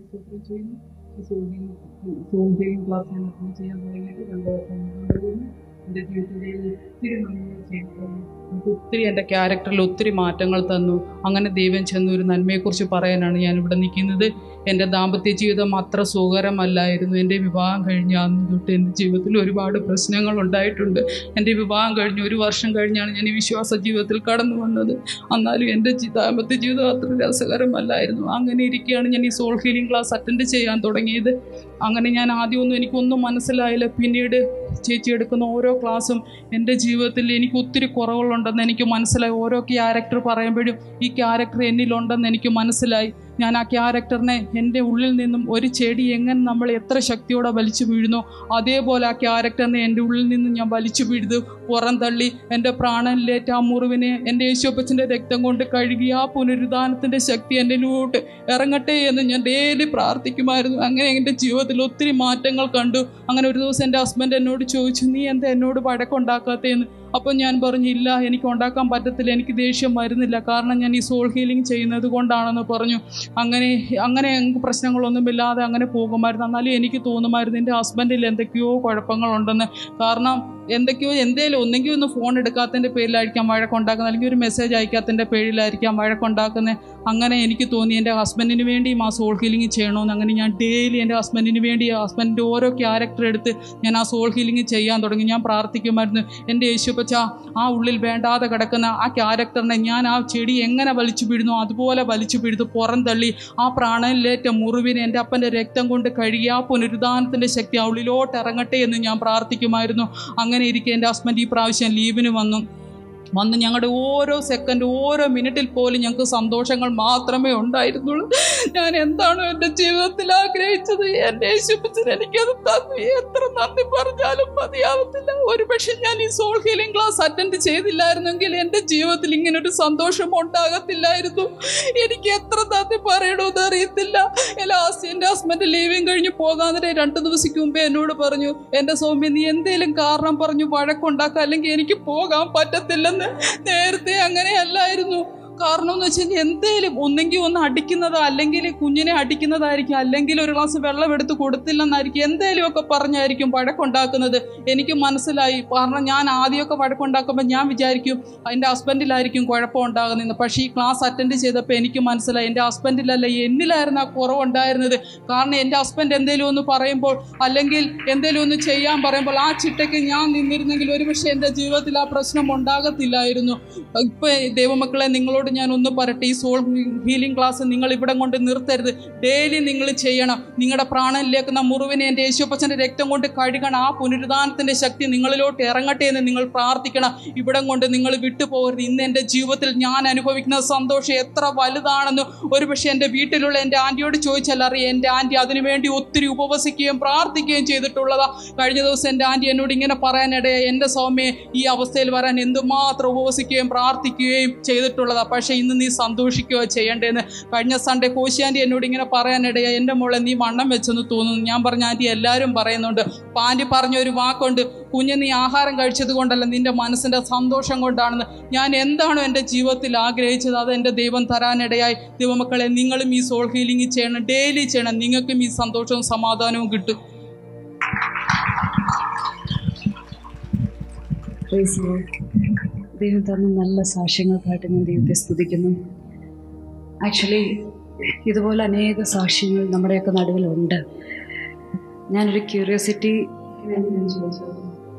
സ്തോത്രം ചെയ്യുന്നു ഈ സോൾവിങ് സോൾവിങ് ക്ലാസ് ഞാൻ എന്റെ ജീവിതത്തിൽ ഒത്തിരി നന്മ ഒത്തിരി എന്റെ ക്യാരക്ടറിൽ ഒത്തിരി മാറ്റങ്ങൾ തന്നു. അങ്ങനെ ദൈവം ചെന്ന ഒരു നന്മയെക്കുറിച്ച് പറയാനാണ് ഞാൻ ഇവിടെ നിൽക്കുന്നത്. എന്റെ ദാമ്പത്യ ജീവിതം അത്ര സുഖകരമല്ലായിരുന്നു. എന്റെ വിവാഹം കഴിഞ്ഞ അന്ന് തൊട്ട് എന്റെ ജീവിതത്തിൽ ഒരുപാട് പ്രശ്നങ്ങൾ ഉണ്ടായിട്ടുണ്ട്. എന്റെ വിവാഹം കഴിഞ്ഞ് ഒരു വർഷം കഴിഞ്ഞാണ് ഞാൻ ഈ വിശ്വാസ ജീവിതത്തിൽ കടന്നു വന്നത്. എന്നാലും എന്റെ ദാമ്പത്യ ജീവിതം അത്ര രസകരമല്ലായിരുന്നു. അങ്ങനെ ഇരിക്കുകയാണ് ഞാൻ ഈ സോൾ ഹീലിംഗ് ക്ലാസ് അറ്റൻഡ് ചെയ്യാൻ തുടങ്ങിയത്. അങ്ങനെ ഞാൻ ആദ്യമൊന്നും എനിക്കൊന്നും മനസ്സിലായില്ല. പിന്നീട് ചേച്ചി എടുക്കുന്ന ഓരോ ക്ലാസ്സും എന്റെ ജീവിതത്തിൽ എനിക്ക് ഒത്തിരി കുറവുകളുണ്ടെന്ന് എനിക്ക് മനസ്സിലായി. ഓരോ ക്യാരക്ടർ പറയുമ്പോഴും ഈ ക്യാരക്ടർ എന്നിലുണ്ടെന്ന് എനിക്ക് മനസ്സിലായി. ഞാൻ ആ ക്യാരക്ടറിനെ എന്റെ ഉള്ളിൽ നിന്നും ഒരു ചെടി എങ്ങനെ നമ്മൾ എത്ര ശക്തിയോടെ വലിച്ചു വീഴുന്നു അതേപോലെ ആ ക്യാരക്ടറിനെ എന്റെ ഉള്ളിൽ നിന്നും ഞാൻ വലിച്ചു വീഴുതു പുറം തള്ളി എന്റെ പ്രാണനിലേറ്റ ആ മുറിവിനെ എന്റെ യേശുപ്പച്ചന്റെ രക്തം കൊണ്ട് കഴുകി ആ പുനരുദ്ധാനത്തിന്റെ ശക്തി എന്റെ ലൂട്ട് ഇറങ്ങട്ടെ എന്ന് ഞാൻ ഡെയിലി പ്രാർത്ഥിക്കുമായിരുന്നു. അങ്ങനെ എന്റെ ജീവിതത്തിൽ ഒത്തിരി മാറ്റങ്ങൾ കണ്ടു. അങ്ങനെ ഒരു ദിവസം എന്റെ ഹസ്ബൻഡ് എന്നോട് ചോദിച്ചു നീ എന്താ എന്നോട് അപ്പോൾ ഞാൻ പറഞ്ഞു ഇല്ല എനിക്ക് ഉണ്ടാക്കാൻ പറ്റത്തില്ല എനിക്ക് ദേഷ്യം വരുന്നില്ല. കാരണം ഞാൻ ഈ സോൾ ഹീലിംഗ് ചെയ്യുന്നത് കൊണ്ടാണെന്ന് പറഞ്ഞു. അങ്ങനെ അങ്ങനെ ഞങ്ങൾക്ക് പ്രശ്നങ്ങളൊന്നുമില്ലാതെ അങ്ങനെ പോകുമായിരുന്നു. എന്നാലും എനിക്ക് തോന്നുമായിരുന്നു എന്റെ ഹസ്ബൻഡിൽ എന്തൊക്കെയോ കുഴപ്പങ്ങളുണ്ടെന്ന്. കാരണം എന്തൊക്കെയോ എന്തേലും ഒന്നെങ്കിൽ ഒന്ന് ഫോൺ എടുക്കാത്തതിന്റെ പേരിലായിരിക്കാം വഴക്കുണ്ടാക്കുന്നത് അല്ലെങ്കിൽ ഒരു മെസ്സേജ് അയക്കാത്തതിന്റെ പേരിലായിരിക്കാം വഴക്കുണ്ടാക്കുന്നത് അങ്ങനെ എനിക്ക് തോന്നി എന്റെ ഹസ്ബൻഡിന് വേണ്ടി ആ സോൾ ഹീലിംഗ് ചെയ്യണമെന്ന്. അങ്ങനെ ഞാൻ ഡെയിലി എന്റെ ഹസ്ബൻഡിന് വേണ്ടി ഹസ്ബൻഡിന്റെ ഓരോ ക്യാരക്ടർ എടുത്ത് ഞാൻ ആ സോൾ ഹീലിംഗ് ചെയ്യാൻ തുടങ്ങി. ഞാൻ പ്രാർത്ഥിക്കുമായിരുന്നു. എന്റെ യേശുപ്പച്ച ആ ഉള്ളിൽ വേണ്ടാതെ കിടക്കുന്ന ആ ക്യാരക്ടറിനെ ഞാൻ ആ ചെടി എങ്ങനെ വലിച്ചു പിഴുന്നു അതുപോലെ വലിച്ചു പിഴുതു പുറം തള്ളി ആ പ്രാണനിലേറ്റ മുറിവിനെ എന്റെ അപ്പന്റെ രക്തം കൊണ്ട് കഴുകി ആ പുനരുദ്ധാനത്തിന്റെ ശക്തി ആ ഉള്ളിലോട്ട് ഇറങ്ങട്ടെ എന്ന് ഞാൻ പ്രാർത്ഥിക്കുമായിരുന്നു. ഇരിക്കെ എന്റെ ഹസ്ബൻഡ് ഈ പ്രാവശ്യം ലീവിന് വന്നു. വന്ന് ഞങ്ങളുടെ ഓരോ സെക്കൻഡ് ഓരോ മിനിറ്റിൽ പോലും ഞങ്ങൾക്ക് സന്തോഷങ്ങൾ മാത്രമേ ഉണ്ടായിരുന്നുള്ളൂ. ഞാൻ എന്താണോ എന്റെ ജീവിതത്തിൽ ആഗ്രഹിച്ചത്? എന്റെ യേശുപ്പച്ചൻ എനിക്കത് തന്നു. എത്ര നന്ദി പറഞ്ഞാലും മതിയാവത്തില്ല. ഒരു പക്ഷെ ഞാൻ ഈ സോൾ ഹീലിംഗ് ക്ലാസ് അറ്റൻഡ് ചെയ്തില്ലായിരുന്നെങ്കിൽ എന്റെ ജീവിതത്തിൽ ഇങ്ങനൊരു സന്തോഷം ഉണ്ടാകത്തില്ലായിരുന്നു. എനിക്ക് എത്ര നന്ദി പറയണമെന്ന് അറിയത്തില്ല. ലാസ്റ്റ് എന്റെ ഹസ്ബൻഡ് ലീവിങ് കഴിഞ്ഞ് പോകാതെ രണ്ട് ദിവസക്ക് മുമ്പേ എന്നോട് പറഞ്ഞു എന്റെ സൗമ്യ നീ എന്തേലും കാരണം പറഞ്ഞു വഴക്കുണ്ടാക്കുക അല്ലെങ്കിൽ എനിക്ക് പോകാൻ പറ്റത്തില്ലെന്ന് നേരത്തെ അങ്ങനെയല്ലായിരുന്നു. കാരണം എന്ന് വെച്ചാൽ എന്തേലും ഒന്നെങ്കിൽ ഒന്ന് അടിക്കുന്നതോ അല്ലെങ്കിൽ കുഞ്ഞിനെ അടിക്കുന്നതായിരിക്കും അല്ലെങ്കിൽ ഒരു ഗ്ലാസ് വെള്ളം എടുത്ത് കൊടുത്തില്ലെന്നായിരിക്കും എന്തേലും ഒക്കെ പറഞ്ഞായിരിക്കും വഴക്കുണ്ടാക്കുന്നത്. എനിക്ക് മനസ്സിലായി. കാരണം ഞാൻ ആദ്യമൊക്കെ വഴക്കുണ്ടാക്കുമ്പോൾ ഞാൻ വിചാരിക്കും എന്റെ ഹസ്ബൻഡിലായിരിക്കും കുഴപ്പമുണ്ടാകുന്നതെന്ന്. പക്ഷേ ഈ ക്ലാസ് അറ്റൻഡ് ചെയ്തപ്പോൾ എനിക്ക് മനസ്സിലായി എന്റെ ഹസ്ബൻഡിലല്ല എന്നിലായിരുന്നു ആ കുറവുണ്ടായിരുന്നത്. കാരണം എന്റെ ഹസ്ബൻഡ് എന്തേലും ഒന്ന് പറയുമ്പോൾ അല്ലെങ്കിൽ എന്തേലും ഒന്ന് ചെയ്യാൻ പറയുമ്പോൾ ആ ചിട്ടയ്ക്ക് ഞാൻ നിന്നിരുന്നെങ്കിൽ ഒരുപക്ഷെ എന്റെ ജീവിതത്തിൽ ആ പ്രശ്നം ഉണ്ടാകത്തില്ലായിരുന്നു. ഇപ്പോൾ ദൈവമക്കളെ നിങ്ങളോട് ഞാൻ ഒന്ന് പറയട്ടെ. ഈ സോൾ ഹീലിംഗ് ക്ലാസ് നിങ്ങൾ ഇവിടെ കൊണ്ട് നിർത്തരുത്. ഡെയിലി നിങ്ങൾ ചെയ്യണം. നിങ്ങളുടെ പ്രാണനിലേക്കുന്ന മുറിവിനെ എന്റെ യേശുപ്പച്ചന്റെ രക്തം കൊണ്ട് കഴുകണം. ആ പുനരുദ്ധാനത്തിന്റെ ശക്തി നിങ്ങളിലോട്ട് ഇറങ്ങട്ടെ എന്ന് നിങ്ങൾ പ്രാർത്ഥിക്കണം. ഇവിടം കൊണ്ട് നിങ്ങൾ വിട്ടുപോകരുത്. ഇന്ന് എന്റെ ജീവിതത്തിൽ ഞാൻ അനുഭവിക്കുന്ന സന്തോഷം എത്ര വലുതാണെന്ന് ഒരുപക്ഷെ എന്റെ വീട്ടിലുള്ള എന്റെ ആന്റിയോട് ചോദിച്ചാൽ അറിയാം. എന്റെ ആന്റി അതിനുവേണ്ടി ഒത്തിരി ഉപവസിക്കുകയും പ്രാർത്ഥിക്കുകയും ചെയ്തിട്ടുള്ളതാ. കഴിഞ്ഞ ദിവസം എന്റെ ആന്റി എന്നോട് ഇങ്ങനെ പറയാനിടയായി. എന്റെ സ്വാമിയെ ഈ അവസ്ഥയിൽ വരാൻ എന്തുമാത്രം ഉപവസിക്കുകയും പ്രാർത്ഥിക്കുകയും ചെയ്തിട്ടുള്ളതാ. പക്ഷേ ഇന്ന് നീ സന്തോഷിക്കുകയോ ചെയ്യേണ്ടതെന്ന് കഴിഞ്ഞ സൺഡേ കോശിയാന്റെ എന്നോട് ഇങ്ങനെ പറയാനിടയായി എന്റെ മോളെ നീ വണ്ണം വെച്ചെന്ന് തോന്നുന്നു. ഞാൻ പറഞ്ഞ ആന്റി എല്ലാവരും പറയുന്നുണ്ട്. പാന്റി പറഞ്ഞ ഒരു വാക്കുണ്ട് കുഞ്ഞ് നീ ആഹാരം കഴിച്ചത് കൊണ്ടല്ല നിന്റെ മനസ്സിന്റെ സന്തോഷം കൊണ്ടാണെന്ന്. ഞാൻ എന്താണോ എന്റെ ജീവിതത്തിൽ ആഗ്രഹിച്ചത് അത് എന്റെ ദൈവം തരാനിടയായി. ദൈവമക്കളെ നിങ്ങളും ഈ സോൾ ഹീലിംഗ് ചെയ്യണം ഡെയിലി ചെയ്യണം. നിങ്ങൾക്കും ഈ സന്തോഷവും സമാധാനവും കിട്ടും. ദൈവം തന്ന നല്ല സാക്ഷ്യങ്ങൾക്കായിട്ട് ഞാൻ ദൈവത്തെ സ്തുതിക്കുന്നു. ആക്ച്വലി ഇതുപോലെ അനേക സാക്ഷ്യങ്ങൾ നമ്മുടെയൊക്കെ നടുവിലുണ്ട്. ഞാനൊരു ക്യൂരിയോസിറ്റി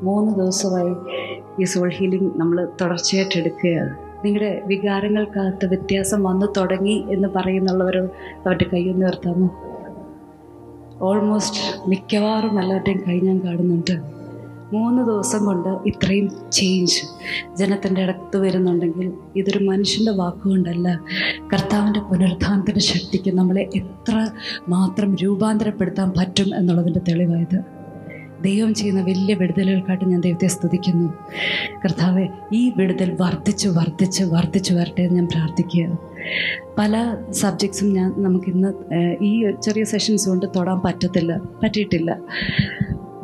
മൂന്ന് ദിവസമായി ഈ സോൾ ഹീലിംഗ് നമ്മൾ തുടർച്ചയായിട്ട് എടുക്കുകയാണ് നിങ്ങളുടെ വികാരങ്ങൾക്കകത്ത് വ്യത്യാസം വന്നു തുടങ്ങി എന്ന് പറയുന്നുള്ളവർ അവരുടെ കൈയൊന്ന് ഉയർത്താമോ? ഓൾമോസ്റ്റ് മിക്കവാറും എല്ലാവരുടെയും കൈ ഞാൻ കാണുന്നുണ്ട്. മൂന്ന് ദിവസം കൊണ്ട് ഇത്രയും ചേഞ്ച് ജനത്തിന്റെ അടുത്ത് വരുന്നുണ്ടെങ്കിൽ ഇതൊരു മനുഷ്യന്റെ വാക്കുകൊണ്ടല്ല. കർത്താവിന്റെ പുനരുദ്ധാനത്തിന്റെ ശക്തിക്ക് നമ്മളെ എത്ര മാത്രം രൂപാന്തരപ്പെടുത്താൻ പറ്റും എന്നുള്ളതിന്റെ തെളിവായത്. ദൈവം ചെയ്യുന്ന വലിയ വിടുതലുകൾക്കായിട്ട് ഞാൻ ദൈവത്തെ സ്തുതിക്കുന്നു. കർത്താവെ ഈ വിടുതൽ വർദ്ധിച്ച് വർദ്ധിച്ച് വർദ്ധിച്ച് വരട്ടെ എന്ന് ഞാൻ പ്രാർത്ഥിക്കുക. പല സബ്ജക്ട്സും ഞാൻ നമുക്കിന്ന് ഈ ചെറിയ സെഷൻസ് കൊണ്ട് തൊടാൻ പറ്റത്തില്ല പറ്റിയിട്ടില്ല.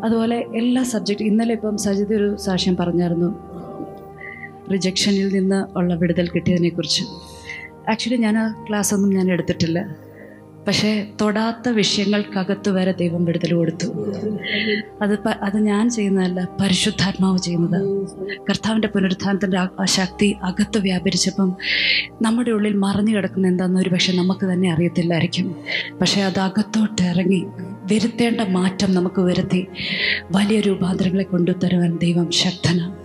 അതുപോലെ എല്ലാ സബ്ജക്റ്റ് ഇന്നലെ ഇപ്പം സജിത ഒരു സാക്ഷ്യം പറഞ്ഞായിരുന്നു. റിജക്ഷനിൽ നിന്ന് ഉള്ള വിടുതൽ കിട്ടിയതിനെക്കുറിച്ച്. ആക്ച്വലി ഞാൻ ആ ക്ലാസ്സൊന്നും ഞാൻ എടുത്തിട്ടില്ല. പക്ഷേ തൊടാത്ത വിഷയങ്ങൾക്കകത്ത് വരെ ദൈവം വിടുതൽ കൊടുത്തു. അത് അത് ഞാൻ ചെയ്യുന്നതല്ല പരിശുദ്ധാത്മാവ് ചെയ്യുന്നത്. കർത്താവിന്റെ പുനരുത്ഥാനത്തിന്റെ ആ- ആ ശക്തി അകത്ത് വ്യാപരിച്ചപ്പം നമ്മുടെ ഉള്ളിൽ മറഞ്ഞു കിടക്കുന്ന എന്താണെന്ന് ഒരു പക്ഷേ നമുക്ക് തന്നെ അറിയത്തില്ലായിരിക്കും. പക്ഷേ അത് അകത്തോട്ട് ഇറങ്ങി വരുത്തേണ്ട മാറ്റം നമുക്ക് വരുത്തി വലിയ രൂപാന്തരങ്ങളെ കൊണ്ടുതരുവാൻ ദൈവം ശക്തനാണ്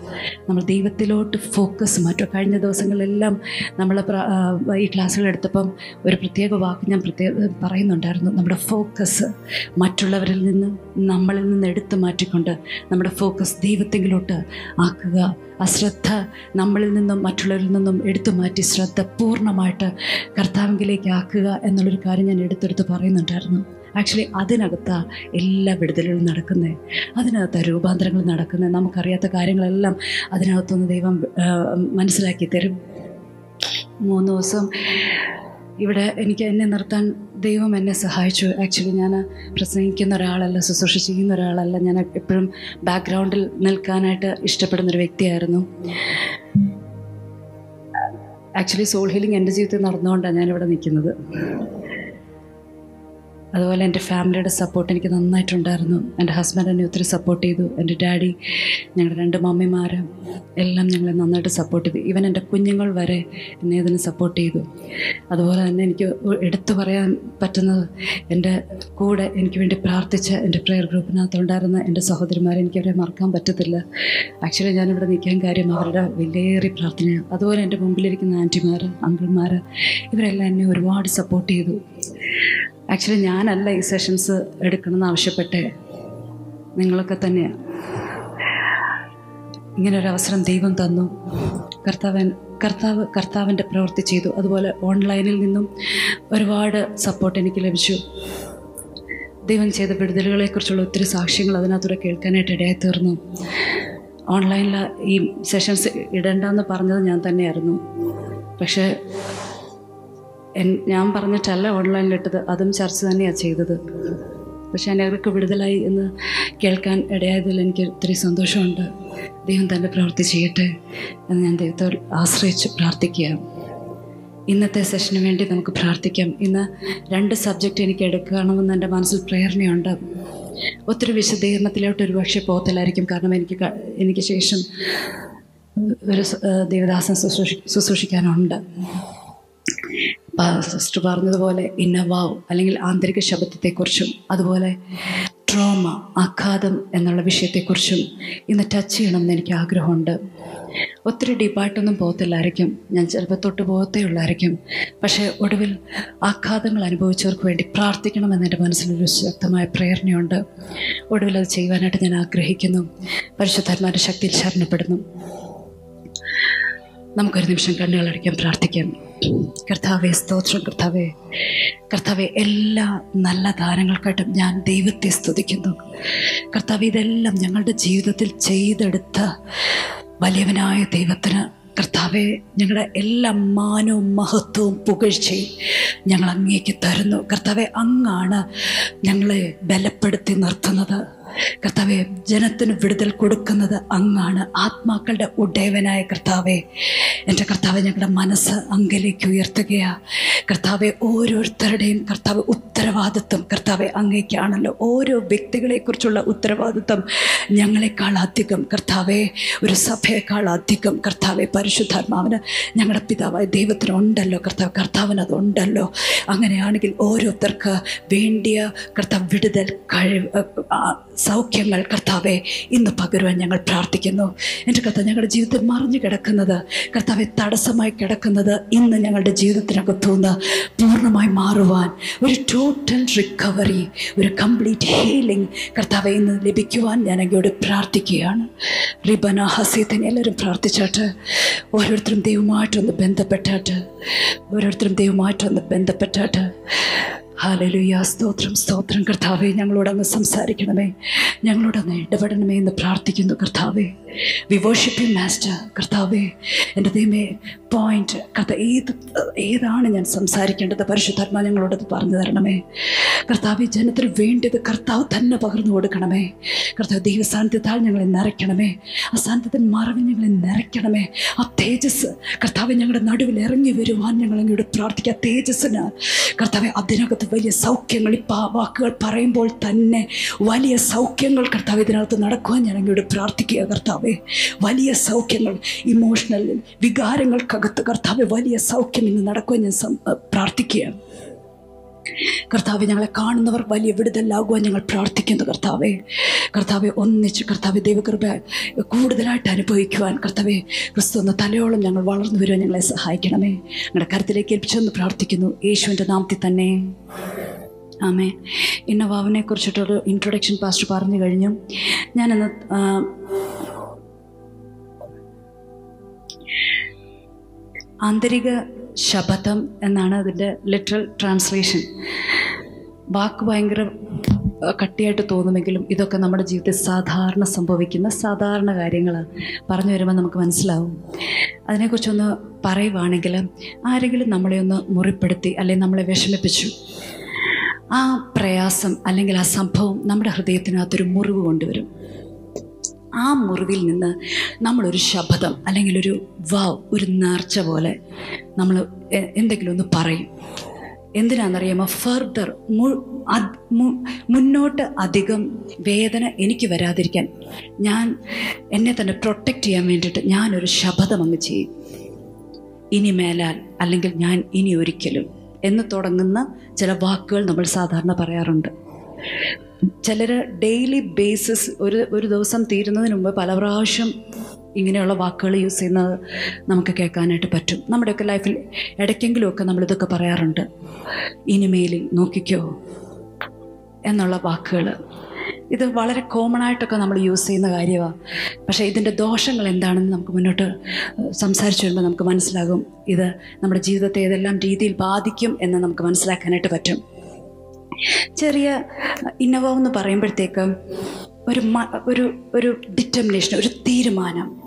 നമ്മൾ ദൈവത്തിലോട്ട് ഫോക്കസ് മാറ്റുക കഴിഞ്ഞ ദിവസങ്ങളിലെല്ലാം നമ്മൾ ഈ ക്ലാസ്സുകൾ എടുത്തപ്പം ഒരു പ്രത്യേക വാക്ക് ഞാൻ പ്രത്യേക പറയുന്നുണ്ടായിരുന്നു. നമ്മുടെ ഫോക്കസ് മറ്റുള്ളവരിൽ നിന്ന് നമ്മളിൽ നിന്ന് എടുത്തു മാറ്റിക്കൊണ്ട് നമ്മുടെ ഫോക്കസ് ദൈവത്തെങ്കിലോട്ട് ആക്കുക. അശ്രദ്ധ ശ്രദ്ധ നമ്മളിൽ നിന്നും മറ്റുള്ളവരിൽ നിന്നും എടുത്തു മാറ്റി ശ്രദ്ധ പൂർണമായിട്ട് കർത്താവിലേക്ക് ആക്കുക എന്നുള്ളൊരു കാര്യം ഞാൻ എടുത്തെടുത്ത് പറയുന്നുണ്ടായിരുന്നു. ആക്ച്വലി അതിനകത്താണ് എല്ലാ വിടുതലുകളും നടക്കുന്നത് അതിനകത്താണ് രൂപാന്തരങ്ങൾ നടക്കുന്നത് നമുക്കറിയാത്ത കാര്യങ്ങളെല്ലാം അതിനകത്തുനിന്ന് ദൈവം മനസ്സിലാക്കി തരും. മൂന്ന് ദിവസം ഇവിടെ എനിക്ക് എന്നെ നിർത്താൻ ദൈവം എന്നെ സഹായിച്ചു. ആക്ച്വലി ഞാൻ പ്രസംഗിക്കുന്ന ഒരാളല്ല ശുശ്രൂഷ ചെയ്യുന്ന ഒരാളല്ല. ഞാൻ എപ്പോഴും ബാക്ക്ഗ്രൗണ്ടിൽ നിൽക്കാനായിട്ട് ഇഷ്ടപ്പെടുന്നൊരു വ്യക്തിയായിരുന്നു. ആക്ച്വലി സോൾ ഹീലിംഗ് എന്റെ ജീവിതത്തിൽ നടന്നുകൊണ്ടാണ് ഞാനിവിടെ നിൽക്കുന്നത്. അതുപോലെ എന്റെ ഫാമിലിയുടെ സപ്പോർട്ട് എനിക്ക് നന്നായിട്ടുണ്ടായിരുന്നു. എന്റെ ഹസ്ബൻഡ് എന്നെ ഒത്തിരി സപ്പോർട്ട് ചെയ്തു. എന്റെ ഡാഡി ഞങ്ങളുടെ രണ്ട് മമ്മിമാർ എല്ലാം ഞങ്ങളെ നന്നായിട്ട് സപ്പോർട്ട് ചെയ്തു. ഈവൻ എന്റെ കുഞ്ഞുങ്ങൾ വരെ എന്നെ ഇതിനെ സപ്പോർട്ട് ചെയ്തു. അതുപോലെ തന്നെ എനിക്ക് എടുത്തു പറയാൻ പറ്റുന്നത് എന്റെ കൂടെ എനിക്ക് വേണ്ടി പ്രാർത്ഥിച്ച എന്റെ പ്രെയർ ഗ്രൂപ്പിനകത്തുണ്ടായിരുന്ന എന്റെ സഹോദരിമാരെ എനിക്കവരെ മറക്കാൻ പറ്റത്തില്ല. ആക്ച്വലി ഞാനിവിടെ നിൽക്കാൻ കാര്യം അവരുടെ വിലയേറി പ്രാർത്ഥനയാണ്. അതുപോലെ എന്റെ മുമ്പിലിരിക്കുന്ന ആന്റിമാർ അങ്കിൾമാർ ഇവരെല്ലാം എന്നെ ഒരുപാട് സപ്പോർട്ട് ചെയ്തു. ആക്ച്വലി ഞാനല്ല ഈ സെഷൻസ് എടുക്കണമെന്ന് ആവശ്യപ്പെട്ട് നിങ്ങളൊക്കെ തന്നെയാണ് ഇങ്ങനെ ഒരു അവസരം ദൈവം തന്നു. കർത്താവൻ കർത്താവ് കർത്താവിന്റെ പ്രവൃത്തി ചെയ്തു. അതുപോലെ ഓൺലൈനിൽ നിന്നും ഒരുപാട് സപ്പോർട്ട് എനിക്ക് ലഭിച്ചു. ദൈവം ചെയ്ത വിടുതലുകളെക്കുറിച്ചുള്ള ഒത്തിരി സാക്ഷ്യങ്ങൾ അതിനകത്തൂടെ കേൾക്കാനായിട്ട് ഇടയായി തീർന്നു. ഓൺലൈനിൽ ഈ സെഷൻസ് ഇടണ്ടെന്ന് പറഞ്ഞത് ഞാൻ തന്നെയായിരുന്നു. പക്ഷേ ഞാൻ പറഞ്ഞിട്ടല്ല ഓൺലൈനിലിട്ടത്. അതും ചർച്ച തന്നെയാണ് ചെയ്തത്. പക്ഷെ അനേകർക്ക് വിടുതലായി എന്ന് കേൾക്കാൻ ഇടയായതിൽ എനിക്ക് ഒത്തിരി സന്തോഷമുണ്ട്. ദൈവം തന്റെ പ്രവൃത്തി ചെയ്യട്ടെ എന്ന് ഞാൻ ദൈവത്തെ ആശ്രയിച്ച് പ്രാർത്ഥിക്കുക ഇന്നത്തെ സെഷന് വേണ്ടി നമുക്ക് പ്രാർത്ഥിക്കാം. ഇന്ന് രണ്ട് സബ്ജക്റ്റ് എനിക്ക് എടുക്കണമെന്ന് എന്റെ മനസ്സിൽ പ്രേരണയുണ്ട്. ഒത്തിരി വിശദീകരണത്തിലോട്ട് ഒരു പക്ഷേ പോകത്തില്ലായിരിക്കും. കാരണം എനിക്ക് എനിക്ക് ശേഷം ഒരു ദേവദാസൻ ശുശ്രൂഷി ശുശ്രൂഷിക്കാനുണ്ട്. സിസ്റ്റർ പറഞ്ഞതുപോലെ ഇന്നവാവ് അല്ലെങ്കിൽ ആന്തരിക ശബ്ദത്തെക്കുറിച്ചും അതുപോലെ ട്രോമ ആഘാതം എന്നുള്ള വിഷയത്തെക്കുറിച്ചും ഇന്ന് ടച്ച് ചെയ്യണമെന്ന് എനിക്ക് ആഗ്രഹമുണ്ട്. ഒത്തിരി ഡീപ്പായിട്ടൊന്നും പോകത്തില്ലായിരിക്കും. ഞാൻ ചിലപ്പോൾ തൊട്ട് പോകത്തേ ഉള്ളായിരിക്കും. പക്ഷേ ഒടുവിൽ ആഘാതങ്ങൾ അനുഭവിച്ചവർക്ക് വേണ്ടി പ്രാർത്ഥിക്കണമെന്ന് എന്റെ മനസ്സിലൊരു ശക്തമായ പ്രേരണയുണ്ട്. ഒടുവിൽ അത് ചെയ്യുവാനായിട്ട് ഞാൻ ആഗ്രഹിക്കുന്നു. പരിശുദ്ധാത്മാരുടെ ശക്തിയിൽ ശരണപ്പെടുന്നു. നമുക്കൊരു നിമിഷം കണ്ണുകളടിക്കാൻ പ്രാർത്ഥിക്കാം. കർത്താവെ സ്തോത്രം കർത്താവെ. കർത്താവെ എല്ലാ നല്ല ദാനങ്ങൾക്കായിട്ടും ഞാൻ ദൈവത്തെ സ്തുതിക്കുന്നു. കർത്താവ് ഇതെല്ലാം ഞങ്ങളുടെ ജീവിതത്തിൽ ചെയ്തെടുത്ത വലിയവനായ ദൈവത്തിന് കർത്താവെ ഞങ്ങളുടെ എല്ലാ മാനവും മഹത്വവും പുകഴ്ചയും ഞങ്ങൾ അങ്ങേക്ക് തരുന്നു. കർത്താവെ അങ്ങാണ് ഞങ്ങളെ ബലപ്പെടുത്തി നിർത്തുന്നത്. കർത്താവെ ജനത്തിന് വിടുതൽ കൊടുക്കുന്നത് അങ്ങാണ്. ആത്മാക്കളുടെ ഉടയവനായ കർത്താവെ എന്റെ കർത്താവ് ഞങ്ങളുടെ മനസ്സ് അങ്കിലേക്ക് ഉയർത്തുകയാ. കർത്താവെ ഓരോരുത്തരുടെയും കർത്താവ് ഉത്തരവാദിത്വം കർത്താവെ അങ്ങേക്കാണല്ലോ. ഓരോ വ്യക്തികളെക്കുറിച്ചുള്ള ഉത്തരവാദിത്വം ഞങ്ങളെക്കാൾ അധികം. കർത്താവെ ഒരു സഭയേക്കാൾ അധികം കർത്താവെ പരിശുദ്ധാത്മാവിന് ഞങ്ങളുടെ പിതാവായ ദൈവത്തിനുണ്ടല്ലോ കർത്താവ് കർത്താവിന് അതുണ്ടല്ലോ അങ്ങനെയാണെങ്കിൽ ഓരോരുത്തർക്ക് വേണ്ടിയ കർത്താവ് വിടുതൽ കഴിവ് സൗഖ്യങ്ങൾ കർത്താവെ ഇന്ന് പകരുവാൻ ഞങ്ങൾ പ്രാർത്ഥിക്കുന്നു. എന്റെ കർത്താവ് ഞങ്ങളുടെ ജീവിതത്തിൽ മറിഞ്ഞു കിടക്കുന്നത് കർത്താവെ തടസ്സമായി കിടക്കുന്നത് ഇന്ന് ഞങ്ങളുടെ ജീവിതത്തിനകത്തുനിന്ന് പൂർണമായി മാറുവാൻ ഒരു ടോട്ടൽ റിക്കവറി ഒരു കംപ്ലീറ്റ് ഹീലിംഗ് കർത്താവെ ഇന്ന് ലഭിക്കുവാൻ ഞാൻ പ്രാർത്ഥിക്കുകയാണ്. റിബന ഹസീത്തിന് എല്ലാവരും പ്രാർത്ഥിച്ചാട്ട് ഓരോരുത്തരും ദൈവമായിട്ടൊന്ന് ബന്ധപ്പെട്ടാട്ട് ഓരോരുത്തരും ദൈവമായിട്ടൊന്ന് ബന്ധപ്പെട്ടാട്ട് ഹാലലുയ സ്തോത്രം സ്തോത്രം കർത്താവെ ഞങ്ങളോട് അങ്ങ് സംസാരിക്കണമേ. ഞങ്ങളോട് അങ്ങ് ഇടപെടണമേ എന്ന് പ്രാർത്ഥിക്കുന്നു കർത്താവെ. വി മാസ്റ്റർ കർത്താവെ എന്റെ ദൈവമേ പോയിന്റ് കഥ ഏത് ഏതാണ് ഞാൻ സംസാരിക്കേണ്ടത്? പരിശുദ്ധാത്മാ ഞങ്ങളോടത് പറഞ്ഞു തരണമേ. കർത്താവ് ജനത്തിന് വേണ്ടിയത് കർത്താവ് തന്നെ പകർന്നു കൊടുക്കണമേ. കർത്താവ് ദൈവസാന്നിധ്യത്താൽ ഞങ്ങളെ നിറയ്ക്കണമേ ആ സാന്നിധ്യത്തിന് മറവിൽ ഞങ്ങളെ നിറയ്ക്കണമേ ആ തേജസ് കർത്താവ് ഞങ്ങളുടെ നടുവിൽ ഇറങ്ങി വരുവാൻ ഞങ്ങൾ അങ്ങോട്ട് പ്രാർത്ഥിക്കുക. തേജസ്സിന് കർത്താവ് അതിനകത്ത് വലിയ സൗഖ്യങ്ങൾ ഇപ്പം ആ വാക്കുകൾ പറയുമ്പോൾ തന്നെ വലിയ സൗഖ്യങ്ങൾ കർത്താവ് ഇതിനകത്ത് നടക്കുവാൻ ഞാൻ അങ്ങോട്ട് പ്രാർത്ഥിക്കുക കർത്താവേ. വലിയ സൗഖ്യങ്ങൾ ഇമോഷണൽ വികാരങ്ങൾക്കകത്ത് കർത്താവ് വലിയ സൗഖ്യം ഇന്ന് നടക്കുവാൻ ഞാൻ പ്രാർത്ഥിക്കുകയാണ്. കർത്താവെ ഞങ്ങളെ കാണുന്നവർ വലിയ വിടുതലാകുവാൻ ഞങ്ങൾ പ്രാർത്ഥിക്കുന്നു കർത്താവെ. കർത്താവെ ഒന്നിച്ച് കർത്താവ് ദൈവകൃപ കൂടുതലായിട്ട് അനുഭവിക്കുവാൻ കർത്താവെ ക്രിസ്തു എന്ന തലയോളം ഞങ്ങൾ വളർന്നു വരുവാൻ ഞങ്ങളെ സഹായിക്കണമേ. ഞങ്ങളുടെ കരുത്തിലേക്ക് ഏൽപ്പിച്ചെന്ന് പ്രാർത്ഥിക്കുന്നു. യേശുവിന്റെ നാമത്തിൽ തന്നെ. ആമേ ഇന്നവാവിനെ കുറിച്ചിട്ടൊരു ഇൻട്രൊഡക്ഷൻ പാസ്റ്റ് പറഞ്ഞു കഴിഞ്ഞു. ഞാനിന്ന് ആന്തരിക ശബദം എന്നാണ് അതിന്റെ ലിറ്ററൽ ട്രാൻസ്ലേഷൻ വാക്ക് ഭയങ്കര കട്ടിയായിട്ട് തോന്നുമെങ്കിലും ഇതൊക്കെ നമ്മുടെ ജീവിതത്തിൽ സാധാരണ സംഭവിക്കുന്ന സാധാരണ കാര്യങ്ങളാണ് പറഞ്ഞു വരുമ്പോൾ നമുക്ക് മനസ്സിലാവും. അതിനെക്കുറിച്ചൊന്ന് പറയുവാണെങ്കിൽ ആരെങ്കിലും നമ്മളെ ഒന്ന് മുറിപ്പെടുത്തി അല്ലെങ്കിൽ നമ്മളെ വിഷമിപ്പിച്ചു. ആ പ്രയാസം അല്ലെങ്കിൽ ആ സംഭവം നമ്മുടെ ഹൃദയത്തിനകത്തൊരു മുറിവ് കൊണ്ടുവരും. ആ മുറിവിൽ നിന്ന് നമ്മളൊരു ശബ്ദം അല്ലെങ്കിൽ ഒരു വാവ് ഒരു നേർച്ച പോലെ നമ്മൾ എന്തെങ്കിലും ഒന്ന് പറയും. എന്തിനാണെന്നറിയാമോ? ഫർദർ മുന്നോട്ട് അധികം വേദന എനിക്ക് വരാതിരിക്കാൻ ഞാൻ എന്നെ തന്നെ പ്രൊട്ടക്റ്റ് ചെയ്യാൻ വേണ്ടിയിട്ട് ഞാനൊരു ശബ്ദം അങ്ങ് ചെയ്യും. ഇനി മേലാൽ അല്ലെങ്കിൽ ഞാൻ ഇനി ഒരിക്കലും എന്ന് തുടങ്ങുന്ന ചില വാക്കുകൾ നമ്മൾ സാധാരണ പറയാറുണ്ട്. ചിലർ ഡെയിലി ബേസിസ് ഒരു ഒരു ദിവസം തീരുന്നതിന് മുമ്പ് പല പ്രാവശ്യം ഇങ്ങനെയുള്ള വാക്കുകൾ യൂസ് ചെയ്യുന്നത് നമുക്ക് കേൾക്കാനായിട്ട് പറ്റും. നമ്മുടെയൊക്കെ ലൈഫിൽ ഇടയ്ക്കെങ്കിലുമൊക്കെ നമ്മളിതൊക്കെ പറയാറുണ്ട്. ഇനിമേലിൽ നോക്കിക്കോ എന്നുള്ള വാക്കുകൾ ഇത് വളരെ കോമൺ ആയിട്ടൊക്കെ നമ്മൾ യൂസ് ചെയ്യുന്ന കാര്യമാണ് പക്ഷേ ഇതിന്റെ ദോഷങ്ങൾ എന്താണെന്ന് നമുക്ക് മുന്നോട്ട് സംസാരിച്ചു വരുമ്പോൾ നമുക്ക് മനസ്സിലാകും. ഇത് നമ്മുടെ ജീവിതത്തെ ഏതെല്ലാം രീതിയിൽ ബാധിക്കും എന്ന് നമുക്ക് മനസ്സിലാക്കാനായിട്ട് പറ്റും. ചെറിയ ഇന്നോവ എന്ന് പറയുമ്പോഴത്തേക്ക് ഒരു ഒരു ഒരു ഡിറ്റർമിനേഷൻ ഒരു തീരുമാനം.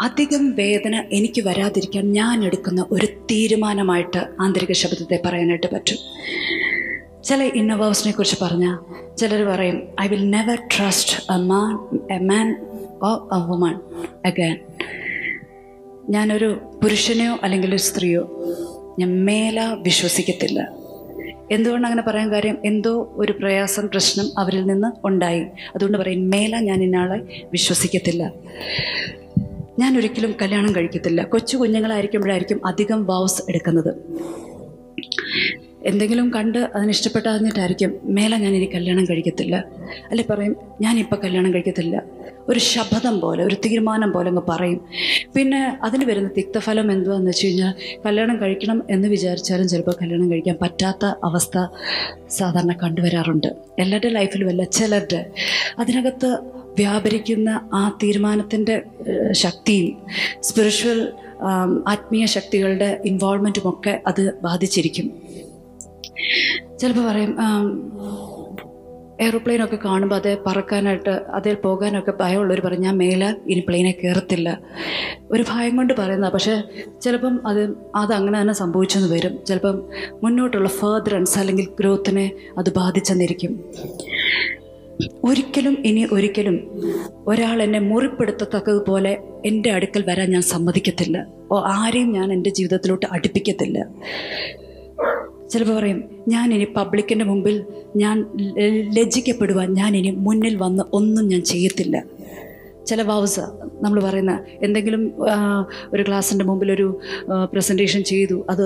അധികം വേദന എനിക്ക് വരാതിരിക്കാൻ ഞാൻ എടുക്കുന്ന ഒരു തീരുമാനമായിട്ട് ആന്തരിക ശബ്ദത്തെ പറയാനായിട്ട് പറ്റും. ചില ഇന്നോവേഴ്സിനെ കുറിച്ച് പറഞ്ഞാൽ ചിലർ പറയും I will never trust a man a man or a woman again ഞാനൊരു പുരുഷനെയോ അല്ലെങ്കിൽ ഒരു സ്ത്രീയോ ഞാൻ മേല വിശ്വസിക്കത്തില്ല. എന്തുകൊണ്ട് അങ്ങനെ പറയാൻ കാര്യം? എന്തോ ഒരു പ്രയാസം പ്രശ്നം അവരിൽ നിന്ന് ഉണ്ടായി. അതുകൊണ്ട് പറയും മേല ഞാൻ ഇന്നാളെ വിശ്വസിക്കത്തില്ല. ഞാൻ ഒരിക്കലും കല്യാണം കഴിക്കത്തില്ല. കൊച്ചു കുഞ്ഞുങ്ങളായിരിക്കുമ്പോഴായിരിക്കും അധികം വാവ്സ് എടുക്കുന്നത്. എന്തെങ്കിലും കണ്ട് അതിനിഷ്ടപ്പെട്ടാഞ്ഞിട്ടായിരിക്കും മേലെ ഞാൻ ഇനി കല്യാണം കഴിക്കത്തില്ല. അല്ലെ പറയും ഞാനിപ്പോൾ കല്യാണം കഴിക്കത്തില്ല. ഒരു ശബ്ദം പോലെ ഒരു തീരുമാനം പോലെ അങ്ങ് പറയും. പിന്നെ അതിന് വരുന്ന തിക്തഫലം എന്തുവാന്ന് വെച്ച് കഴിഞ്ഞാൽ കല്യാണം കഴിക്കണം എന്ന് വിചാരിച്ചാലും ചിലപ്പോൾ കല്യാണം കഴിക്കാൻ പറ്റാത്ത അവസ്ഥ സാധാരണ കണ്ടുവരാറുണ്ട്. എല്ലാവരുടെ ലൈഫിലും അല്ല ചിലരുടെ. അതിനകത്ത് വ്യാപരിക്കുന്ന ആ തീരുമാനത്തിന്റെ ശക്തിയും സ്പിരിച്വൽ ആത്മീയ ശക്തികളുടെ ഇൻവോൾവ്മെന്റും ഒക്കെ അത് ബാധിച്ചിരിക്കും. ചിലപ്പോൾ പറയും എയറോപ്ലെയിനൊക്കെ കാണുമ്പോൾ അത് പറക്കാനായിട്ട് അതിൽ പോകാനൊക്കെ ഭയമുള്ളവർ പറയും ഞാൻ മേലെ ഇനി പ്ലെയിനെ കയറത്തില്ല ഒരു ഭയം കൊണ്ട് പറയുന്നത്. പക്ഷേ ചിലപ്പം അത് അത് അങ്ങനെ തന്നെ സംഭവിച്ചെന്ന് വരും. ചിലപ്പം മുന്നോട്ടുള്ള ഫേർദറൻസ് അല്ലെങ്കിൽ ഗ്രോത്തിനെ അത് ബാധിച്ചെന്നിരിക്കും. ഒരിക്കലും ഇനി ഒരിക്കലും ഒരാൾ എന്നെ മുറിപ്പെടുത്തത്തക്കതുപോലെ എന്റെ അടുക്കൽ വരാൻ ഞാൻ സമ്മതിക്കത്തില്ല. ആരെയും ഞാൻ എന്റെ ജീവിതത്തിലോട്ട് അടുപ്പിക്കത്തില്ല. ചിലപ്പോൾ പറയും ഞാൻ ഇനി പബ്ലിക്കിന്റെ മുമ്പിൽ ഞാൻ ലജ്ജിക്കപ്പെടുവാൻ ഞാൻ ഇനി മുന്നിൽ വന്ന് ഒന്നും ഞാൻ ചെയ്യത്തില്ല. ചില വൗസ നമ്മൾ പറയുന്ന എന്തെങ്കിലും ഒരു ക്ലാസ്സിന്റെ മുമ്പിൽ ഒരു പ്രസന്റേഷൻ ചെയ്തു. അത്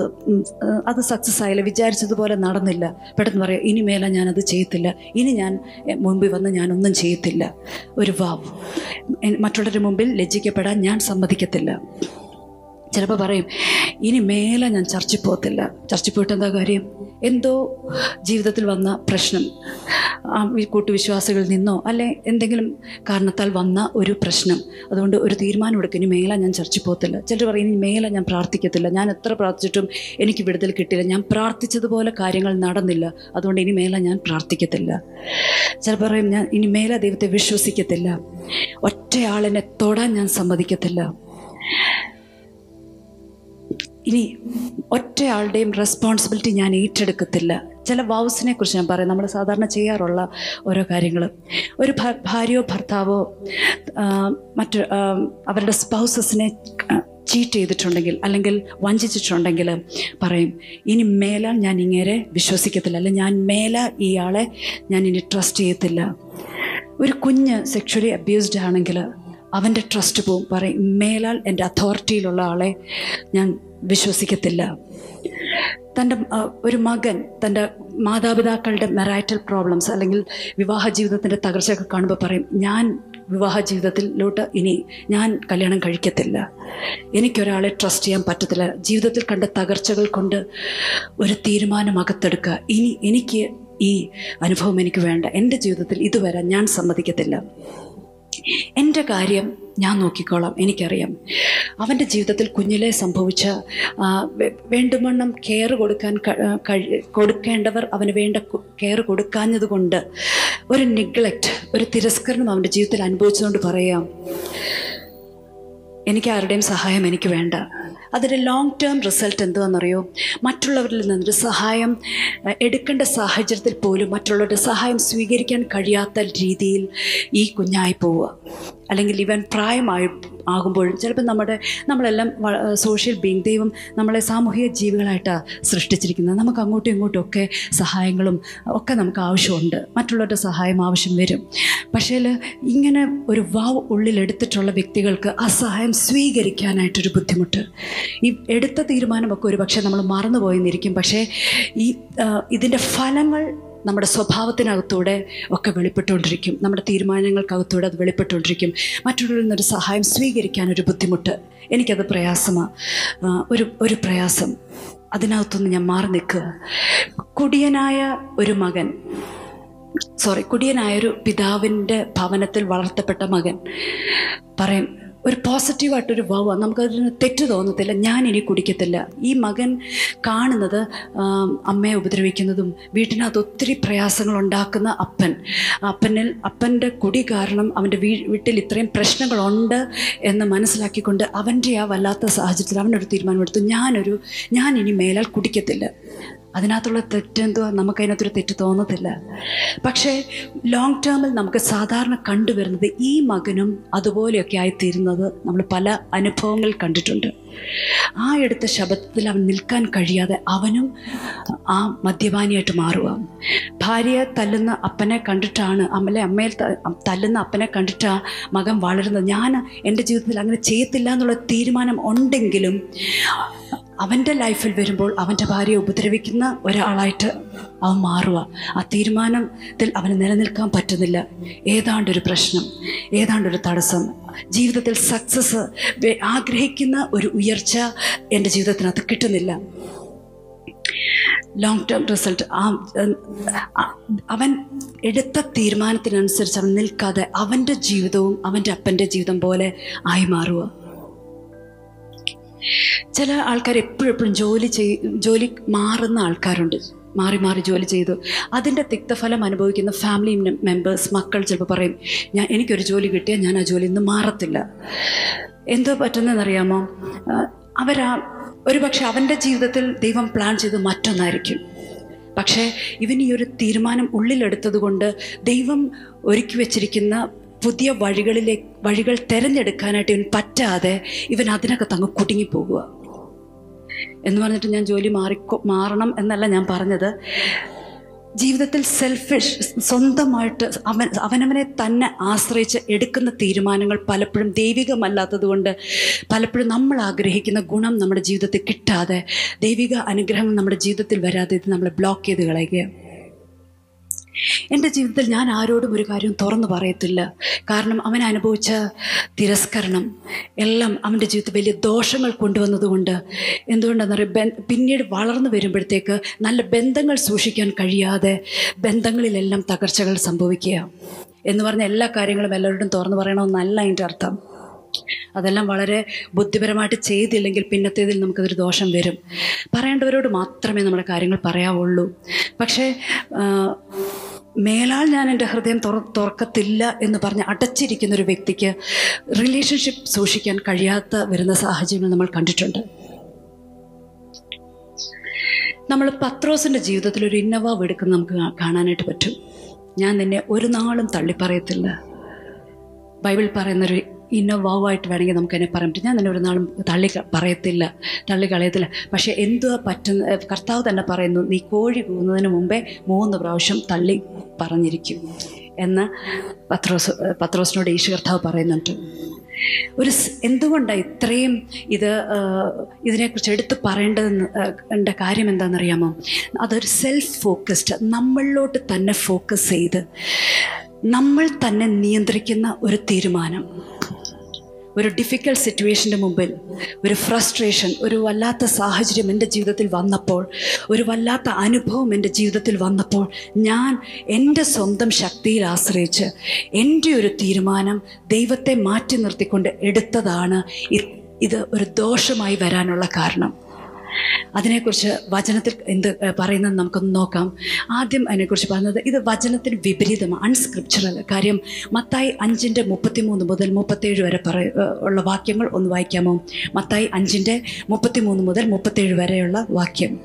അത് സക്സസ് ആയില്ല. വിചാരിച്ചതുപോലെ നടന്നില്ല. പെട്ടെന്ന് പറയാം ഇനി മേലെ ഞാനത് ചെയ്യത്തില്ല. ഇനി ഞാൻ മുമ്പിൽ വന്ന് ഞാനൊന്നും ചെയ്യത്തില്ല. ഒരു വാവ് മറ്റുള്ളവരുടെ മുമ്പിൽ ലജ്ജിക്കപ്പെടാൻ ഞാൻ സമ്മതിക്കത്തില്ല. ചിലപ്പോൾ പറയും ഇനി മേലെ ഞാൻ ചർച്ചിൽ പോകത്തില്ല. ചർച്ചിൽ പോയിട്ട് എന്താ കാര്യം? എന്തോ ജീവിതത്തിൽ വന്ന പ്രശ്നം. ആ കൂട്ടുവിശ്വാസികളിൽ നിന്നോ അല്ലെ എന്തെങ്കിലും കാരണത്താൽ വന്ന ഒരു പ്രശ്നം. അതുകൊണ്ട് ഒരു തീരുമാനം എടുക്കും. ഇനി മേലെ ഞാൻ ചർച്ചിൽ പോകത്തില്ല. ചിലർ പറയും ഇനി മേലെ ഞാൻ പ്രാർത്ഥിക്കത്തില്ല. ഞാൻ എത്ര പ്രാർത്ഥിച്ചിട്ടും എനിക്ക് വിടുതൽ കിട്ടില്ല ഞാൻ പ്രാർത്ഥിച്ചതുപോലെ കാര്യങ്ങൾ നടന്നില്ല. അതുകൊണ്ട് ഇനി മേലെ ഞാൻ പ്രാർത്ഥിക്കത്തില്ല. ചില പറയും ഞാൻ ഇനി മേലെ ദൈവത്തെ വിശ്വസിക്കത്തില്ല. ഒറ്റയാളിനെ തൊടാൻ ഞാൻ സമ്മതിക്കത്തില്ല. ഇനി ഒറ്റയാളുടെയും റെസ്പോൺസിബിലിറ്റി ഞാൻ ഏറ്റെടുക്കത്തില്ല. ചില വൗസിനെ കുറിച്ച് ഞാൻ പറയാം. നമ്മൾ സാധാരണ ചെയ്യാറുള്ള ഓരോ കാര്യങ്ങൾ. ഒരു ഭാര്യയോ ഭർത്താവോ മറ്റു അവരുടെ സ്പൗസസിനെ ചീറ്റ് ചെയ്തിട്ടുണ്ടെങ്കിൽ അല്ലെങ്കിൽ വഞ്ചിച്ചിട്ടുണ്ടെങ്കിൽ പറയും ഇനി മേലാൽ ഞാൻ ഇങ്ങേരെ വിശ്വസിക്കത്തില്ല. അല്ല ഞാൻ മേല ഇയാളെ ഞാൻ ഇനി ട്രസ്റ്റ് ചെയ്യത്തില്ല. ഒരു കുഞ്ഞ് സെക്ഷലി അബ്യൂസ്ഡ് ആണെങ്കിൽ അവന്റെ ട്രസ്റ്റ് പോവും. പറയും മേലാൽ എന്റെ അതോറിറ്റിയിലുള്ള ആളെ ഞാൻ വിശ്വസിക്കത്തില്ല. തന്റെ ഒരു മകൻ തന്റെ മാതാപിതാക്കളുടെ മെറൈറ്റൽ പ്രോബ്ലംസ് അല്ലെങ്കിൽ വിവാഹ ജീവിതത്തിന്റെ തകർച്ചയൊക്കെ കാണുമ്പോൾ പറയും ഞാൻ വിവാഹ ജീവിതത്തിലോട്ട് ഇനി ഞാൻ കല്യാണം കഴിക്കത്തില്ല. എനിക്കൊരാളെ ട്രസ്റ്റ് ചെയ്യാൻ പറ്റത്തില്ല. ജീവിതത്തിൽ കണ്ട തകർച്ചകൾ കൊണ്ട് ഒരു തീരുമാനം അകത്തെടുക്കുക. ഇനി എനിക്ക് ഈ അനുഭവം എനിക്ക് വേണ്ട. എന്റെ ജീവിതത്തിൽ ഇതുവരെ ഞാൻ സമ്മതിക്കത്തില്ല. എന്റെ കാര്യം ഞാൻ നോക്കിക്കോളാം എനിക്കറിയാം. അവന്റെ ജീവിതത്തിൽ കുഞ്ഞിലെ സംഭവിച്ച വേണ്ടുമണ്ണം കെയർ കൊടുക്കാൻ കൊടുക്കേണ്ടവർ അവന് വേണ്ട കെയർ കൊടുക്കാഞ്ഞതുകൊണ്ട് ഒരു നിഗ്ലക്റ്റ് ഒരു തിരസ്കരണം അവന്റെ ജീവിതത്തിൽ അനുഭവിച്ചതുകൊണ്ട് പറയാം. എനിക്ക് ആരുടെയും സഹായം എനിക്ക് വേണ്ട. അതിന്റെ ലോങ് ടേം റിസൾട്ട് എന്തുവാണെന്നറിയോ മറ്റുള്ളവരിൽ നിന്നൊരു സഹായം എടുക്കേണ്ട സാഹചര്യത്തിൽ പോലും മറ്റുള്ളവരുടെ സഹായം സ്വീകരിക്കാൻ കഴിയാത്ത രീതിയിൽ ഈ കുഞ്ഞായി പോവുക. അല്ലെങ്കിൽ ഇവൻ പ്രായമായി ആകുമ്പോഴും ചിലപ്പോൾ നമ്മുടെ നമ്മളെല്ലാം സോഷ്യൽ ബീങ് ദൈവം നമ്മളെ സാമൂഹിക ജീവികളായിട്ടാണ് സൃഷ്ടിച്ചിരിക്കുന്നത്. നമുക്ക് അങ്ങോട്ടും ഇങ്ങോട്ടും ഒക്കെ സഹായങ്ങളും ഒക്കെ നമുക്ക് ആവശ്യമുണ്ട്. മറ്റുള്ളവരുടെ സഹായം ആവശ്യം വരും. പക്ഷേ ഇങ്ങനെ ഒരു വാവ് ഉള്ളിലെടുത്തിട്ടുള്ള വ്യക്തികൾക്ക് ആ സഹായം സ്വീകരിക്കാനായിട്ടൊരു ബുദ്ധിമുട്ട്. ഈ എടുത്ത തീരുമാനമൊക്കെ ഒരു പക്ഷേ നമ്മൾ മറന്നുപോയെന്നിരിക്കും. പക്ഷേ ഈ ഇതിന്റെ ഫലങ്ങൾ നമ്മുടെ സ്വഭാവത്തിനകത്തൂടെ ഒക്കെ വെളിപ്പെട്ടുകൊണ്ടിരിക്കും. നമ്മുടെ തീരുമാനങ്ങൾക്കകത്തൂടെ അത് വെളിപ്പെട്ടുകൊണ്ടിരിക്കും. മറ്റുള്ളവരിൽ നിന്നൊരു സഹായം സ്വീകരിക്കാനൊരു ബുദ്ധിമുട്ട്. എനിക്കത് പ്രയാസമാണ് ഒരു ഒരു പ്രയാസം. അതിനകത്തുനിന്ന് ഞാൻ മാറി നിൽക്കുക. കുടിയനായ ഒരു മകൻ സോറി കുടിയനായൊരു പിതാവിന്റെ ഭവനത്തിൽ വളർത്തപ്പെട്ട മകൻ പറയും ഒരു പോസിറ്റീവായിട്ടൊരു വവ നമുക്കതിന് തെറ്റ് തോന്നത്തില്ല. ഞാൻ ഇനി കുടിക്കത്തില്ല. ഈ മകൻ കാണുന്നത് അമ്മയെ ഉപദ്രവിക്കുന്നതും വീട്ടിനകത്ത് ഒത്തിരി പ്രയാസങ്ങൾ ഉണ്ടാക്കുന്ന അപ്പൻ. അപ്പനിൽ അപ്പന്റെ കുടി കാരണം അവന്റെ വീ വീട്ടിൽ ഇത്രയും പ്രശ്നങ്ങളുണ്ട് എന്ന് മനസ്സിലാക്കിക്കൊണ്ട് അവന്റെ ആ വല്ലാത്ത സാഹചര്യത്തിൽ അവനൊരു തീരുമാനമെടുത്തു. ഞാനൊരു ഞാൻ ഇനി മേലാൽ കുടിക്കത്തില്ല. അതിനകത്തുള്ള തെറ്റെന്തോ നമുക്കതിനകത്തൊരു തെറ്റ് തോന്നത്തില്ല. പക്ഷേ ലോങ് ടേമിൽ നമുക്ക് സാധാരണ കണ്ടുവരുന്നത് ഈ മകനും അതുപോലെയൊക്കെ ആയിത്തീരുന്നത് നമ്മൾ പല അനുഭവങ്ങൾ കണ്ടിട്ടുണ്ട്. ആ എടുത്ത ശബ്ദത്തിൽ അവൻ നിൽക്കാൻ കഴിയാതെ അവനും ആ മദ്യപാനിയായിട്ട് മാറുക ഭാര്യയെ തല്ലുന്ന അപ്പനെ കണ്ടിട്ടാണ് അമ്മലെ അമ്മയിൽ തല്ലുന്ന അപ്പനെ കണ്ടിട്ടാ മകൻ വളരുന്നത്. ഞാൻ എന്റെ ജീവിതത്തിൽ അങ്ങനെ ചെയ്യത്തില്ല എന്നുള്ള തീരുമാനം ഉണ്ടെങ്കിലും അവന്റെ ലൈഫിൽ വരുമ്പോൾ അവന്റെ ഭാര്യയെ ഉപദ്രവിക്കുന്ന ഒരാളായിട്ട് അവൻ മാറുക. ആ തീരുമാനത്തിൽ അവന് നിലനിൽക്കാൻ പറ്റുന്നില്ല. ഏതാണ്ടൊരു പ്രശ്നം ഏതാണ്ടൊരു തടസ്സം. ജീവിതത്തിൽ സക്സസ് ആഗ്രഹിക്കുന്ന ഒരു ഉയർച്ച എന്റെ ജീവിതത്തിനകത്ത് കിട്ടുന്നില്ല. ലോങ് ടേം റിസൾട്ട് ആ അവൻ എടുത്ത തീരുമാനത്തിനനുസരിച്ച് അവൻ നിൽക്കാതെ അവന്റെ ജീവിതവും അവന്റെ അപ്പന്റെ ജീവിതം പോലെ ആയി മാറുക. ചില ആൾക്കാർ എപ്പോഴും എപ്പോഴും ജോലി ചെയ് ജോലി മാറുന്ന ആൾക്കാരുണ്ട്. മാറി മാറി ജോലി ചെയ്തു. അതിന്റെ തിക്തഫലം അനുഭവിക്കുന്ന ഫാമിലി മെമ്പേഴ്സ് മക്കൾ ചിലപ്പോൾ പറയും ഞാൻ എനിക്കൊരു ജോലി കിട്ടിയാൽ ഞാൻ ആ ജോലി ഇന്ന് മാറത്തില്ല. എന്തോ പറ്റുന്നതെന്നറിയാമോ? അവരാ ഒരു പക്ഷെ അവന്റെ ജീവിതത്തിൽ ദൈവം പ്ലാൻ ചെയ്ത് മറ്റൊന്നായിരിക്കും. പക്ഷേ ഇവൻ ഈ ഒരു തീരുമാനം ഉള്ളിലെടുത്തത് കൊണ്ട് ദൈവം ഒരുക്കി വെച്ചിരിക്കുന്ന പുതിയ വഴികളിലെ വഴികൾ തിരഞ്ഞെടുക്കാനായിട്ട് ഇവൻ പറ്റാതെ ഇവൻ അതിനകത്ത് അങ്ങ് കുടുങ്ങിപ്പോകുക എന്ന് പറഞ്ഞിട്ട് ഞാൻ ജോലി മാറിക്കോ മാറണം എന്നല്ല ഞാൻ പറഞ്ഞത്. ജീവിതത്തിൽ സെൽഫിഷ് സ്വന്തമായിട്ട് അവൻ അവനവനെ തന്നെ ആശ്രയിച്ച് എടുക്കുന്ന തീരുമാനങ്ങൾ പലപ്പോഴും ദൈവികമല്ലാത്തത് കൊണ്ട് പലപ്പോഴും നമ്മൾ ആഗ്രഹിക്കുന്ന ഗുണം നമ്മുടെ ജീവിതത്തിൽ കിട്ടാതെ ദൈവിക അനുഗ്രഹങ്ങൾ നമ്മുടെ ജീവിതത്തിൽ വരാതെ ഇത് നമ്മളെ ബ്ലോക്ക് ചെയ്ത് കളയുകയാണ്. എന്റെ ജീവിതത്തിൽ ഞാൻ ആരോടും ഒരു കാര്യം തുറന്നു പറയത്തില്ല. കാരണം അവൻ അനുഭവിച്ച തിരസ്കരണം എല്ലാം അവന്റെ ജീവിതത്തിൽ വലിയ ദോഷങ്ങൾ കൊണ്ടുവന്നതുകൊണ്ട് എന്തുകൊണ്ടെന്നറിയാം പിന്നീട് വളർന്നു വരുമ്പോഴത്തേക്ക് നല്ല ബന്ധങ്ങൾ സൂക്ഷിക്കാൻ കഴിയാതെ ബന്ധങ്ങളിലെല്ലാം തകർച്ചകൾ സംഭവിക്കുക. എന്ന് പറഞ്ഞ എല്ലാ കാര്യങ്ങളും എല്ലാവരോടും തുറന്നു പറയണമെന്നല്ല അതിന്റെ അർത്ഥം. അതെല്ലാം വളരെ ബുദ്ധിപരമായിട്ട് ചെയ്തില്ലെങ്കിൽ പിന്നത്തേതിൽ നമുക്കതൊരു ദോഷം വരും. പറയേണ്ടവരോട് മാത്രമേ നമ്മുടെ കാര്യങ്ങൾ പറയാവുള്ളൂ. പക്ഷേ മേലാൽ ഞാൻ എന്റെ ഹൃദയം തുറ തുറക്കത്തില്ല എന്ന് പറഞ്ഞ് അടച്ചിരിക്കുന്ന ഒരു വ്യക്തിക്ക് റിലേഷൻഷിപ്പ് സൂക്ഷിക്കാൻ കഴിയാത്ത വരുന്ന സാഹചര്യങ്ങൾ നമ്മൾ കണ്ടിട്ടുണ്ട്. നമ്മൾ പത്രോസിന്റെ ജീവിതത്തിൽ ഒരു ഇന്നവാവ് എടുക്കുന്ന നമുക്ക് കാണാനായിട്ട് പറ്റും. ഞാൻ നിന്നെ ഒരു നാളും തള്ളിപ്പറയത്തില്ല. ബൈബിൾ പറയുന്നൊരു ഇന്ന വാവായിട്ട് വേണമെങ്കിൽ നമുക്ക് പറയാൻ പറ്റും ഞാൻ തന്നെ ഒരു നാളും തള്ളി പറയത്തില്ല തള്ളി കളയത്തില്ല. പക്ഷേ എന്തുവാ പറ്റുന്ന കർത്താവ് തന്നെ പറയുന്നു നീ കോഴി കൂന്നതിന് മുമ്പേ മൂന്ന് പ്രാവശ്യം തള്ളി പറഞ്ഞിരിക്കും. എന്ന് പത്രോസ് പത്രോസിനോട് ഈശോ കർത്താവ് പറയുന്നുണ്ട്. ഒരു എന്തുകൊണ്ടാണ് ഇത്രയും ഇത് ഇതിനെക്കുറിച്ച് എടുത്ത് പറയേണ്ടതെന്ന് കാര്യം എന്താണെന്നറിയാമോ? അതൊരു സെൽഫ് ഫോക്കസ്ഡ് നമ്മളിലോട്ട് തന്നെ ഫോക്കസ് ചെയ്ത് നമ്മൾ തന്നെ നിയന്ത്രിക്കുന്ന ഒരു തീരുമാനം. ഒരു ഡിഫിക്കൽട്ട് സിറ്റുവേഷന്റെ മുമ്പിൽ ഒരു ഫ്രസ്ട്രേഷൻ ഒരു വല്ലാത്ത സാഹചര്യം എന്റെ ജീവിതത്തിൽ വന്നപ്പോൾ ഒരു വല്ലാത്ത അനുഭവം എന്റെ ജീവിതത്തിൽ വന്നപ്പോൾ ഞാൻ എന്റെ സ്വന്തം ശക്തിയിൽ ആശ്രയിച്ച് എന്റെ ഒരു തീരുമാനം ദൈവത്തെ മാറ്റി നിർത്തിക്കൊണ്ട് എടുത്തതാണ്. ഇത് ഒരു ദോഷമായി വരാനുള്ള കാരണം. അതിനെക്കുറിച്ച് വചനത്തിൽ എന്ത് പറയുന്നത് നമുക്കൊന്ന് നോക്കാം. ആദ്യം അതിനെക്കുറിച്ച് പറയുന്നത് ഇത് വചനത്തിന് വിപരീതമാണ് അൺസ്ക്രിപ്ചറൽ കാര്യം. മത്തായി അഞ്ചിന്റെ മുപ്പത്തിമൂന്ന് മുതൽ മുപ്പത്തേഴ് വരെ പറ ഉള്ള വാക്യങ്ങൾ ഒന്ന് വായിക്കാമോ? മത്തായി അഞ്ചിന്റെ മുപ്പത്തിമൂന്ന് മുതൽ മുപ്പത്തേഴ് വരെയുള്ള വാക്യം.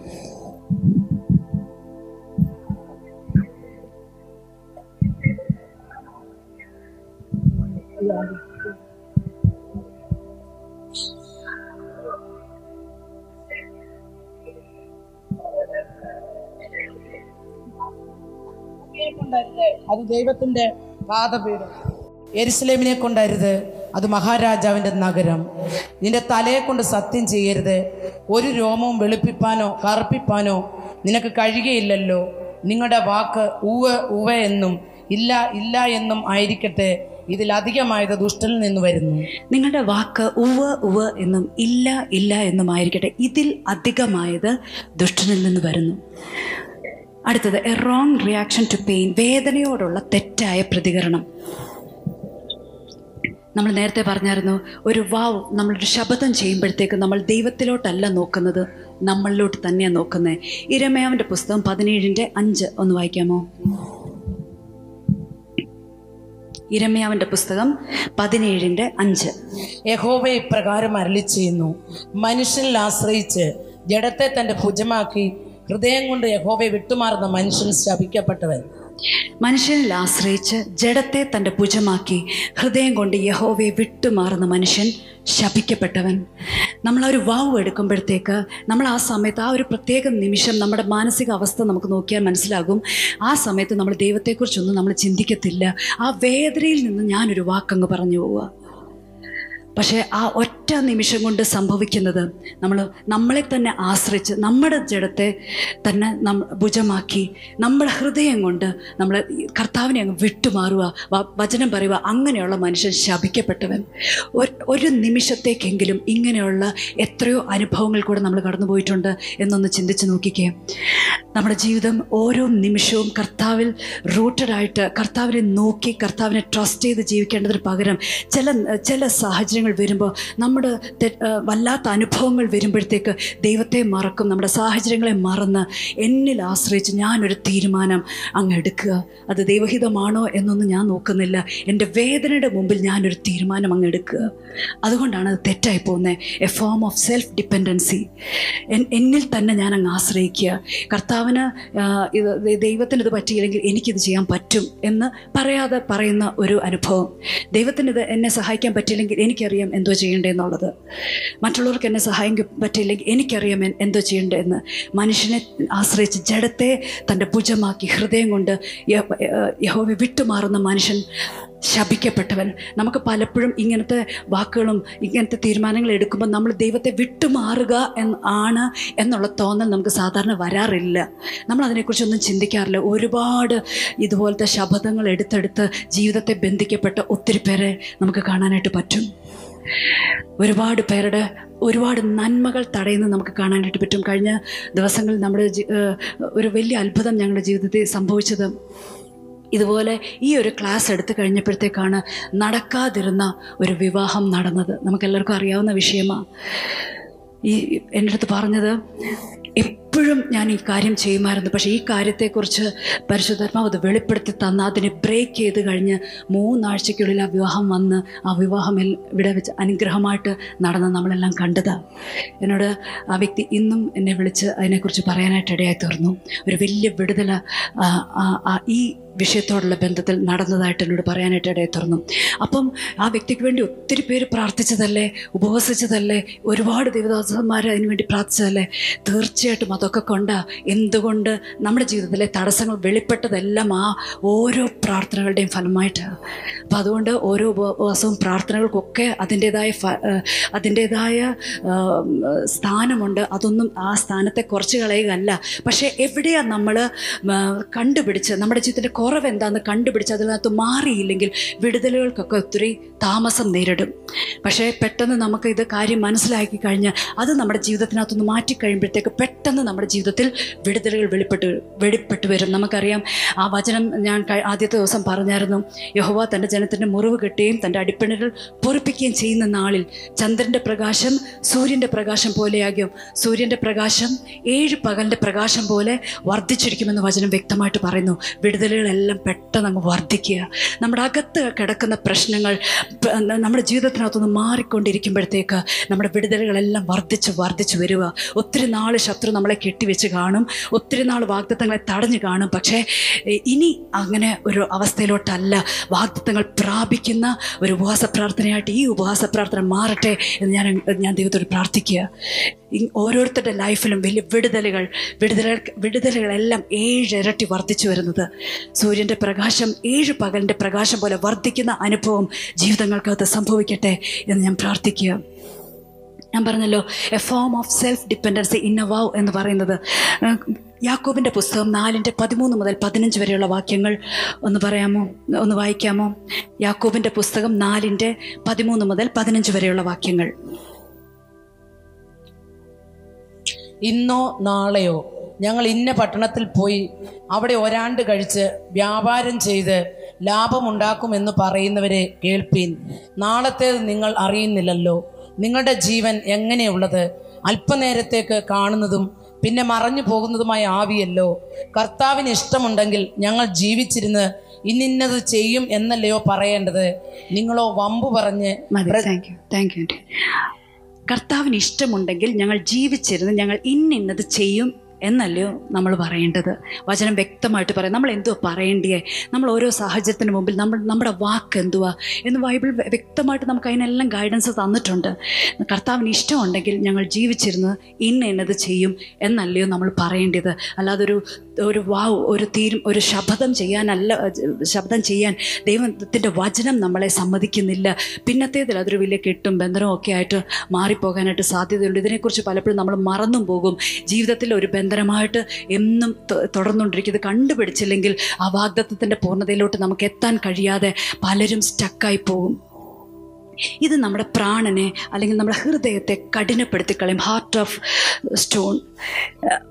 അത് ദൈവത്തിന്റെ പാദപീഠം. എരുസലേമിനെ കൊണ്ടരുത്. അത് മഹാരാജാവിന്റെ നഗരം. നിന്റെ തലയെ കൊണ്ട് സത്യം ചെയ്യരുത്. ഒരു രോമവും വെളുപ്പിപ്പാനോ കറുപ്പിപ്പാനോ നിനക്ക് കഴിയുകയില്ലല്ലോ. നിങ്ങളുടെ വാക്ക് ഉവ ഉവ എന്നും ഇല്ല ഇല്ല എന്നും ആയിരിക്കട്ടെ. ഇതിൽ ഇതിലധികമായത് ദുഷ്ടനിൽ നിന്ന് വരുന്നു. നിങ്ങളുടെ വാക്ക് ഉവ ഉവ എന്നും ഇല്ല ഇല്ല എന്നും ആയിരിക്കട്ടെ. ഇതിൽ അധികമായത് ദുഷ്ടനിൽ നിന്ന് വരുന്നു. അടുത്തത് a wrong reaction to pain വേദനയോടുള്ള തെറ്റായ പ്രതികരണം. നമ്മൾ നേരത്തെ പറഞ്ഞായിരുന്നു ഒരു വാവ് നമ്മളൊരു ശബ്ദം ചെയ്യുമ്പോഴത്തേക്ക് നമ്മൾ ദൈവത്തിലോട്ടല്ല നോക്കുന്നത് നമ്മളിലോട്ട് തന്നെയാണ് നോക്കുന്നത് ഇരമയാവിന്റെ പുസ്തകം പതിനേഴിന്റെ അഞ്ച് ഒന്ന് വായിക്കാമോ? ഇരമയാവിന്റെ പുസ്തകം പതിനേഴിന്റെ അഞ്ച്. യഹോവ ഇപ്രകാരം അരളി ചെയ്യുന്നു മനുഷ്യനിൽ ആശ്രയിച്ച് ജഡത്തെ തന്റെ ഭുജമാക്കി ഹൃദയം കൊണ്ട് യഹോവയെ വിട്ടുമാറുന്ന മനുഷ്യൻ ശപിക്കപ്പെട്ടവൻ. മനുഷ്യനിൽ ആശ്രയിച്ച് ജഡത്തെ തന്റെ ഭുജമാക്കി ഹൃദയം കൊണ്ട് യഹോവയെ വിട്ടുമാറുന്ന മനുഷ്യൻ ശപിക്കപ്പെട്ടവൻ. നമ്മൾ ഒരു വാവ് എടുക്കുമ്പോഴത്തേക്ക് നമ്മൾ ആ സമയത്ത് ആ ഒരു പ്രത്യേക നിമിഷം നമ്മുടെ മാനസിക അവസ്ഥ നമുക്ക് നോക്കിയാൽ മനസ്സിലാകും. ആ സമയത്ത് നമ്മൾ ദൈവത്തെക്കുറിച്ചൊന്നും നമ്മൾ ചിന്തിക്കത്തില്ല. ആ വേദനയിൽ നിന്ന് ഞാനൊരു വാക്കങ്ങ് പറഞ്ഞു പോവുക. പക്ഷേ ആ ഒറ്റ നിമിഷം കൊണ്ട് സംഭവിക്കുന്നത് നമ്മൾ നമ്മളെ തന്നെ ആശ്രയിച്ച് നമ്മുടെ ജഡത്തെ തന്നെ നം ഭുജമാക്കി നമ്മുടെ ഹൃദയം കൊണ്ട് നമ്മൾ കർത്താവിനെ അങ്ങ് വിട്ടുമാറുക വചനം പറയുക അങ്ങനെയുള്ള മനുഷ്യൻ ശപിക്കപ്പെട്ടവൻ. ഒരു- നിമിഷത്തേക്കെങ്കിലും ഇങ്ങനെയുള്ള എത്രയോ അനുഭവങ്ങൾ കൂടെ നമ്മൾ കടന്നു പോയിട്ടുണ്ട് എന്നൊന്ന് ചിന്തിച്ച് നോക്കിക്കേ. നമ്മുടെ ജീവിതം ഓരോ നിമിഷവും കർത്താവിൽ റൂട്ടഡായിട്ട് കർത്താവിനെ നോക്കി കർത്താവിനെ ട്രസ്റ്റ് ചെയ്ത് ജീവിക്കേണ്ടതിന് പകരം ചില ചില സാഹചര്യങ്ങൾ വരുമ്പോൾ നമ്മുടെ വല്ലാത്ത അനുഭവങ്ങൾ വരുമ്പോഴത്തേക്ക് ദൈവത്തെ മറക്കും. നമ്മുടെ സാഹചര്യങ്ങളെ മറന്ന് എന്നിൽ ആശ്രയിച്ച് ഞാനൊരു തീരുമാനം അങ്ങ് എടുക്കുക. അത് ദൈവഹിതമാണോ എന്നൊന്നും ഞാൻ നോക്കുന്നില്ല. എന്റെ വേദനയുടെ മുമ്പിൽ ഞാനൊരു തീരുമാനം അങ്ങ് എടുക്കുക. അതുകൊണ്ടാണ് അത് തെറ്റായി പോകുന്നത് a form of self dependency എന്നിൽ തന്നെ ഞാൻ അങ്ങ് ആശ്രയിക്കുക. കർത്താവിന് ഇത് ദൈവത്തിന് ഇത് പറ്റിയില്ലെങ്കിൽ എനിക്കിത് ചെയ്യാൻ പറ്റും എന്ന് പറയാതെ പറയുന്ന ഒരു അനുഭവം. ദൈവത്തിന് ഇത് എന്നെ സഹായിക്കാൻ പറ്റിയില്ലെങ്കിൽ എനിക്കറിയാം എന്തോ ചെയ്യേണ്ടതെന്നുള്ളത് മറ്റുള്ളവർക്ക് എന്നെ സഹായിക്കാൻ പറ്റില്ലെങ്കിൽ എനിക്കറിയാം എന്തോ ചെയ്യേണ്ടതെന്ന് മനുഷ്യനെ ആശ്രയിച്ച് ജഡത്തെ തന്റെ ഭുജമാക്കി ഹൃദയം കൊണ്ട് യഹോവ വിട്ടുമാറുന്ന മനുഷ്യൻ ശപിക്കപ്പെട്ടവൻ. നമുക്ക് പലപ്പോഴും ഇങ്ങനത്തെ വാക്കുകളും ഇങ്ങനത്തെ തീരുമാനങ്ങൾ എടുക്കുമ്പോൾ നമ്മൾ ദൈവത്തെ വിട്ടുമാറുക എന്ന് ആണ് എന്നുള്ള തോന്നൽ നമുക്ക് സാധാരണ വരാറില്ല. നമ്മൾ അതിനെക്കുറിച്ചൊന്നും ചിന്തിക്കാറില്ല. ഒരുപാട് ഇതുപോലത്തെ ശബ്ദങ്ങൾ എടുത്തെടുത്ത് ജീവിതത്തെ ബന്ധിക്കപ്പെട്ട ഒത്തിരി പേരെ നമുക്ക് കാണാനായിട്ട് പറ്റും. ഒരുപാട് പേരുടെ ഒരുപാട് നന്മകൾ തടയുന്നത് നമുക്ക് കാണാനായിട്ട് പറ്റും. കഴിഞ്ഞ ദിവസങ്ങളിൽ നമ്മുടെ ഒരു വലിയ അത്ഭുതം ഞങ്ങളുടെ ജീവിതത്തിൽ സംഭവിച്ചത്. ഇതുപോലെ ഈ ഒരു ക്ലാസ് എടുത്തു കഴിഞ്ഞപ്പോഴത്തേക്കാണ് നടക്കാതിരുന്ന ഒരു വിവാഹം നടന്നത്. നമുക്കെല്ലാവർക്കും അറിയാവുന്ന വിഷയമാണ് ഈ എന്റെ അടുത്ത് പറഞ്ഞത് എപ്പോഴും ഞാൻ ഈ കാര്യം ചെയ്യുമായിരുന്നു. പക്ഷേ ഈ കാര്യത്തെക്കുറിച്ച് പരിശുദ്ധാത്മാവ് അത് വെളിപ്പെടുത്തി തന്ന അതിനെ ബ്രേക്ക് ചെയ്ത് കഴിഞ്ഞ് മൂന്നാഴ്ചയ്ക്കുള്ളിൽ ആ വിവാഹം വന്ന് ആ വിവാഹം ഇവിടെ വെച്ച് അനുഗ്രഹമായിട്ട് നടന്ന് നമ്മളെല്ലാം കണ്ടത്. എന്നോട് ആ വ്യക്തി ഇന്നും എന്നെ വിളിച്ച് അതിനെക്കുറിച്ച് പറയാനായിട്ട് ഇടയായി തീർന്നു. ഒരു വലിയ വിടുതല ഈ വിഷയത്തോടുള്ള ബന്ധത്തിൽ നടന്നതായിട്ട് എന്നോട് പറയാനായിട്ട് ഇടയെ തുറന്നു. അപ്പം ആ വ്യക്തിക്ക് വേണ്ടി ഒത്തിരി പേര് പ്രാർത്ഥിച്ചതല്ലേ? ഉപവസിച്ചതല്ലേ? ഒരുപാട് ദേവദാസന്മാർ അതിന് വേണ്ടി പ്രാർത്ഥിച്ചതല്ലേ? തീർച്ചയായിട്ടും അതൊക്കെ കൊണ്ട് എന്തുകൊണ്ട് നമ്മുടെ ജീവിതത്തിലെ തടസ്സങ്ങൾ വെളിപ്പെട്ടതെല്ലാം ആ ഓരോ പ്രാർത്ഥനകളുടെയും ഫലമായിട്ടാണ് അപ്പം അതുകൊണ്ട് ഓരോ ഉപവാസവും പ്രാർത്ഥനകൾക്കൊക്കെ അതിന്റേതായ അതിന്റേതായ സ്ഥാനമുണ്ട്. അതൊന്നും ആ സ്ഥാനത്തെ കുറച്ച് കളയുകയല്ല. പക്ഷേ എവിടെയാണ് നമ്മൾ കണ്ടുപിടിച്ച് നമ്മുടെ ജീവിതത്തിന്റെ കുറവ് എന്താണെന്ന് കണ്ടുപിടിച്ച് അതിനകത്ത് മാറിയില്ലെങ്കിൽ വിടുതലുകൾക്കൊക്കെ ഒത്തിരി താമസം നേരിടും. പക്ഷേ പെട്ടെന്ന് നമുക്ക് ഇത് കാര്യം മനസ്സിലാക്കി കഴിഞ്ഞ് അത് നമ്മുടെ ജീവിതത്തിനകത്തൊന്ന് മാറ്റി കഴിയുമ്പോഴത്തേക്ക് പെട്ടെന്ന് നമ്മുടെ ജീവിതത്തിൽ വിടുതലുകൾ വെളിപ്പെട്ട് വെളിപ്പെട്ട് വരും. നമുക്കറിയാം ആ വചനം ഞാൻ ആദ്യത്തെ ദിവസം പറഞ്ഞായിരുന്നു യഹോവ തന്റെ ജനത്തിന്റെ മുറിവ് കെട്ടുകയും തന്റെ അടിപ്പിണകൾ പൊറിപ്പിക്കുകയും ചെയ്യുന്ന നാളിൽ ചന്ദ്രന്റെ പ്രകാശം സൂര്യന്റെ പ്രകാശം പോലെയാകും. സൂര്യന്റെ പ്രകാശം ഏഴ് പകലിന്റെ പ്രകാശം പോലെ വർദ്ധിച്ചിരിക്കുമെന്ന് വചനം വ്യക്തമായിട്ട് പറയുന്നു. വിടുതലുകളെല്ലാം പെട്ടെന്ന് അങ്ങ് വർദ്ധിക്കുക. നമ്മുടെ അകത്ത് കിടക്കുന്ന പ്രശ്നങ്ങൾ നമ്മുടെ ജീവിതത്തിനകത്തുനിന്ന് മാറിക്കൊണ്ടിരിക്കുമ്പോഴത്തേക്ക് നമ്മുടെ വിടുതലുകളെല്ലാം വർദ്ധിച്ച് വർദ്ധിച്ച് വരിക. ഒത്തിരി നാൾ ശത്രു നമ്മളെ കെട്ടിവെച്ച് കാണും. ഒത്തിരി നാൾ വാഗ്ദത്തങ്ങളെ തടഞ്ഞു കാണും. പക്ഷേ ഇനി അങ്ങനെ ഒരു അവസ്ഥയിലോട്ടല്ല. വാഗ്ദത്തങ്ങൾ പ്രാപിക്കുന്ന ഒരു ഉപവാസ പ്രാർത്ഥനയായിട്ട് ഈ ഉപവാസ പ്രാർത്ഥന മാറട്ടെ എന്ന് ഞാൻ ഞാൻ ദൈവത്തോട് പ്രാർത്ഥിക്കുക. ഓരോരുത്തരുടെ ലൈഫിലും വലിയ വിടുതലുകൾ വിടുതല വിടുതലുകളെല്ലാം ഇരട്ടി വർദ്ധിച്ചു വരുന്നത്. സൂര്യന്റെ പ്രകാശം ഏഴ് പകലിന്റെ പ്രകാശം പോലെ വർദ്ധിക്കുന്ന അനുഭവം ജീവിതങ്ങൾക്കകത്ത് സംഭവിക്കട്ടെ എന്ന് ഞാൻ പ്രാർത്ഥിക്കുക. ഞാൻ പറഞ്ഞല്ലോ a form of self dependency in a vow എന്ന് പറയുന്നത്. യാക്കോബിന്റെ പുസ്തകം നാലിന്റെ പതിമൂന്ന് മുതൽ പതിനഞ്ച് വരെയുള്ള വാക്യങ്ങൾ ഒന്ന് പറയാമോ? ഒന്ന് വായിക്കാമോ? യാക്കോബിന്റെ പുസ്തകം നാലിന്റെ പതിമൂന്ന് മുതൽ പതിനഞ്ച് വരെയുള്ള വാക്യങ്ങൾ. ഇന്നോ നാളെയോ. ഞങ്ങൾ ഇന്ന പട്ടണത്തിൽ പോയി അവിടെ ഒരാണ്ട് കഴിച്ച് വ്യാപാരം ചെയ്ത് ലാഭമുണ്ടാക്കുമെന്ന് പറയുന്നവരെ കേൾപ്പീൻ. നാളത്തേത് നിങ്ങൾ അറിയുന്നില്ലല്ലോ. നിങ്ങളുടെ ജീവൻ എങ്ങനെയുള്ളത്? അല്പനേരത്തേക്ക് കാണുന്നതും പിന്നെ മറഞ്ഞു പോകുന്നതുമായ ആവിയല്ലോ. കർത്താവിന് ഇഷ്ടമുണ്ടെങ്കിൽ ഞങ്ങൾ ജീവിച്ചിരുന്ന് ഇന്നിന്നത് ചെയ്യും എന്നല്ലയോ പറയേണ്ടത്? നിങ്ങളോ വമ്പു പറഞ്ഞ് താങ്ക് യു താങ്ക് യു കർത്താവിന് ഇഷ്ടമുണ്ടെങ്കിൽ ഞങ്ങൾ ജീവിച്ചിരുന്ന് ഞങ്ങൾ ഇന്നിന്നത് ചെയ്യും എന്നല്ലയോ നമ്മൾ പറയേണ്ടത്? വചനം വ്യക്തമായിട്ട് പറയാം. നമ്മൾ എന്തുവാ പറയേണ്ടിയേ? നമ്മൾ ഓരോ സാഹചര്യത്തിന് മുമ്പിൽ നമ്മൾ നമ്മുടെ വാക്ക് എന്തുവാ? എന്ന് ബൈബിൾ വ്യക്തമായിട്ട് നമുക്ക് അതിനെല്ലാം ഗൈഡൻസ് തന്നിട്ടുണ്ട്. കർത്താവിന് ഇഷ്ടമുണ്ടെങ്കിൽ ഞങ്ങൾ ജീവിച്ചിരുന്ന് ഇന്ന എന്നത് ചെയ്യും എന്നല്ലയോ നമ്മൾ പറയേണ്ടത്. അല്ലാതെ ഒരു വാവ് ഒരു തീരും ഒരു ശബ്ദം ചെയ്യാനല്ല ശബ്ദം ചെയ്യാൻ ദൈവത്തിന്റെ വചനം നമ്മളെ സമ്മതിക്കുന്നില്ല. പിന്നത്തേതിൽ അതൊരു വലിയ കെട്ടും ബന്ധനവും ഒക്കെ ആയിട്ട് മാറിപ്പോകാനായിട്ട് സാധ്യതയുണ്ട്. ഇതിനെക്കുറിച്ച് പലപ്പോഴും നമ്മൾ മറന്നും പോകും. ജീവിതത്തിൽ ഒരു ബന്ധനമായിട്ട് എന്നും തുടർന്നുകൊണ്ടിരിക്കും ഇത് കണ്ടുപിടിച്ചില്ലെങ്കിൽ ആ വാഗ്ദത്വത്തിന്റെ പൂർണതയിലോട്ട് നമുക്ക് എത്താൻ കഴിയാതെ പലരും സ്റ്റക്കായി പോകും. ഇത് നമ്മുടെ പ്രാണനെ അല്ലെങ്കിൽ നമ്മുടെ ഹൃദയത്തെ കഠിനപ്പെടുത്തി കളയും. ഹാർട്ട് ഓഫ് സ്റ്റോൺ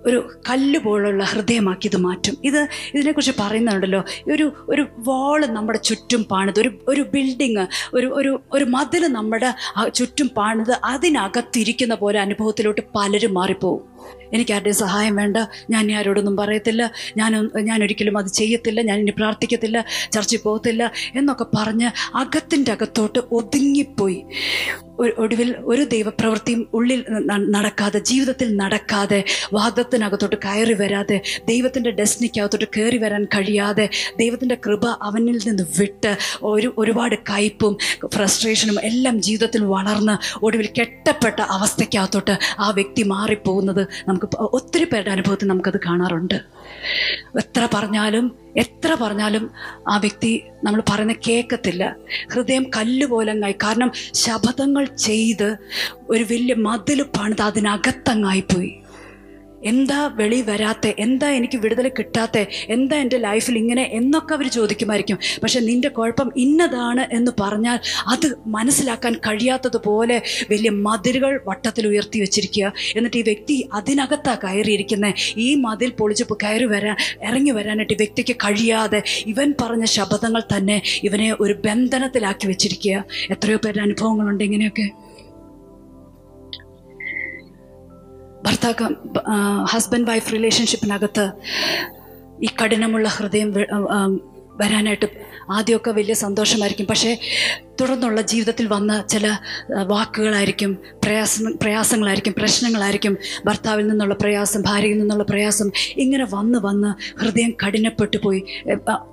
ഒരു കല്ല് പോലുള്ള ഹൃദയമാക്കി ഇത് മാറ്റും. ഇത് ഇതിനെക്കുറിച്ച് പറയുന്നുണ്ടല്ലോ. ഒരു ഒരു വാൾ നമ്മുടെ ചുറ്റും പാണിത് ഒരു ഒരു ബിൽഡിങ് ഒരു ഒരു ഒരു മതിൽ നമ്മുടെ ചുറ്റും പാണിത് അതിനകത്തിരിക്കുന്ന പോലെ അനുഭവത്തിലോട്ട് പലരും മാറിപ്പോവും. എനിക്ക് ആരുടെയും സഹായം വേണ്ട. ഞാൻ ഇനി ആരോടൊന്നും പറയത്തില്ല. ഞാൻ ഞാൻ ഒരിക്കലും അത് ചെയ്യത്തില്ല. ഞാൻ ഇനി പ്രാർത്ഥിക്കത്തില്ല. ചർച്ചിൽ പോകത്തില്ല എന്നൊക്കെ പറഞ്ഞ് അകത്തിന്റെ അകത്തോട്ട് ഒതുങ്ങിപ്പോയി. ഒടുവിൽ ഒരു ദൈവപ്രവൃത്തിയും ഉള്ളിൽ നടക്കാതെ ജീവിതത്തിൽ നടക്കാതെ വാദത്തിനകത്തോട്ട് കയറി വരാതെ ദൈവത്തിന്റെ ഡെസ്റ്റിനിക്കകത്തോട്ട് കയറി വരാൻ കഴിയാതെ ദൈവത്തിന്റെ കൃപ അവനിൽ നിന്ന് വിട്ട് ഒരു ഒരുപാട് കയ്പും ഫ്രസ്ട്രേഷനും എല്ലാം ജീവിതത്തിൽ വളർന്ന് ഒടുവിൽ കെട്ടപ്പെട്ട അവസ്ഥയ്ക്കകത്തോട്ട് ആ വ്യക്തി മാറിപ്പോകുന്നത് നമുക്ക് ഒത്തിരി പേരുടെ അനുഭവത്തിൽ നമുക്കത് കാണാറുണ്ട്. എത്ര പറഞ്ഞാലും എത്ര പറഞ്ഞാലും ആ വ്യക്തി നമ്മൾ പറയുന്ന കേൾക്കത്തില്ല. ഹൃദയം കല്ലുപോലങ്ങായി കാരണം ശപഥങ്ങൾ ചെയ്ത് ഒരു വലിയ മതിൽ പണിത് അതിനകത്തങ്ങായിപ്പോയി എന്താ വെളി വരാത്തെ? എന്താ എനിക്ക് വിടുതൽ കിട്ടാത്ത? എന്താ എന്റെ ലൈഫിൽ ഇങ്ങനെ എന്നൊക്കെ അവർ ചോദിക്കുമായിരിക്കും. പക്ഷെ നിന്റെ കുഴപ്പം ഇന്നതാണ് എന്ന് പറഞ്ഞാൽ അത് മനസ്സിലാക്കാൻ കഴിയാത്തതുപോലെ വലിയ മതിലുകൾ വട്ടത്തിൽ ഉയർത്തി വെച്ചിരിക്കുക. എന്നിട്ട് ഈ വ്യക്തി അതിനകത്താ കയറിയിരിക്കുന്നത് ഈ മതിൽ പൊളിച്ച് കയറി വരാൻ ഇറങ്ങി വരാനായിട്ട് വ്യക്തിക്ക് കഴിയാതെ ഇവൻ പറഞ്ഞ ശബ്ദങ്ങൾ തന്നെ ഇവനെ ഒരു ബന്ധനത്തിലാക്കി വെച്ചിരിക്കുക. എത്രയോ പേരുടെ അനുഭവങ്ങളുണ്ട് ഇങ്ങനെയൊക്കെ. ഭർത്താക്ക ഹസ്ബൻഡ് വൈഫ് റിലേഷൻഷിപ്പിനകത്ത് ഈ കഠിനമുള്ള ഹൃദയം വരാനായിട്ട് ആദ്യമൊക്കെ വലിയ സന്തോഷമായിരിക്കും. പക്ഷേ തുടർന്നുള്ള ജീവിതത്തിൽ വന്ന ചില വാക്കുകളായിരിക്കും പ്രയാസ പ്രയാസങ്ങളായിരിക്കും പ്രശ്നങ്ങളായിരിക്കും. ഭർത്താവിൽ നിന്നുള്ള പ്രയാസം ഭാര്യയിൽ നിന്നുള്ള പ്രയാസം ഇങ്ങനെ വന്ന് വന്ന് ഹൃദയം കഠിനപ്പെട്ടു പോയി.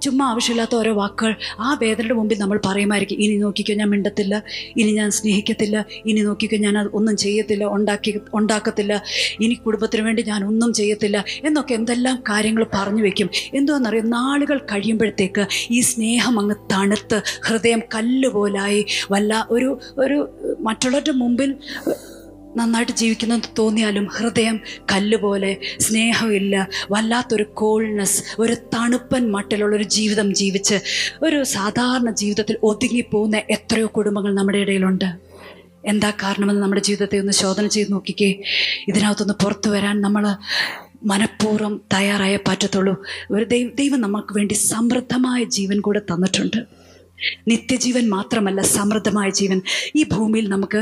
ചുമ്മാ ആവശ്യമില്ലാത്ത ഓരോ വാക്കുകൾ ആ വേദനയുടെ മുമ്പിൽ നമ്മൾ പറയുമായിരിക്കും ഇനി നോക്കിക്കോ ഞാൻ മിണ്ടത്തില്ല. ഇനി ഞാൻ സ്നേഹിക്കത്തില്ല. ഇനി നോക്കിക്കോ ഞാൻ ഒന്നും ചെയ്യത്തില്ല ഉണ്ടാക്കി ഉണ്ടാക്കത്തില്ല. ഇനി കുടുംബത്തിന് വേണ്ടി ഞാൻ ഒന്നും ചെയ്യത്തില്ല. എന്നൊക്കെ എന്തെല്ലാം കാര്യങ്ങൾ പറഞ്ഞു വെക്കും. എന്തോന്നറിയാം? നാളുകൾ കഴിയുമ്പോഴത്തേക്ക് ഈ സ്നേഹം അങ്ങ് തണുത്ത് ഹൃദയം കല്ലുപോലായി വല്ല ഒരു ഒരു മറ്റുള്ളവരുടെ മുമ്പിൽ നന്നായിട്ട് ജീവിക്കുന്നത് തോന്നിയാലും ഹൃദയം കല്ലുപോലെ സ്നേഹമില്ല വല്ലാത്തൊരു കോൾനെസ് ഒരു തണുപ്പൻ മട്ടിലുള്ളൊരു ജീവിതം ജീവിച്ച് ഒരു സാധാരണ ജീവിതത്തിൽ ഒതുങ്ങിപ്പോകുന്ന എത്രയോ കുടുംബങ്ങൾ നമ്മുടെ ഇടയിലുണ്ട്. എന്താ കാരണമെന്ന് നമ്മുടെ ജീവിതത്തെ ഒന്ന് ശോധന ചെയ്ത് നോക്കിക്കേ. ഇതിനകത്തൊന്ന് പുറത്തു വരാൻ നമ്മൾ മനഃപൂർവം തയ്യാറായേ പറ്റത്തുള്ളൂ. ഒരു ദൈവം നമുക്ക് വേണ്ടി സമൃദ്ധമായ ജീവൻ കൂടെ തന്നിട്ടുണ്ട്. നിത്യജീവൻ മാത്രമല്ല സമൃദ്ധമായ ജീവൻ. ഈ ഭൂമിയിൽ നമുക്ക്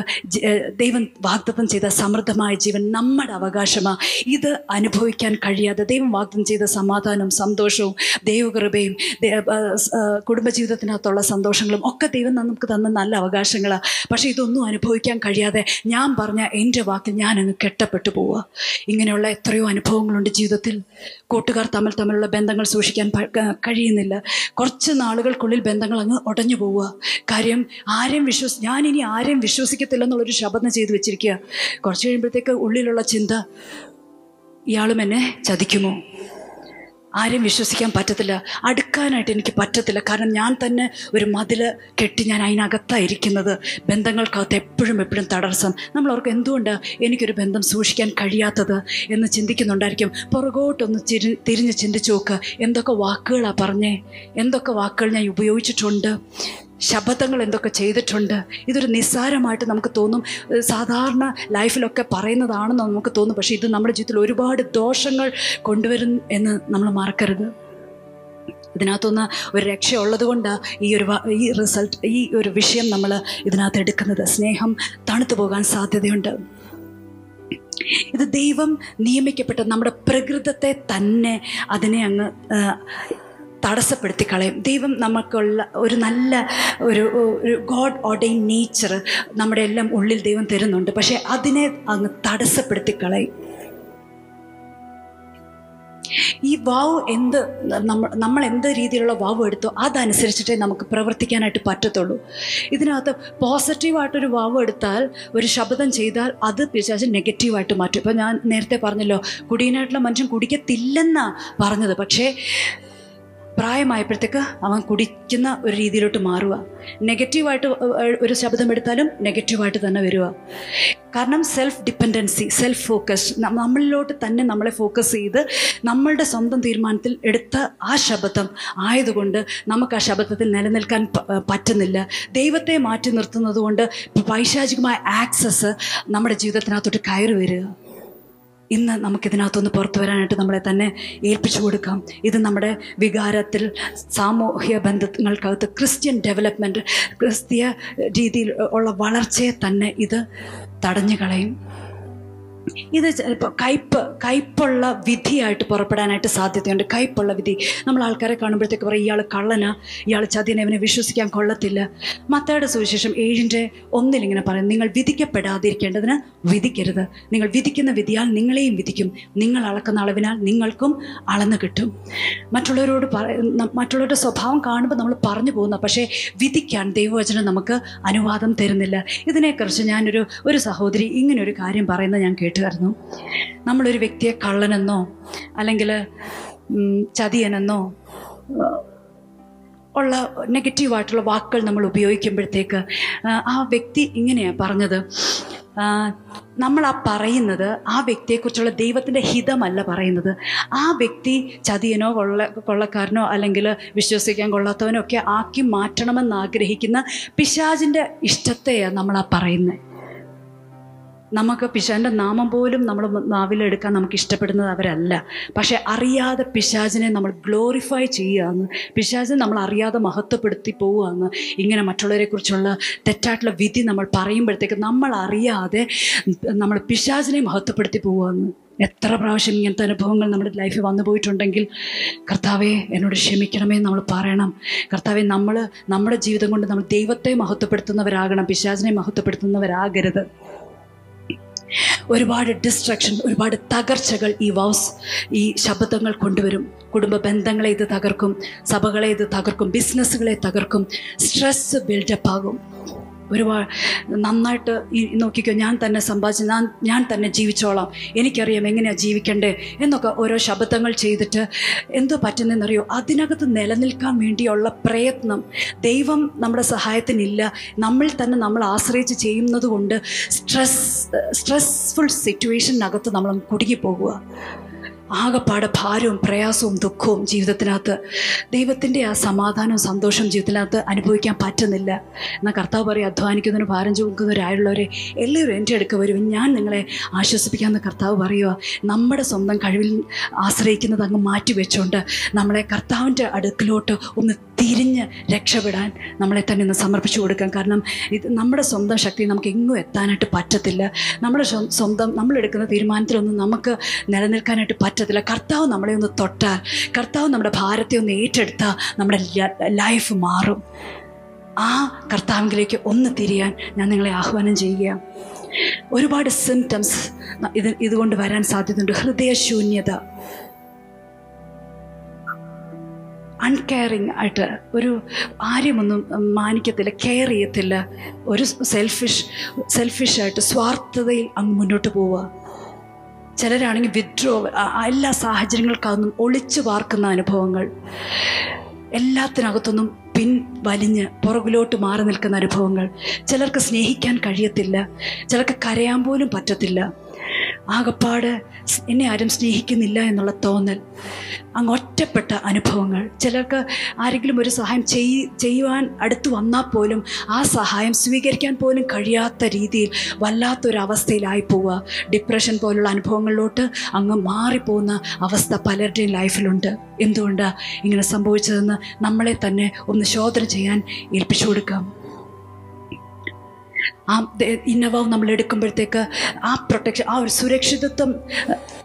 ദൈവം വാഗ്ദത്തം ചെയ്ത സമൃദ്ധമായ ജീവൻ നമ്മുടെ അവകാശമാണ് ഇത് അനുഭവിക്കാൻ കഴിയാതെ ദൈവം വാഗ്ദത്തം ചെയ്ത സമാധാനവും സന്തോഷവും ദൈവകൃപയും കുടുംബജീവിതത്തിനകത്തുള്ള സന്തോഷങ്ങളും ഒക്കെ ദൈവം നമുക്ക് തന്ന നല്ല അവകാശങ്ങളാണ് പക്ഷേ ഇതൊന്നും അനുഭവിക്കാൻ കഴിയാതെ ഞാൻ പറഞ്ഞ എന്റെ വാക്കിൽ ഞാൻ അങ്ങ് കെട്ടപ്പെട്ടു പോവുക ഇങ്ങനെയുള്ള എത്രയോ അനുഭവങ്ങളുണ്ട് ജീവിതത്തിൽ. കൂട്ടുകാർ തമ്മിൽ തമ്മിലുള്ള ബന്ധങ്ങൾ സൂക്ഷിക്കാൻ കഴിയുന്നില്ല. കുറച്ച് നാളുകൾക്കുള്ളിൽ ബന്ധങ്ങൾ അങ്ങ് ഉടഞ്ഞു പോവുക. കാര്യം ആരെയും വിശ്വസ് ഇനി ആരെയും വിശ്വസിക്കത്തില്ല എന്നുള്ളൊരു ശപഥം ചെയ്തു വെച്ചിരിക്കുക കുറച്ച് കഴിയുമ്പോഴത്തേക്ക് ഉള്ളിലുള്ള ചിന്ത ഇയാളും എന്നെ ചതിക്കുമോ? ആരെയും വിശ്വസിക്കാൻ പറ്റത്തില്ല. അടുക്കാനായിട്ട് എനിക്ക് പറ്റത്തില്ല. കാരണം ഞാൻ തന്നെ ഒരു മതിൽ കെട്ടി ഞാൻ അതിനകത്തായിരിക്കുന്നത് ബന്ധങ്ങൾക്കകത്ത് എപ്പോഴും എപ്പോഴും തടസ്സം. നമ്മൾ അവർക്ക് എന്തുകൊണ്ട് എനിക്കൊരു ബന്ധം സൂക്ഷിക്കാൻ കഴിയാത്തത് എന്ന് ചിന്തിക്കുന്നുണ്ടായിരിക്കും. പുറകോട്ടൊന്ന് ചിരി തിരിഞ്ഞ് ചിന്തിച്ചു നോക്ക്. എന്തൊക്കെ വാക്കുകളാണ് പറഞ്ഞേ? എന്തൊക്കെ വാക്കുകൾ ഞാൻ ഉപയോഗിച്ചിട്ടുണ്ട്? ശബ്ദങ്ങൾ എന്തൊക്കെ ചെയ്തിട്ടുണ്ട്? ഇതൊരു നിസ്സാരമായിട്ട് നമുക്ക് തോന്നും. സാധാരണ ലൈഫിലൊക്കെ പറയുന്നതാണെന്ന് നമുക്ക് തോന്നും. പക്ഷേ ഇത് നമ്മുടെ ജീവിതത്തിൽ ഒരുപാട് ദോഷങ്ങൾ കൊണ്ടുവരും എന്ന് നമ്മൾ മറക്കരുത്. ഇതിനകത്തൊന്ന് ഒരു രക്ഷ ഉള്ളതുകൊണ്ട് ഈ ഒരു ഈ റിസൾട്ട് ഈ ഒരു വിഷയം നമ്മൾ ഇതിനകത്ത് എടുക്കുന്നത്. സ്നേഹം തണുത്തു പോകാൻ സാധ്യതയുണ്ട്. ഇത് ദൈവം നിയമിക്കപ്പെട്ട നമ്മുടെ പ്രകൃതത്തെ തന്നെ അതിനെ അങ്ങ് തടസ്സപ്പെടുത്തി കളയും ദൈവം നമുക്കുള്ള ഒരു നല്ല ഒരു ഒരു ഗോഡ് ഓർഡൈൻ നേച്ചർ നമ്മുടെ എല്ലാം ഉള്ളിൽ ദൈവം തരുന്നുണ്ട്. പക്ഷേ അതിനെ അങ്ങ് തടസ്സപ്പെടുത്തി കളയും ഈ വാവ് എന്ത് നമ്മൾ നമ്മൾ എന്ത് രീതിയിലുള്ള വാവ് എടുത്തോ അതനുസരിച്ചിട്ടേ നമുക്ക് പ്രവർത്തിക്കാനായിട്ട് പറ്റത്തുള്ളൂ. ഇതിനകത്ത് പോസിറ്റീവായിട്ടൊരു വാവ് എടുത്താൽ ഒരു ശബ്ദം ചെയ്താൽ അത് പിശാച്ച് നെഗറ്റീവായിട്ട് മാറ്റും. ഇപ്പോൾ ഞാൻ നേരത്തെ പറഞ്ഞല്ലോ കുടിയനായിട്ടുള്ള മനുഷ്യൻ കുടിക്കത്തില്ലെന്നാണ് പറഞ്ഞത്. പക്ഷേ പ്രായമായപ്പോഴത്തേക്ക് അവൻ കുടിക്കുന്ന ഒരു രീതിയിലോട്ട് മാറുക. നെഗറ്റീവായിട്ട് ഒരു ശബ്ദം എടുത്താലും നെഗറ്റീവായിട്ട് തന്നെ വരിക. കാരണം സെൽഫ് ഡിപ്പെൻഡൻസി സെൽഫ് ഫോക്കസ് നമ്മളിലോട്ട് തന്നെ നമ്മളെ ഫോക്കസ് ചെയ്ത് നമ്മളുടെ സ്വന്തം തീരുമാനത്തിൽ എടുത്ത ആ ശബ്ദം ആയതുകൊണ്ട് നമുക്ക് ആ ശബ്ദത്തിൽ നിലനിൽക്കാൻ പറ്റുന്നില്ല. ദൈവത്തെ മാറ്റി നിർത്തുന്നത് കൊണ്ട് പൈശാചികമായ ആക്സസ് നമ്മുടെ ജീവിതത്തിനകത്തോട്ട് കയറി വരിക. ഇന്ന് നമുക്കിതിനകത്തൊന്ന് പുറത്തു വരാനായിട്ട് നമ്മളെ തന്നെ ഏൽപ്പിച്ചു കൊടുക്കാം. ഇത് നമ്മുടെ വികാരത്തിൽ സാമൂഹ്യ ബന്ധങ്ങൾക്കകത്ത് ക്രിസ്ത്യൻ ഡെവലപ്മെന്റ് ക്രിസ്തീയ രീതിയിൽ ഉള്ള വളർച്ചയെ തന്നെ ഇത് തടഞ്ഞു കളയും ഇത് ചിലപ്പോൾ കയ്പ് കയ്പുള്ള വിധിയായിട്ട് പുറപ്പെടാനായിട്ട് സാധ്യതയുണ്ട്. കയ്പുള്ള വിധി. നമ്മൾ ആൾക്കാരെ കാണുമ്പോഴത്തേക്ക് പറയും ഇയാൾ കള്ളനാ. ഇയാൾ ചതിനെ ഇവനെ വിശ്വസിക്കാൻ കൊള്ളത്തില്ല. മത്തയുടെ സുവിശേഷം ഏഴിന്റെ ഒന്നിലിങ്ങനെ പറയും നിങ്ങൾ വിധിക്കപ്പെടാതിരിക്കേണ്ടതിന് വിധിക്കരുത്. നിങ്ങൾ വിധിക്കുന്ന വിധിയാൽ നിങ്ങളെയും വിധിക്കും. നിങ്ങൾ അളക്കുന്ന അളവിനാൽ നിങ്ങൾക്കും അളന്നു കിട്ടും. മറ്റുള്ളവരോട് മറ്റുള്ളവരുടെ സ്വഭാവം കാണുമ്പോൾ നമ്മൾ പറഞ്ഞു പോകുന്ന പക്ഷേ വിധിക്കാൻ ദൈവവചനം നമുക്ക് അനുവാദം തരുന്നില്ല. ഇതിനെക്കുറിച്ച് ഞാനൊരു ഒരു സഹോദരി ഇങ്ങനെ ഒരു കാര്യം പറയുന്നത് ഞാൻ കേട്ടുമായിരുന്നു നമ്മളൊരു വ്യക്തിയെ കള്ളനെന്നോ അല്ലെങ്കിൽ ചതിയനെന്നോ ഉള്ള നെഗറ്റീവായിട്ടുള്ള വാക്കുകൾ നമ്മൾ ഉപയോഗിക്കുമ്പോഴത്തേക്ക് ആ വ്യക്തി ഇങ്ങനെയാണ് പറഞ്ഞത്. നമ്മൾ ആ പറയുന്നത് ആ വ്യക്തിയെക്കുറിച്ചുള്ള ദൈവത്തിന്റെ ഹിതമല്ല പറയുന്നത്. ആ വ്യക്തി ചതിയനോ കൊള്ള കൊള്ളക്കാരനോ അല്ലെങ്കിൽ വിശ്വസിക്കാൻ കൊള്ളാത്തവനോ ഒക്കെ ആക്കി മാറ്റണമെന്ന് ആഗ്രഹിക്കുന്ന പിശാജിന്റെ ഇഷ്ടത്തെയാണ് നമ്മൾ ആ പറയുന്നത് നമുക്ക് പിശാന്റെ നാമം പോലും നമ്മൾ നാവിലെടുക്കാൻ നമുക്ക് ഇഷ്ടപ്പെടുന്നത് അവരല്ല. പക്ഷെ അറിയാതെ പിശാചിനെ നമ്മൾ ഗ്ലോറിഫൈ ചെയ്യുകയാണ്. പിശാചിനെ നമ്മൾ അറിയാതെ മഹത്വപ്പെടുത്തി പോവുകയാണ്. ഇങ്ങനെ മറ്റുള്ളവരെക്കുറിച്ചുള്ള തെറ്റായിട്ടുള്ള വിധി നമ്മൾ പറയുമ്പോഴത്തേക്ക് നമ്മൾ അറിയാതെ നമ്മൾ പിശാചിനെ മഹത്വപ്പെടുത്തി പോവുകയാണ്. എത്ര പ്രാവശ്യം ഇങ്ങനത്തെ അനുഭവങ്ങൾ നമ്മുടെ ലൈഫിൽ വന്നു പോയിട്ടുണ്ടെങ്കിൽ കർത്താവെ എന്നോട് ക്ഷമിക്കണമേ നമ്മൾ പറയണം. കർത്താവെ നമ്മൾ നമ്മുടെ ജീവിതം കൊണ്ട് നമ്മൾ ദൈവത്തെ മഹത്വപ്പെടുത്തുന്നവരാകണം. പിശാചിനെ മഹത്വപ്പെടുത്തുന്നവരാകരുത്. ഒരുപാട് ഡിസ്ട്രക്ഷൻ ഒരുപാട് തകർച്ചകൾ ഈ വൗസ് ഈ ശബ്ദങ്ങൾ കൊണ്ടുവരും. കുടുംബ ബന്ധങ്ങളെ ഇത് തകർക്കും സഭകളെ ഇത് തകർക്കും ബിസിനസ്സുകളെ തകർക്കും. സ്ട്രെസ് ബിൽഡപ്പ് ആകും. ഒരുപാട് നന്നായിട്ട് നോക്കിക്കോ ഞാൻ തന്നെ സമ്പാദിച്ച് ഞാൻ ഞാൻ തന്നെ ജീവിച്ചോളാം. എനിക്കറിയാം എങ്ങനെയാണ് ജീവിക്കണ്ടേ എന്നൊക്കെ ഓരോ ശബ്ദങ്ങൾ ചെയ്തിട്ട് എന്ത് പറ്റുന്നതെന്നറിയോ അതിനകത്ത് നിലനിൽക്കാൻ വേണ്ടിയുള്ള പ്രയത്നം. ദൈവം നമ്മുടെ സഹായത്തിനില്ല. നമ്മൾ തന്നെ നമ്മൾ ആശ്രയിച്ച് ചെയ്യുന്നത് കൊണ്ട് സ്ട്രെസ് സ്ട്രെസ്ഫുൾ സിറ്റുവേഷനകത്ത് നമ്മൾ കുടുങ്ങിപ്പോകുക. ആകപ്പാടെ ഭാരവും പ്രയാസവും ദുഃഖവും ജീവിതത്തിനകത്ത് ദൈവത്തിന്റെ ആ സമാധാനവും സന്തോഷവും ജീവിതത്തിനകത്ത് അനുഭവിക്കാൻ പറ്റുന്നില്ല. എന്നാൽ കർത്താവ് പറയും അധ്വാനിക്കുന്നതിന് ഭാരം ചുമക്കുന്നവരായുള്ളവരെ എല്ലാവരും എന്റെ അടുക്ക വരും ഞാൻ നിങ്ങളെ ആശ്വസിപ്പിക്കാമെന്ന് കർത്താവ് പറയുക നമ്മുടെ സ്വന്തം കഴിവിൽ ആശ്രയിക്കുന്നത് അങ്ങ് മാറ്റി വെച്ചുകൊണ്ട് നമ്മളെ കർത്താവിന്റെ അടുക്കിലോട്ട് ഒന്ന് തിരിഞ്ഞ് രക്ഷപ്പെടാൻ നമ്മളെ തന്നെ ഒന്ന് സമർപ്പിച്ചു കൊടുക്കാം. കാരണം ഇത് നമ്മുടെ സ്വന്തം ശക്തി നമുക്ക് എങ്ങും എത്താനായിട്ട് പറ്റത്തില്ല. നമ്മുടെ സ്വ- സ്വന്തം നമ്മളെടുക്കുന്ന തീരുമാനത്തിലൊന്നും നമുക്ക് നിലനിൽക്കാനായിട്ട് പറ്റത്തില്ല. കർത്താവ് നമ്മളെ ഒന്ന് തൊട്ടാൽ കർത്താവ് നമ്മുടെ ഭാരത്തെ ഒന്ന് ഏറ്റെടുത്താൽ നമ്മുടെ ലൈഫ് മാറും. ആ കർത്താവിലേക്ക് ഒന്ന് തിരിയാൻ ഞാൻ നിങ്ങളെ ആഹ്വാനം ചെയ്യുക ഒരുപാട് സിംറ്റംസ് ഇത് ഇതുകൊണ്ട് വരാൻ സാധ്യതയുണ്ട്. ഹൃദയശൂന്യത. അൺകെയറിങ് ആയിട്ട് ഒരു ആര്യമൊന്നും മാനിക്കത്തില്ല കെയർ ചെയ്യത്തില്ല ഒരു സെൽഫിഷ് സെൽഫിഷായിട്ട് സ്വാർത്ഥതയിൽ അങ്ങ് മുന്നോട്ട് പോവുക. ചിലരാണെങ്കിൽ വിഡ്രോ എല്ലാ സാഹചര്യങ്ങൾക്കതൊന്നും ഒളിച്ചു പാർക്കുന്ന അനുഭവങ്ങൾ. എല്ലാത്തിനകത്തൊന്നും പിൻ വലിഞ്ഞ് പുറകിലോട്ട് മാറി നിൽക്കുന്ന അനുഭവങ്ങൾ. ചിലർക്ക് സ്നേഹിക്കാൻ കഴിയത്തില്ല ചിലർക്ക് കരയാൻ പോലും പറ്റത്തില്ല. ആകപ്പാട് എന്നെ ആരും സ്നേഹിക്കുന്നില്ല എന്നുള്ള തോന്നൽ അങ്ങ് ഒറ്റപ്പെട്ട അനുഭവങ്ങൾ. ചിലർക്ക് ആരെങ്കിലും ഒരു സഹായം ചെയ് ചെയ്യുവാൻ അടുത്ത് വന്നാൽ പോലും ആ സഹായം സ്വീകരിക്കാൻ പോലും കഴിയാത്ത രീതിയിൽ വല്ലാത്തൊരവസ്ഥയിലായി പോവുക. ഡിപ്രഷൻ പോലുള്ള അനുഭവങ്ങളിലോട്ട് അങ്ങ് മാറിപ്പോകുന്ന അവസ്ഥ പലരുടെയും ലൈഫിലുണ്ട്. എന്തുകൊണ്ടാണ് ഇങ്ങനെ സംഭവിച്ചതെന്ന് നമ്മളെ തന്നെ ഒന്ന് ശോധന ചെയ്യാൻ ഏൽപ്പിച്ചു കൊടുക്കാം. ആ ഇന്നവാവ് നമ്മൾ എടുക്കുമ്പോഴത്തേക്ക് ആ പ്രൊട്ടക്ഷൻ ആ ഒരു സുരക്ഷിതത്വം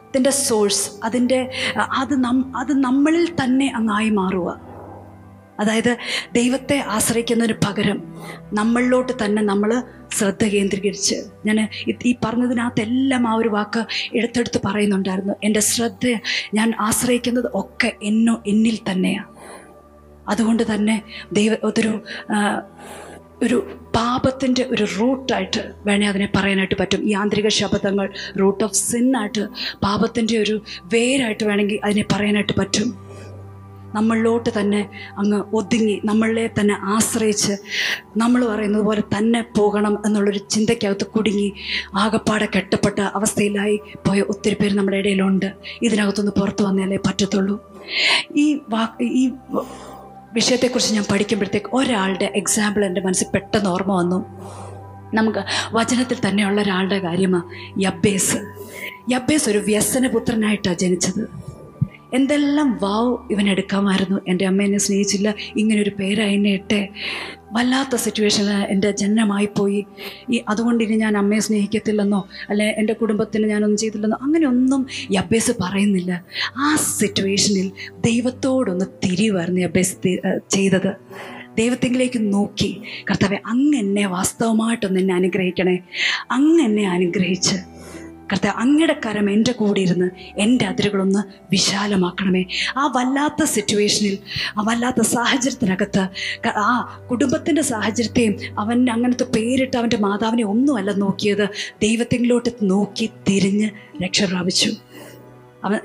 ത്തിന്റെ സോഴ്സ് അതിന്റെ അത് നം അത് നമ്മളിൽ തന്നെ അങ്ങായി മാറുക. അതായത് ദൈവത്തെ ആശ്രയിക്കുന്നതിന് പകരം നമ്മളിലോട്ട് തന്നെ നമ്മൾ ശ്രദ്ധ കേന്ദ്രീകരിച്ച് ഞാൻ ഈ പറഞ്ഞതിനകത്തെല്ലാം ആ ഒരു വാക്ക് എടുത്തെടുത്ത് പറയുന്നുണ്ടായിരുന്നു. എന്റെ ശ്രദ്ധ ഞാൻ ആശ്രയിക്കുന്നത് ഒക്കെ എന്നോ എന്നിൽ തന്നെയാണ് അതുകൊണ്ട് തന്നെ ദൈവ ആ, ഒരു പാപത്തിന്റെ ഒരു റൂട്ടായിട്ട് വേണേൽ അതിനെ പറയാനായിട്ട് പറ്റും. ഈ ആന്തരിക ശബ്ദങ്ങൾ റൂട്ട് ഓഫ് സിന്നായിട്ട് പാപത്തിന്റെ ഒരു വേരായിട്ട് വേണമെങ്കിൽ അതിനെ പറയാനായിട്ട് പറ്റും. നമ്മളിലോട്ട് തന്നെ അങ്ങ് ഒതുങ്ങി നമ്മളെ തന്നെ ആശ്രയിച്ച് നമ്മൾ പറയുന്നത് പോലെ തന്നെ പോകണം എന്നുള്ളൊരു ചിന്തയ്ക്കകത്ത് കുടുങ്ങി ആകപ്പാടെ കെട്ടപ്പെട്ട അവസ്ഥയിലായി പോയ ഒത്തിരി പേര് നമ്മുടെ ഇടയിലുണ്ട്. ഇതിനകത്തുനിന്ന് പുറത്തു വന്നാലേ പറ്റത്തുള്ളൂ. ഈ വാ ഈ വിഷയത്തെക്കുറിച്ച് ഞാൻ പഠിക്കുമ്പോഴത്തേക്ക് ഒരാളുടെ എക്സാമ്പിൾ എന്റെ മനസ്സിൽ പെട്ടെന്ന് ഓർമ്മ വന്നു. നമുക്ക് വചനത്തിൽ തന്നെയുള്ള ഒരാളുടെ കാര്യമാണ് യബ്ബേസ്. യബ്ബേസ് ഒരു വ്യസനപുത്രനായിട്ടാണ് ജനിച്ചത്. എന്തെല്ലാം വാവ് ഇവൻ എടുക്കാമായിരുന്നു എന്റെ അമ്മ എന്നെ സ്നേഹിച്ചില്ല. ഇങ്ങനൊരു പേരായിട്ടെ എന്നെ വല്ലാത്ത സിറ്റുവേഷനിൽ എന്റെ ജനനമായിപ്പോയി. ഈ അതുകൊണ്ട് ഇനി ഞാൻ അമ്മയെ സ്നേഹിക്കത്തില്ലെന്നോ അല്ലെ എന്റെ കുടുംബത്തിന് ഞാനൊന്നും ചെയ്തില്ലെന്നോ അങ്ങനെയൊന്നും ഈ അബ്ബേസ് പറയുന്നില്ല. ആ സിറ്റുവേഷനിൽ ദൈവത്തോടൊന്ന് തിരിവായിരുന്നു ഈ അബ്ബേസ് ചെയ്തത്. ദൈവത്തെങ്കിലേക്ക് നോക്കി. കർത്താവെ അങ്ങ് എന്നെ വാസ്തവമായിട്ടൊന്ന് എന്നെ അനുഗ്രഹിക്കണേ. അങ്ങ് എന്നെ അനുഗ്രഹിച്ച് കർത്താവ് അങ്ങയുടെ കരം എന്റെ കൂടെ ഇരുന്ന് എന്റെ അതിരുകളൊന്ന് വിശാലമാക്കണമേ. ആ വല്ലാത്ത സിറ്റുവേഷനിൽ ആ വല്ലാത്ത സാഹചര്യത്തിനകത്ത് ആ കുടുംബത്തിന്റെ സാഹചര്യത്തെയും അവൻ അങ്ങനത്തെ പേരിട്ട് അവന്റെ മാതാവിനെ ഒന്നുമല്ല നോക്കിയത് ദൈവത്തിങ്കിലോട്ട് നോക്കി തിരിഞ്ഞ് രക്ഷ പ്രാപിച്ചു അവൻ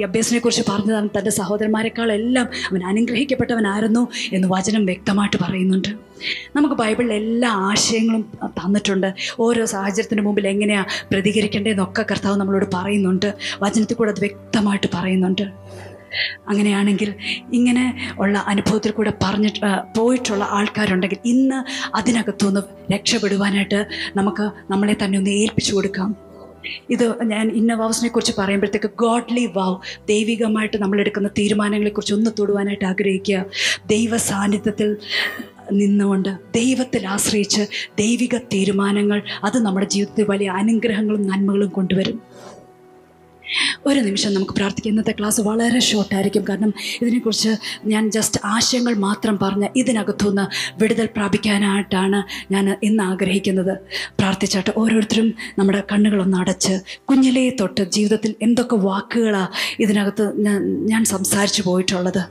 യബ്ബേസിനെ കുറിച്ച് പറഞ്ഞത് അവൻ തന്റെ സഹോദരന്മാരെക്കാളെല്ലാം അവൻ അനുഗ്രഹിക്കപ്പെട്ടവനായിരുന്നു എന്ന് വചനം വ്യക്തമായിട്ട് പറയുന്നുണ്ട്. നമുക്ക് ബൈബിളിൽ എല്ലാ ആശയങ്ങളും തന്നിട്ടുണ്ട്. ഓരോ സാഹചര്യത്തിന് മുമ്പിൽ എങ്ങനെയാണ് പ്രതികരിക്കേണ്ടതെന്നൊക്കെ കർത്താവ് നമ്മളോട് പറയുന്നുണ്ട്. വചനത്തിൽ കൂടെ അത് വ്യക്തമായിട്ട് പറയുന്നുണ്ട്. അങ്ങനെയാണെങ്കിൽ ഇങ്ങനെ ഉള്ള അനുഭവത്തിൽ കൂടെ പറഞ്ഞിട്ട് പോയിട്ടുള്ള ആൾക്കാരുണ്ടെങ്കിൽ ഇന്ന് അതിനകത്തുനിന്ന് രക്ഷപ്പെടുവാനായിട്ട് നമുക്ക് നമ്മളെ തന്നെ ഒന്ന് ഏൽപ്പിച്ചു കൊടുക്കാം. ഇത് ഞാൻ ഇന്ന വാവ്സിനെ കുറിച്ച് പറയുമ്പോഴത്തേക്ക് ഗോഡ്ലി വാവ് ദൈവികമായിട്ട് നമ്മൾ എടുക്കുന്ന തീരുമാനങ്ങളെക്കുറിച്ച് ഒന്ന് തൊടുവാനായിട്ട് ആഗ്രഹിക്കുക. ദൈവ സാന്നിധ്യത്തിൽ നിന്നുകൊണ്ട് ദൈവത്തിൽ ആശ്രയിച്ച് ദൈവിക തീരുമാനങ്ങൾ അത് നമ്മുടെ ജീവിതത്തിൽ വലിയ അനുഗ്രഹങ്ങളും നന്മകളും കൊണ്ടുവരും. ഒരു നിമിഷം നമുക്ക് പ്രാർത്ഥിക്കാം. ഇന്നത്തെ ക്ലാസ് വളരെ ഷോർട്ടായിരിക്കും കാരണം ഇതിനെക്കുറിച്ച് ഞാൻ ജസ്റ്റ് ആശയങ്ങൾ മാത്രം പറഞ്ഞ് ഇതിനകത്തുനിന്ന് വിടുതൽ പ്രാപിക്കാനായിട്ടാണ് ഞാൻ ഇന്ന് ആഗ്രഹിക്കുന്നത്. പ്രാർത്ഥിച്ചാട്ട് ഓരോരുത്തരും നമ്മുടെ കണ്ണുകളൊന്ന് അടച്ച് കുഞ്ഞിലേ തൊട്ട് ജീവിതത്തിൽ എന്തൊക്കെ വാക്കുകളാണ് ഇതിനകത്ത് ഞാൻ ഞാൻ സംസാരിച്ചു പോയിട്ടുള്ളത്.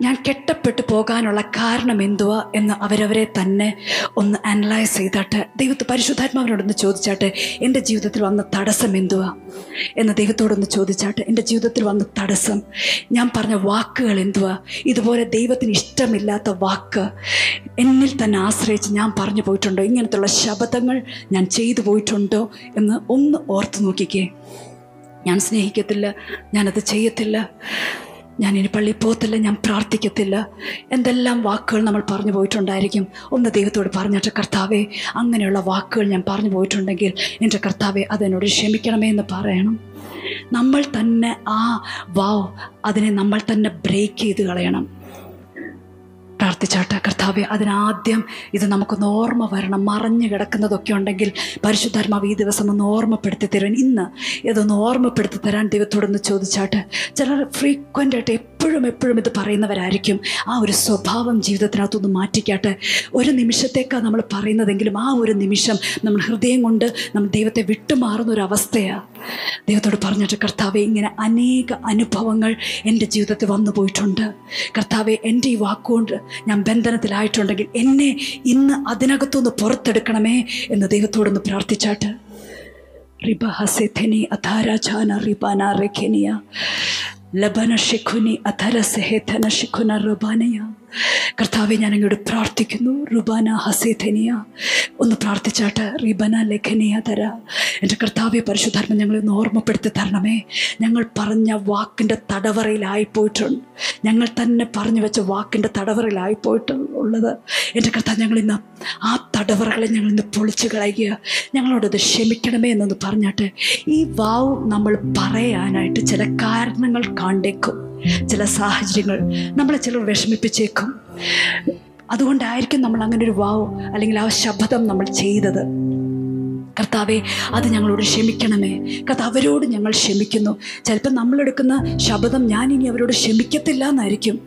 ഞാൻ കെട്ടപ്പെട്ടു പോകാനുള്ള കാരണം എന്തുവാ എന്ന് അവരവരെ തന്നെ ഒന്ന് അനലൈസ് ചെയ്തിട്ട്. ദൈവത്തെ പരിശുദ്ധാത്മാവിനോടൊന്ന് ചോദിച്ചാട്ടെ എന്റെ ജീവിതത്തിൽ വന്ന തടസ്സം എന്തുവാ? എന്ന് ദൈവത്തോടൊന്ന് ചോദിച്ചാട്ടെ എന്റെ ജീവിതത്തിൽ വന്ന തടസ്സം ഞാൻ പറഞ്ഞ വാക്കുകൾ എന്തുവാ? ഇതുപോലെ ദൈവത്തിന് ഇഷ്ടമില്ലാത്ത വാക്ക് എന്നിൽ തന്നെ ആശ്രയിച്ച് ഞാൻ പറഞ്ഞു പോയിട്ടുണ്ടോ? ഇങ്ങനത്തുള്ള ശബ്ദങ്ങൾ ഞാൻ ചെയ്തു പോയിട്ടുണ്ടോ? എന്ന് ഒന്ന് ഓർത്ത് നോക്കിക്കേ. ഞാൻ സ്നേഹിക്കത്തില്ല ഞാനത് ചെയ്യത്തില്ല ഞാൻ ഇനി പള്ളിയിൽ പോകത്തില്ല ഞാൻ പ്രാർത്ഥിക്കത്തില്ല. എന്തെല്ലാം വാക്കുകൾ നമ്മൾ പറഞ്ഞു പോയിട്ടുണ്ടായിരിക്കും? ഒന്ന് ദൈവത്തോട് പറഞ്ഞിട്ട് കർത്താവേ അങ്ങനെയുള്ള വാക്കുകൾ ഞാൻ പറഞ്ഞു പോയിട്ടുണ്ടെങ്കിൽ എന്റെ കർത്താവെ അതെന്നോട് ക്ഷമിക്കണമേ എന്ന് പറയണം. നമ്മൾ തന്നെ ആ വാവ് അതിനെ നമ്മൾ തന്നെ ബ്രേക്ക് ചെയ്ത് കളയണം. പ്രാർത്ഥിച്ചാട്ടെ കർത്താവെ അതിനാദ്യം ഇത് നമുക്കൊന്ന് ഓർമ്മ വരണം. മറഞ്ഞു കിടക്കുന്നതൊക്കെ ഉണ്ടെങ്കിൽ പരിശുദ്ധാത്മാവ് ഈ ദിവസം ഒന്ന് ഓർമ്മപ്പെടുത്തി തരാൻ ഇന്ന് ഇതൊന്ന് ഓർമ്മപ്പെടുത്തി തരാൻ ദൈവത്തോടൊന്ന് ചോദിച്ചാട്ടെ ചിലർ ഫ്രീക്വന്റ് ആയിട്ട് എപ്പോഴും എപ്പോഴും ഇത് പറയുന്നവരായിരിക്കും. ആ ഒരു സ്വഭാവം ജീവിതത്തിനകത്തൊന്ന് മാറ്റിക്കാട്ടെ ഒരു നിമിഷത്തേക്കാണ് നമ്മൾ പറയുന്നതെങ്കിലും ആ ഒരു നിമിഷം നമ്മൾ ഹൃദയം കൊണ്ട് നമ്മൾ ദൈവത്തെ വിട്ടുമാറുന്ന ഒരു അവസ്ഥയാണ് ദൈവത്തോട് പറഞ്ഞിട്ട് കർത്താവെ ഇങ്ങനെ അനേക അനുഭവങ്ങൾ എന്റെ ജീവിതത്തിൽ വന്നു പോയിട്ടുണ്ട്. കർത്താവെ എന്റെ ഈ വാക്കുകൊണ്ട് ഞാൻ ബന്ധനത്തിലായിട്ടുണ്ടെങ്കിൽ എന്നെ ഇന്ന് അതിനകത്തുനിന്ന് പുറത്തെടുക്കണമേ എന്ന് ദൈവത്തോടൊന്ന് പ്രാർത്ഥിച്ചാട്ട്. റിബ ഹസെഥനി അധാരാചാന റിബാന റെഖനിയ ലബന ഷിഖുനി അധര സെഹേഥന ഷിഖുന റുബാനയ. കർത്താവെ ഞാൻ അങ്ങോട്ട് പ്രാർത്ഥിക്കുന്നു. റുബാന ഹസേധനിയ ഒന്ന് പ്രാർത്ഥിച്ചാട്ട് റിബന ലഖനിയ തര. എന്റെ കർത്താവെ പരിശുദ്ധാത്മ ഞങ്ങളെ ഒന്ന് ഓർമ്മപ്പെടുത്തി തരണമേ. ഞങ്ങൾ പറഞ്ഞ വാക്കിന്റെ തടവറയിലായിപ്പോയിട്ടുണ്ട് ഞങ്ങൾ തന്നെ പറഞ്ഞു വെച്ച വാക്കിന്റെ തടവറയിലായിപ്പോയിട്ട് ഉള്ളത് എന്റെ കർത്താവ് ഞങ്ങളിന്ന് ആ തടവറകളെ ഞങ്ങൾ ഇന്ന് പൊളിച്ചു കളയുക. ഞങ്ങളോടത് ക്ഷമിക്കണമേ എന്നൊന്ന് പറഞ്ഞാട്ട് ഈ വാവ് നമ്മൾ പറയാനായിട്ട് ചില കാരണങ്ങൾ കണ്ടേക്കും. ചില സാഹചര്യങ്ങൾ നമ്മളെ ചിലർ വിഷമിപ്പിച്ചേക്കും. അതുകൊണ്ടായിരിക്കും നമ്മൾ അങ്ങനെ ഒരു വാവ് അല്ലെങ്കിൽ ആ ശബ്ദം നമ്മൾ ചെയ്തത്. കർത്താവെ അത് ഞങ്ങളോട് ക്ഷമിക്കണമേ. കർത്താവ് അവരോട് ഞങ്ങൾ ക്ഷമിക്കുന്നു. ചിലപ്പോൾ നമ്മളെടുക്കുന്ന ശബ്ദം ഞാൻ ഇനി അവരോട് ക്ഷമിക്കത്തില്ല എന്നായിരിക്കും.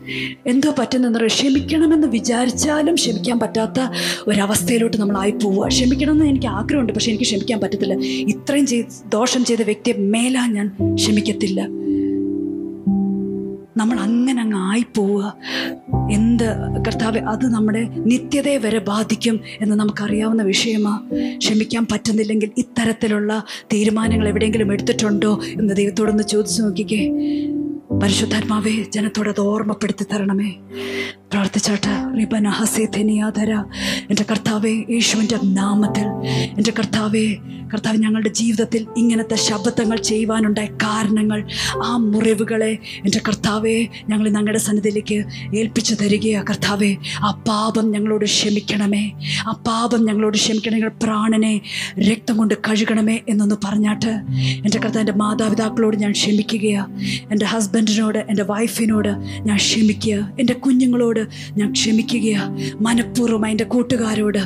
എന്തോ പറ്റുന്ന ക്ഷമിക്കണമെന്ന് വിചാരിച്ചാലും ക്ഷമിക്കാൻ പറ്റാത്ത ഒരവസ്ഥയിലോട്ട് നമ്മളായി പോവുക. ക്ഷമിക്കണമെന്ന് എനിക്ക് ആഗ്രഹമുണ്ട് പക്ഷെ എനിക്ക് ക്ഷമിക്കാൻ പറ്റത്തില്ല. ഇത്രയും ചെയ്ത് ദോഷം ചെയ്ത വ്യക്തിയെ മേലാ ഞാൻ ക്ഷമിക്കത്തില്ല. നമ്മൾ അങ്ങനെ അങ്ങ് ആയിപ്പോവുക. എന്ത് കർത്താവ് അത് നമ്മുടെ നിത്യതയെ വരെ ബാധിക്കും എന്ന് നമുക്കറിയാവുന്ന വിഷയമാ. ക്ഷമിക്കാൻ പറ്റുന്നില്ലെങ്കിൽ ഇത്തരത്തിലുള്ള തീരുമാനങ്ങൾ എവിടെയെങ്കിലും എടുത്തിട്ടുണ്ടോ എന്ന് ദൈവത്തോടൊന്ന് ചോദിച്ചു നോക്കിക്കേ. പരിശുദ്ധാത്മാവേ ജനത്തോട് അത് ഓർമ്മപ്പെടുത്തി തരണമേ. പ്രാർത്ഥിച്ചാട്ട് റിബന ഹസേധനിയാധര എന്റെ കർത്താവേ യേശുവിന്റെ നാമത്തിൽ എന്റെ കർത്താവേ കർത്താവ് ഞങ്ങളുടെ ജീവിതത്തിൽ ഇങ്ങനത്തെ ശബ്ദങ്ങൾ ചെയ്യുവാനുണ്ടായ കാരണങ്ങൾ ആ മുറിവുകളെ എന്റെ കർത്താവെ ഞങ്ങൾ ഞങ്ങളുടെ സന്നിധിയിലേക്ക് ഏൽപ്പിച്ചു തരികയാണ് കർത്താവെ. ആ പാപം ഞങ്ങളോട് ക്ഷമിക്കണമേ. ആ പാപം ഞങ്ങളോട് ക്ഷമിക്കണം ഞങ്ങൾ പ്രാണനെ രക്തം കൊണ്ട് കഴുകണമേ എന്നൊന്ന് പറഞ്ഞാട്ട് എന്റെ കർത്താവ് എന്റെ മാതാപിതാക്കളോട് ഞാൻ ക്ഷമിക്കുകയാണ് എന്റെ ഹസ്ബൻഡിനോട് എന്റെ വൈഫിനോട് ഞാൻ ക്ഷമിക്കുക. എന്റെ കുഞ്ഞുങ്ങളോട് ഞാൻ ക്ഷമിക്കുകയാണ് മനഃപൂർവം എന്റെ കൂട്ടുകാരോട്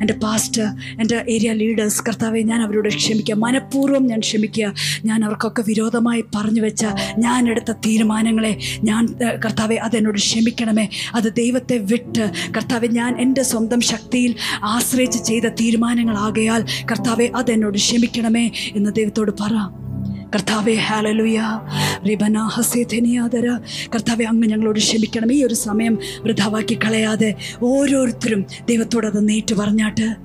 എന്റെ പാസ്റ്റ് എന്റെ ഏരിയ ലീഡേഴ്സ് കർത്താവെ ഞാൻ അവരോട് ക്ഷമിക്കുക. മനഃപൂർവം ഞാൻ ക്ഷമിക്കുക. ഞാൻ അവർക്കൊക്കെ വിരോധമായി പറഞ്ഞു വെച്ച ഞാൻ എടുത്ത തീരുമാനങ്ങളെ ഞാൻ കർത്താവെ അതെന്നോട് ക്ഷമിക്കണമേ. അത് ദൈവത്തെ വിട്ട് കർത്താവെ ഞാൻ എന്റെ സ്വന്തം ശക്തിയിൽ ആശ്രയിച്ച് ചെയ്ത തീരുമാനങ്ങളാകയാൽ കർത്താവെ അതെന്നോട് ക്ഷമിക്കണമേ എന്ന് ദൈവത്തോട് പറ. കർത്താവെ ഹാലലുയ റിബന ഹസേധനിയാദര കർത്താവെ അങ്ങ് ഞങ്ങളോട് ക്ഷമിക്കണം. ഈ ഒരു സമയം വൃഥാവാക്കി കളയാതെ ഓരോരുത്തരും ദൈവത്തോട് അത് നേറ്റു പറഞ്ഞാട്ട്.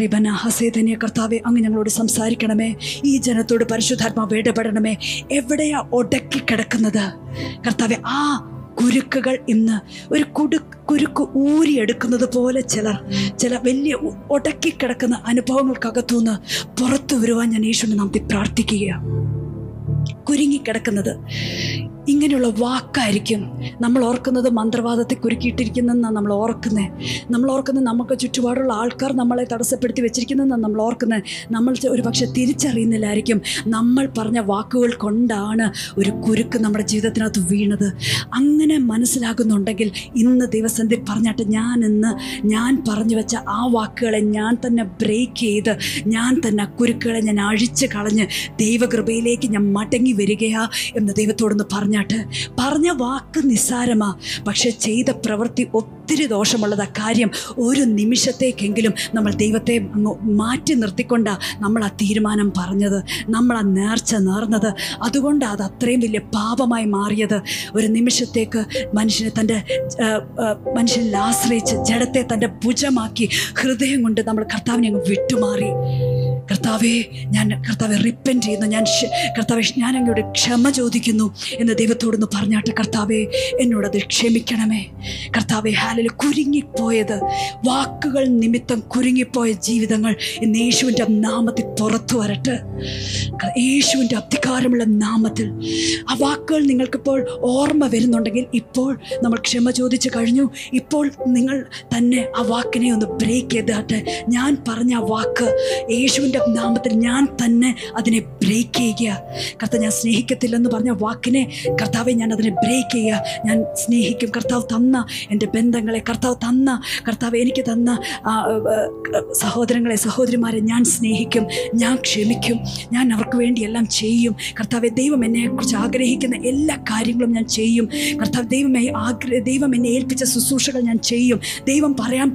റിബന ഹസേധനിയ കർത്താവെ അങ്ങ് ഞങ്ങളോട് സംസാരിക്കണമേ. ഈ ജനത്തോട് പരിശുദ്ധാത്മാവ് ഇടപെടണമേ. എവിടെയാ ഒടക്കി കിടക്കുന്നത് കർത്താവെ ആ കുരുക്കുകൾ ഇന്ന് ഒരു കുടു കുരുക്ക് ഊരിയെടുക്കുന്നത് പോലെ ചിലർ ചില വലിയ ഒടക്കിക്കിടക്കുന്ന അനുഭവങ്ങൾക്കകത്തുനിന്ന് പുറത്തു വരുവാൻ ഞാൻ യേശുവിനെ നാം പ്രാർത്ഥിക്കുകയാണ്. കുരുങ്ങിക്കിടക്കുന്നത്. ഇങ്ങനെയുള്ള വാക്കായിരിക്കും നമ്മൾ ഓർക്കുന്നത് മന്ത്രവാദത്തെ കുരുക്കിയിട്ടിരിക്കുന്നതെന്നാണ് നമ്മൾ ഓർക്കുന്നത് നമ്മൾ ഓർക്കുന്നത് നമുക്ക് ചുറ്റുപാടുള്ള ആൾക്കാർ നമ്മളെ തടസ്സപ്പെടുത്തി വെച്ചിരിക്കുന്നതെന്നാണ് നമ്മൾ ഓർക്കുന്നത് നമ്മൾ ഒരു പക്ഷെ തിരിച്ചറിയുന്നില്ലായിരിക്കും. നമ്മൾ പറഞ്ഞ വാക്കുകൾ കൊണ്ടാണ് ഒരു കുരുക്ക് നമ്മുടെ ജീവിതത്തിനകത്ത് വീണത്. അങ്ങനെ മനസ്സിലാകുന്നുണ്ടെങ്കിൽ ഇന്ന് ദിവസത്തിൽ പറഞ്ഞിട്ട് ഞാൻ ഇന്ന് ഞാൻ പറഞ്ഞു വെച്ച ആ വാക്കുകളെ ഞാൻ തന്നെ ബ്രേക്ക് ചെയ്ത് ഞാൻ തന്നെ കുരുക്കുകളെ ഞാൻ അഴിച്ച് കളഞ്ഞ് ദൈവകൃപയിലേക്ക് ഞാൻ മടങ്ങി വരികയാ എന്ന് ദൈവത്തോടൊന്ന് പറഞ്ഞാട്ട് പറഞ്ഞ വാക്ക് നിസ്സാരമാ. പക്ഷെ ചെയ്ത പ്രവൃത്തി ഒത്തിരി ദോഷമുള്ളത് കാര്യം. ഒരു നിമിഷത്തേക്കെങ്കിലും നമ്മൾ ദൈവത്തെ മാറ്റി നിർത്തിക്കൊണ്ടാ നമ്മൾ ആ തീരുമാനം പറഞ്ഞത്. നമ്മൾ ആ നേർച്ച നേർന്നത്. അതുകൊണ്ട് അത് അത്രയും വലിയ പാപമായി മാറിയത്. ഒരു നിമിഷത്തേക്ക് മനുഷ്യനെ തന്റെ മനുഷ്യനെ ആശ്രയിച്ച് ജഡത്തെ തന്റെ ഭുജമാക്കി ഹൃദയം കൊണ്ട് നമ്മൾ കർത്താവിനെ അങ്ങ് വിട്ടുമാറി. കർത്താവേ ഞാൻ കർത്താവെ റിപ്പൻ ചെയ്യുന്നു. ഞാൻ കർത്താവെ ഞാൻ അങ്ങോട്ട് ക്ഷമ ചോദിക്കുന്നു എന്ന് ദൈവത്തോടൊന്ന് പറഞ്ഞാട്ട് കർത്താവെ എന്നോടത് ക്ഷമിക്കണമേ. കർത്താവെ ഹാലിൽ കുരുങ്ങിപ്പോയത് വാക്കുകൾ നിമിത്തം കുരുങ്ങിപ്പോയ ജീവിതങ്ങൾ ഇന്ന് യേശുവിന്റെ നാമത്തിൽ പുറത്തു വരട്ടെ. യേശുവിന്റെ അധികാരമുള്ള നാമത്തിൽ. ആ വാക്കുകൾ നിങ്ങൾക്കിപ്പോൾ ഓർമ്മ വരുന്നുണ്ടെങ്കിൽ ഇപ്പോൾ നമ്മൾ ക്ഷമ ചോദിച്ചു കഴിഞ്ഞു. ഇപ്പോൾ നിങ്ങൾ തന്നെ ആ വാക്കിനെ ഒന്ന് ബ്രേക്ക് ചെയ്താട്ടെ. ഞാൻ പറഞ്ഞ ആ വാക്ക് യേശുവിന്റെ നാമത്തിൽ ഞാൻ തന്നെ അതിനെ ബ്രേക്ക് ചെയ്യുക. കർത്ത ഞാൻ സ്നേഹിക്കത്തില്ലെന്ന് പറഞ്ഞ വാക്കിനെ കർത്താവെ ഞാൻ അതിനെ ബ്രേക്ക് ചെയ്യുക. ഞാൻ സ്നേഹിക്കും. കർത്താവ് തന്ന എന്റെ ബന്ധങ്ങളെ കർത്താവ് തന്ന കർത്താവ് എനിക്ക് തന്ന സഹോദരങ്ങളെ സഹോദരിമാരെ ഞാൻ സ്നേഹിക്കും. ഞാൻ ക്ഷമിക്കും. ഞാൻ അവർക്ക് വേണ്ടി എല്ലാം ചെയ്യും. കർത്താവെ ദൈവം എന്നെക്കുറിച്ച് ആഗ്രഹിക്കുന്ന എല്ലാ കാര്യങ്ങളും ഞാൻ ചെയ്യും. കർത്താവ് ദൈവമേ ആഗ്രഹ ദൈവം എന്നെ ഏൽപ്പിച്ച ശുശ്രൂഷകൾ ഞാൻ ചെയ്യും. ദൈവം പറയാൻ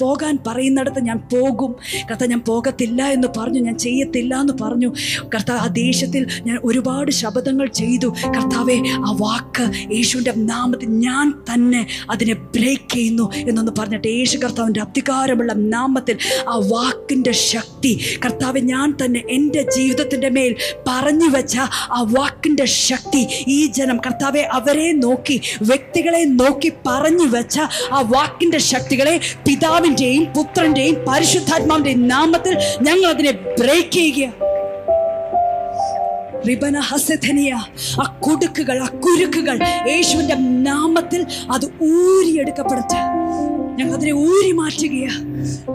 പോകാൻ പറയുന്നിടത്ത് ഞാൻ പോകും. കർത്താവ് ഞാൻ പോകത്തില്ല എന്ന് പറഞ്ഞു. ഞാൻ ചെയ്യത്തില്ല എന്ന് പറഞ്ഞു. കർത്താവ് ആ ദേഷ്യത്തിൽ ഞാൻ ഒരുപാട് ശബ്ദങ്ങൾ ചെയ്തു. കർത്താവെ ആ വാക്ക് യേശുവിന്റെ നാമത്തിൽ ഞാൻ തന്നെ അതിനെ ബ്രേക്ക് ചെയ്യുന്നു എന്നൊന്ന് പറഞ്ഞിട്ട് യേശു കർത്താവിന്റെ അധികാരമുള്ള നാമത്തിൽ ആ വാക്കിന്റെ ശക്തി കർത്താവ് ഞാൻ തന്നെ എന്റെ ജീവിതത്തിന്റെ മേൽ പറഞ്ഞു വെച്ച ആ വാക്കിന്റെ ശക്തി ഈ ജനം കർത്താവെ അവരെ നോക്കി വ്യക്തികളെ നോക്കി പറഞ്ഞു വെച്ച ആ വാക്കിന്റെ ശക്തികളെ പിതാവിന്റെയും പുത്രന്റെയും പരിശുദ്ധാത്മാവിന്റെയും നാമത്തിൽ ഞങ്ങൾ അതിനെ ബ്രേക്ക് ചെയ്യുക. റിബന ഹസധനിയ ആ കുടുക്കുകൾ ആ കുരുക്കുകൾ യേശുവിന്റെ നാമത്തിൽ അത് ഊരിയെടുക്കപ്പെടട്ടെ ഞങ്ങൾ അതിനെ ഊരി മാറ്റുകയാ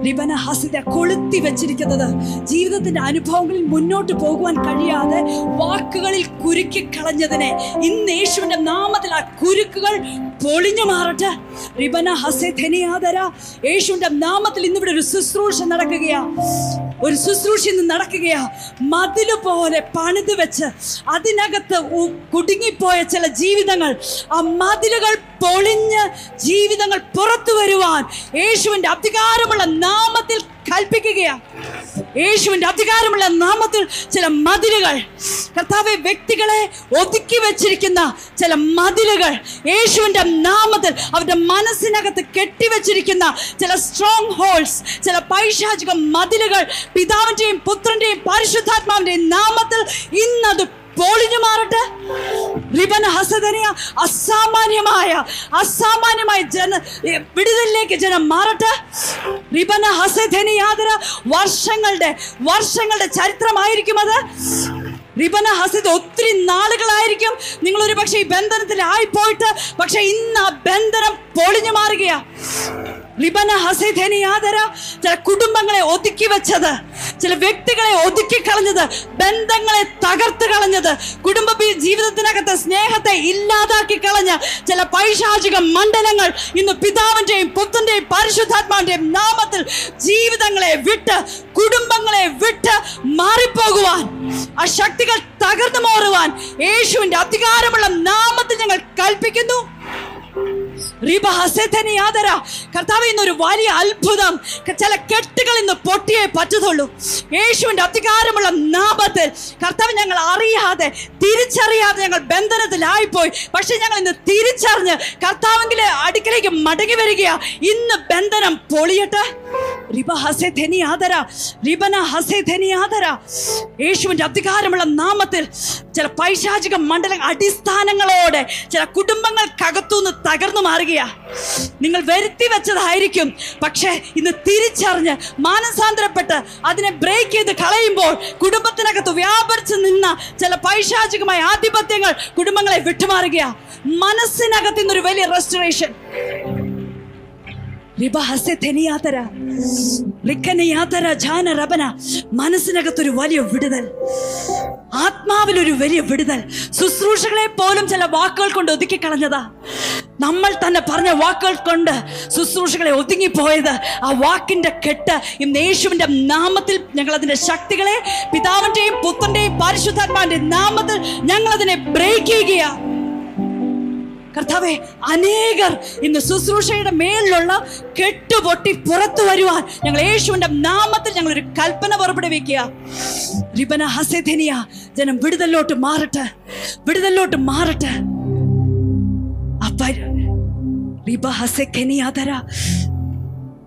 റിബന ഹസിത കൊളുത്തി വെച്ചിരിക്കുന്നത് ജീവിതത്തിന്റെ അനുഭവങ്ങളിൽ മുന്നോട്ട് പോകുവാൻ കഴിയാതെ വാക്കുകളിൽ കുരുക്കി കളഞ്ഞതിനെ ഇന്ന് യേശുവിന്റെ നാമത്തിൽ ആ കുരുക്കുകൾ പൊളിഞ്ഞു മാറട്ടെ. റിബന ഹസെ ധനിയാതര യേശുവിന്റെ നാമത്തിൽ ഇന്നിവിടെ ഒരു ശുശ്രൂഷ നടക്കുകയാ. ഒരു ശുശ്രൂഷ ഇന്ന് നടക്കുകയാ. മതിൽ പോലെ പണിത് വെച്ച് അതിനകത്ത് കുടുങ്ങിപ്പോയ ചില ജീവിതങ്ങൾ ആ മതിലുകൾ പൊളിഞ്ഞ് ജീവിതങ്ങൾ പുറത്തു വരുവാൻ യേശുവിന്റെ അധികാരമുള്ള നാമത്തിൽ കൽപ്പിക്കുകയാ. യേശുവിന്റെ അധികാരമുള്ള നാമത്തിൽ ചില മതിലുകൾ കർത്താവ് വ്യക്തികളെ ഒതുക്കി വെച്ചിരിക്കുന്ന ചില മതിലുകൾ യേശുവിന്റെ നാമത്തിൽ അവരുടെ മനസ്സിനകത്ത് കെട്ടിവെച്ചിരിക്കുന്ന ചില സ്ട്രോങ് ഹോൾസ് ചില പൈശാചിക മതിലുകൾ പിതാവിന്റെയും പുത്രന്റെയും പരിശുദ്ധാത്മാവിന്റെയും നാമത്തിൽ ഇന്നത് പൊളിഞ്ഞു മാറട്ടെ. റിബന ഹസദനിയ അസാമാന്യമായ അസാമാന്യമായ ജന വിടുതലിലേക്ക് ജനം മാറട്ടെ. റിബന ഹസധനിയാതര വർഷങ്ങളുടെ വർഷങ്ങളുടെ ചരിത്രമായിരിക്കും അത്. റിബന ഹസിദ് ഒത്തിരി നാളുകളായിരിക്കും നിങ്ങൾ ഒരു പക്ഷേ ഈ ബന്ധനത്തിലായി പോയിട്ട് പക്ഷെ ഇന്ന് ആ ബന്ധനം പൊളിഞ്ഞു മാറുകയാ. റിബന ഹസൈധനിയാതര ചില കുടുംബങ്ങളെ ഒതുക്കി വെച്ചത് ചില വ്യക്തികളെ ഒതുക്കി കളഞ്ഞത് ബന്ധങ്ങളെ തകർത്ത് കളഞ്ഞത് കുടുംബ ജീവിതത്തിനകത്ത് സ്നേഹത്തെ ഇല്ലാതാക്കി കളഞ്ഞ ചില പൈശാചിക മണ്ഡലങ്ങൾ ഇന്ന് പിതാവിന്റെയും പുത്രന്റെയും പരിശുദ്ധാത്മാവിന്റെയും നാമത്തിൽ ജീവിതങ്ങളെ വിട്ട് കുടുംബങ്ങളെ വിട്ട് മാറിപ്പോകുവാൻ ആ ശക്തികൾ തകർന്നു മാറുവാൻ യേശുവിന്റെ അധികാരമുള്ള നാമത്തിൽ ഞങ്ങൾ കൽപ്പിക്കുന്നു. കർത്താവ് ഇന്നൊരു വലിയ അത്ഭുതം. ചില കെട്ടുകൾ ഇന്ന് പൊട്ടിയേ പറ്റത്തുള്ളൂ. യേശുവിന്റെ അധികാരമുള്ള നാപത്തിൽ കർത്താവ് ഞങ്ങൾ അറിയാതെ തിരിച്ചറിയാതെ ഞങ്ങൾ ബന്ധനത്തിലായിപ്പോയി. പക്ഷെ ഞങ്ങൾ ഇന്ന് തിരിച്ചറിഞ്ഞ് കർത്താവെങ്കിലെ അടുക്കലേക്ക് മടങ്ങി വരികയാ. ഇന്ന് ബന്ധനം പൊളിയട്ടെ. റിബ ഹസെ ധനിയാതര റിബന ഹസെ ധനിയാതര യേശുവിന്റെ അധികാരമുള്ള നാമത്തിൽ ചില പൈശാചിക മണ്ഡല അടിസ്ഥാനങ്ങളോടെ ചില കുടുംബങ്ങൾക്കകത്തുനിന്ന് തകർന്നു മാറുകയാ. നിങ്ങൾ വരുത്തി വെച്ചതായിരിക്കും. പക്ഷേ ഇന്ന് തിരിച്ചറിഞ്ഞ് മാനസാന്തരപ്പെട്ട് അതിനെ ബ്രേക്ക് ചെയ്ത് കളയുമ്പോൾ കുടുംബത്തിനകത്ത് വ്യാപരിച്ച് നിന്ന ചില പൈശാചികമായ ആധിപത്യങ്ങൾ കുടുംബങ്ങളെ വിട്ടുമാറുകയാ. മനസ്സിനകത്ത് ഇന്നൊരു വലിയ റെസ്റ്റോറേഷൻ മനസ്സിനകത്തൊരു വലിയ വിടുതൽ ആത്മാവിൽ ഒരു വലിയ വിടുതൽ. ശുശ്രൂഷകളെ പോലും ചില വാക്കുകൾ കൊണ്ട് ഒതുക്കി കളഞ്ഞതാ. നമ്മൾ തന്നെ പറഞ്ഞ വാക്കുകൾ കൊണ്ട് ശുശ്രൂഷകളെ ഒതുങ്ങിപ്പോയത് ആ വാക്കിന്റെ കെട്ട് ഇന്ന് യേശുവിന്റെ നാമത്തിൽ ഞങ്ങൾ അതിന്റെ ശക്തികളെ പിതാവിന്റെയും പുത്രന്റെയും പരിശുദ്ധാത്മാവിന്റെ നാമത്തിൽ ഞങ്ങൾ അതിനെ ബ്രേക്ക് ചെയ്യുകയാ. കർത്താവെ അനേകർ ഇന്ന് ശുശ്രൂഷയുടെ മേലിലുള്ള കെട്ടുപൊട്ടി പുറത്തു വരുവാൻ ഞങ്ങൾ യേശുവിന്റെ നാമത്തിൽ ഞങ്ങൾ ഒരു കൽപ്പന പുറപ്പെടുവിക്കുക. റിബന ഹസെധനിയ ജനം വിടുതലോട്ട് മാറട്ടെ വിടുതലോട്ട് മാറട്ടെ. അപ്പ റിബ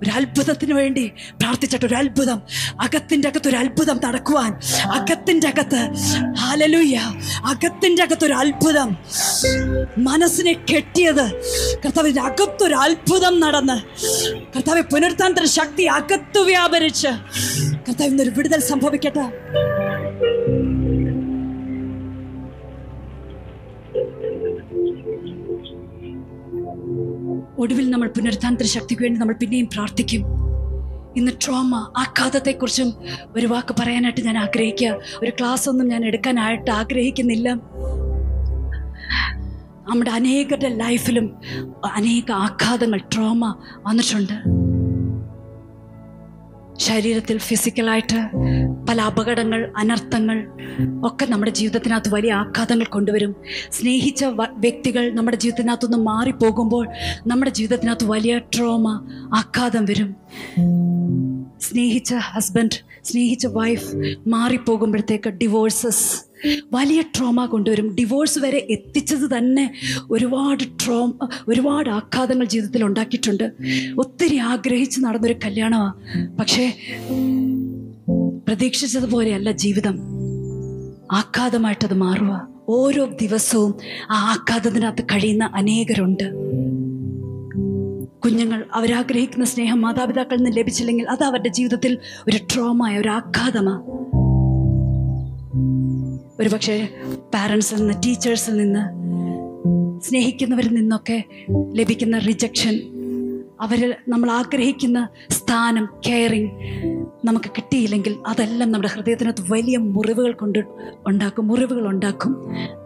ഒരു അത്ഭുതത്തിന് വേണ്ടി പ്രാർത്ഥിച്ചിട്ട് ഒരു അത്ഭുതം അകത്തിന്റെ അകത്ത് ഒരു അത്ഭുതം നടക്കുവാൻ. അകത്തിന്റെ അകത്ത് ഹാലലൂയ അകത്തിന്റെ അകത്ത് ഒരു അത്ഭുതം മനസ്സിനെ കെട്ടിയത് കർത്താവിന്റെ അകത്തൊരു അത്ഭുതം നടന്ന് കർത്താവ് പുനർതാന്ത്ര ശക്തി അകത്ത് വ്യാപരിച്ച് കർത്താവ് ഇന്നൊരു വിടുതൽ സംഭവിക്കട്ടെ. ഒടുവിൽ നമ്മൾ പുനരുദ്ധാനത്തിന് ശക്തിക്ക് വേണ്ടി നമ്മൾ പിന്നെയും പ്രാർത്ഥിക്കും. ഇന്ന് ട്രോമ ആഘാതത്തെക്കുറിച്ചും ഒരു വാക്ക് പറയാനായിട്ട് ഞാൻ ആഗ്രഹിക്കുക. ഒരു ക്ലാസ് ഒന്നും ഞാൻ എടുക്കാനായിട്ട് ആഗ്രഹിക്കുന്നില്ല. നമ്മുടെ അനേകരുടെ ലൈഫിലും അനേക ആഘാതങ്ങൾ ട്രോമ വന്നിട്ടുണ്ട്. ശരീരത്തിൽ ഫിസിക്കലായിട്ട് പല അപകടങ്ങൾ അനർത്ഥങ്ങൾ ഒക്കെ നമ്മുടെ ജീവിതത്തിനകത്ത് വലിയ ആഘാതങ്ങൾ കൊണ്ടുവരും. സ്നേഹിച്ച വ്യക്തികൾ നമ്മുടെ ജീവിതത്തിനകത്തുനിന്ന് മാറിപ്പോകുമ്പോൾ നമ്മുടെ ജീവിതത്തിനകത്ത് വലിയ ട്രോമ ആഘാതം വരും. സ്നേഹിച്ച ഹസ്ബൻഡ് സ്നേഹിച്ച വൈഫ് മാറിപ്പോകുമ്പോഴത്തേക്ക് ഡിവോഴ്സസ് വലിയ ട്രോമ കൊണ്ടുവരും. ഡിവോഴ്സ് വരെ എത്തിച്ചത് തന്നെ ഒരുപാട് ട്രോമ ഒരുപാട് ആഘാതങ്ങൾ ജീവിതത്തിൽ ഉണ്ടാക്കിയിട്ടുണ്ട്. ഒത്തിരി ആഗ്രഹിച്ച് നടന്നൊരു കല്യാണമാണ് പക്ഷേ പ്രതീക്ഷിച്ചതുപോലെയല്ല ജീവിതം. ആഘാതമായിട്ടത് മാറുക ഓരോ ദിവസവും ആ ആഘാതത്തിനകത്ത് കഴിയുന്ന അനേകരുണ്ട്. കുഞ്ഞുങ്ങൾ അവരാഗ്രഹിക്കുന്ന സ്നേഹം മാതാപിതാക്കളിൽ നിന്ന് ലഭിച്ചില്ലെങ്കിൽ അത് അവരുടെ ജീവിതത്തിൽ ഒരു ട്രോമായ ഒരു ആഘാതമാണ് ഒരു പക്ഷേ പാരൻസിൽ നിന്ന് ടീച്ചേഴ്സിൽ നിന്ന് സ്നേഹിക്കുന്നവരിൽ നിന്നൊക്കെ ലഭിക്കുന്ന റിജക്ഷൻ അവർ നമ്മൾ ആഗ്രഹിക്കുന്ന സ്ഥാനം കെയറിങ് നമുക്ക് കിട്ടിയില്ലെങ്കിൽ അതെല്ലാം നമ്മുടെ ഹൃദയത്തിനകത്ത് വലിയ മുറിവുകൾ കൊണ്ട് ഉണ്ടാക്കും മുറിവുകൾ ഉണ്ടാക്കും.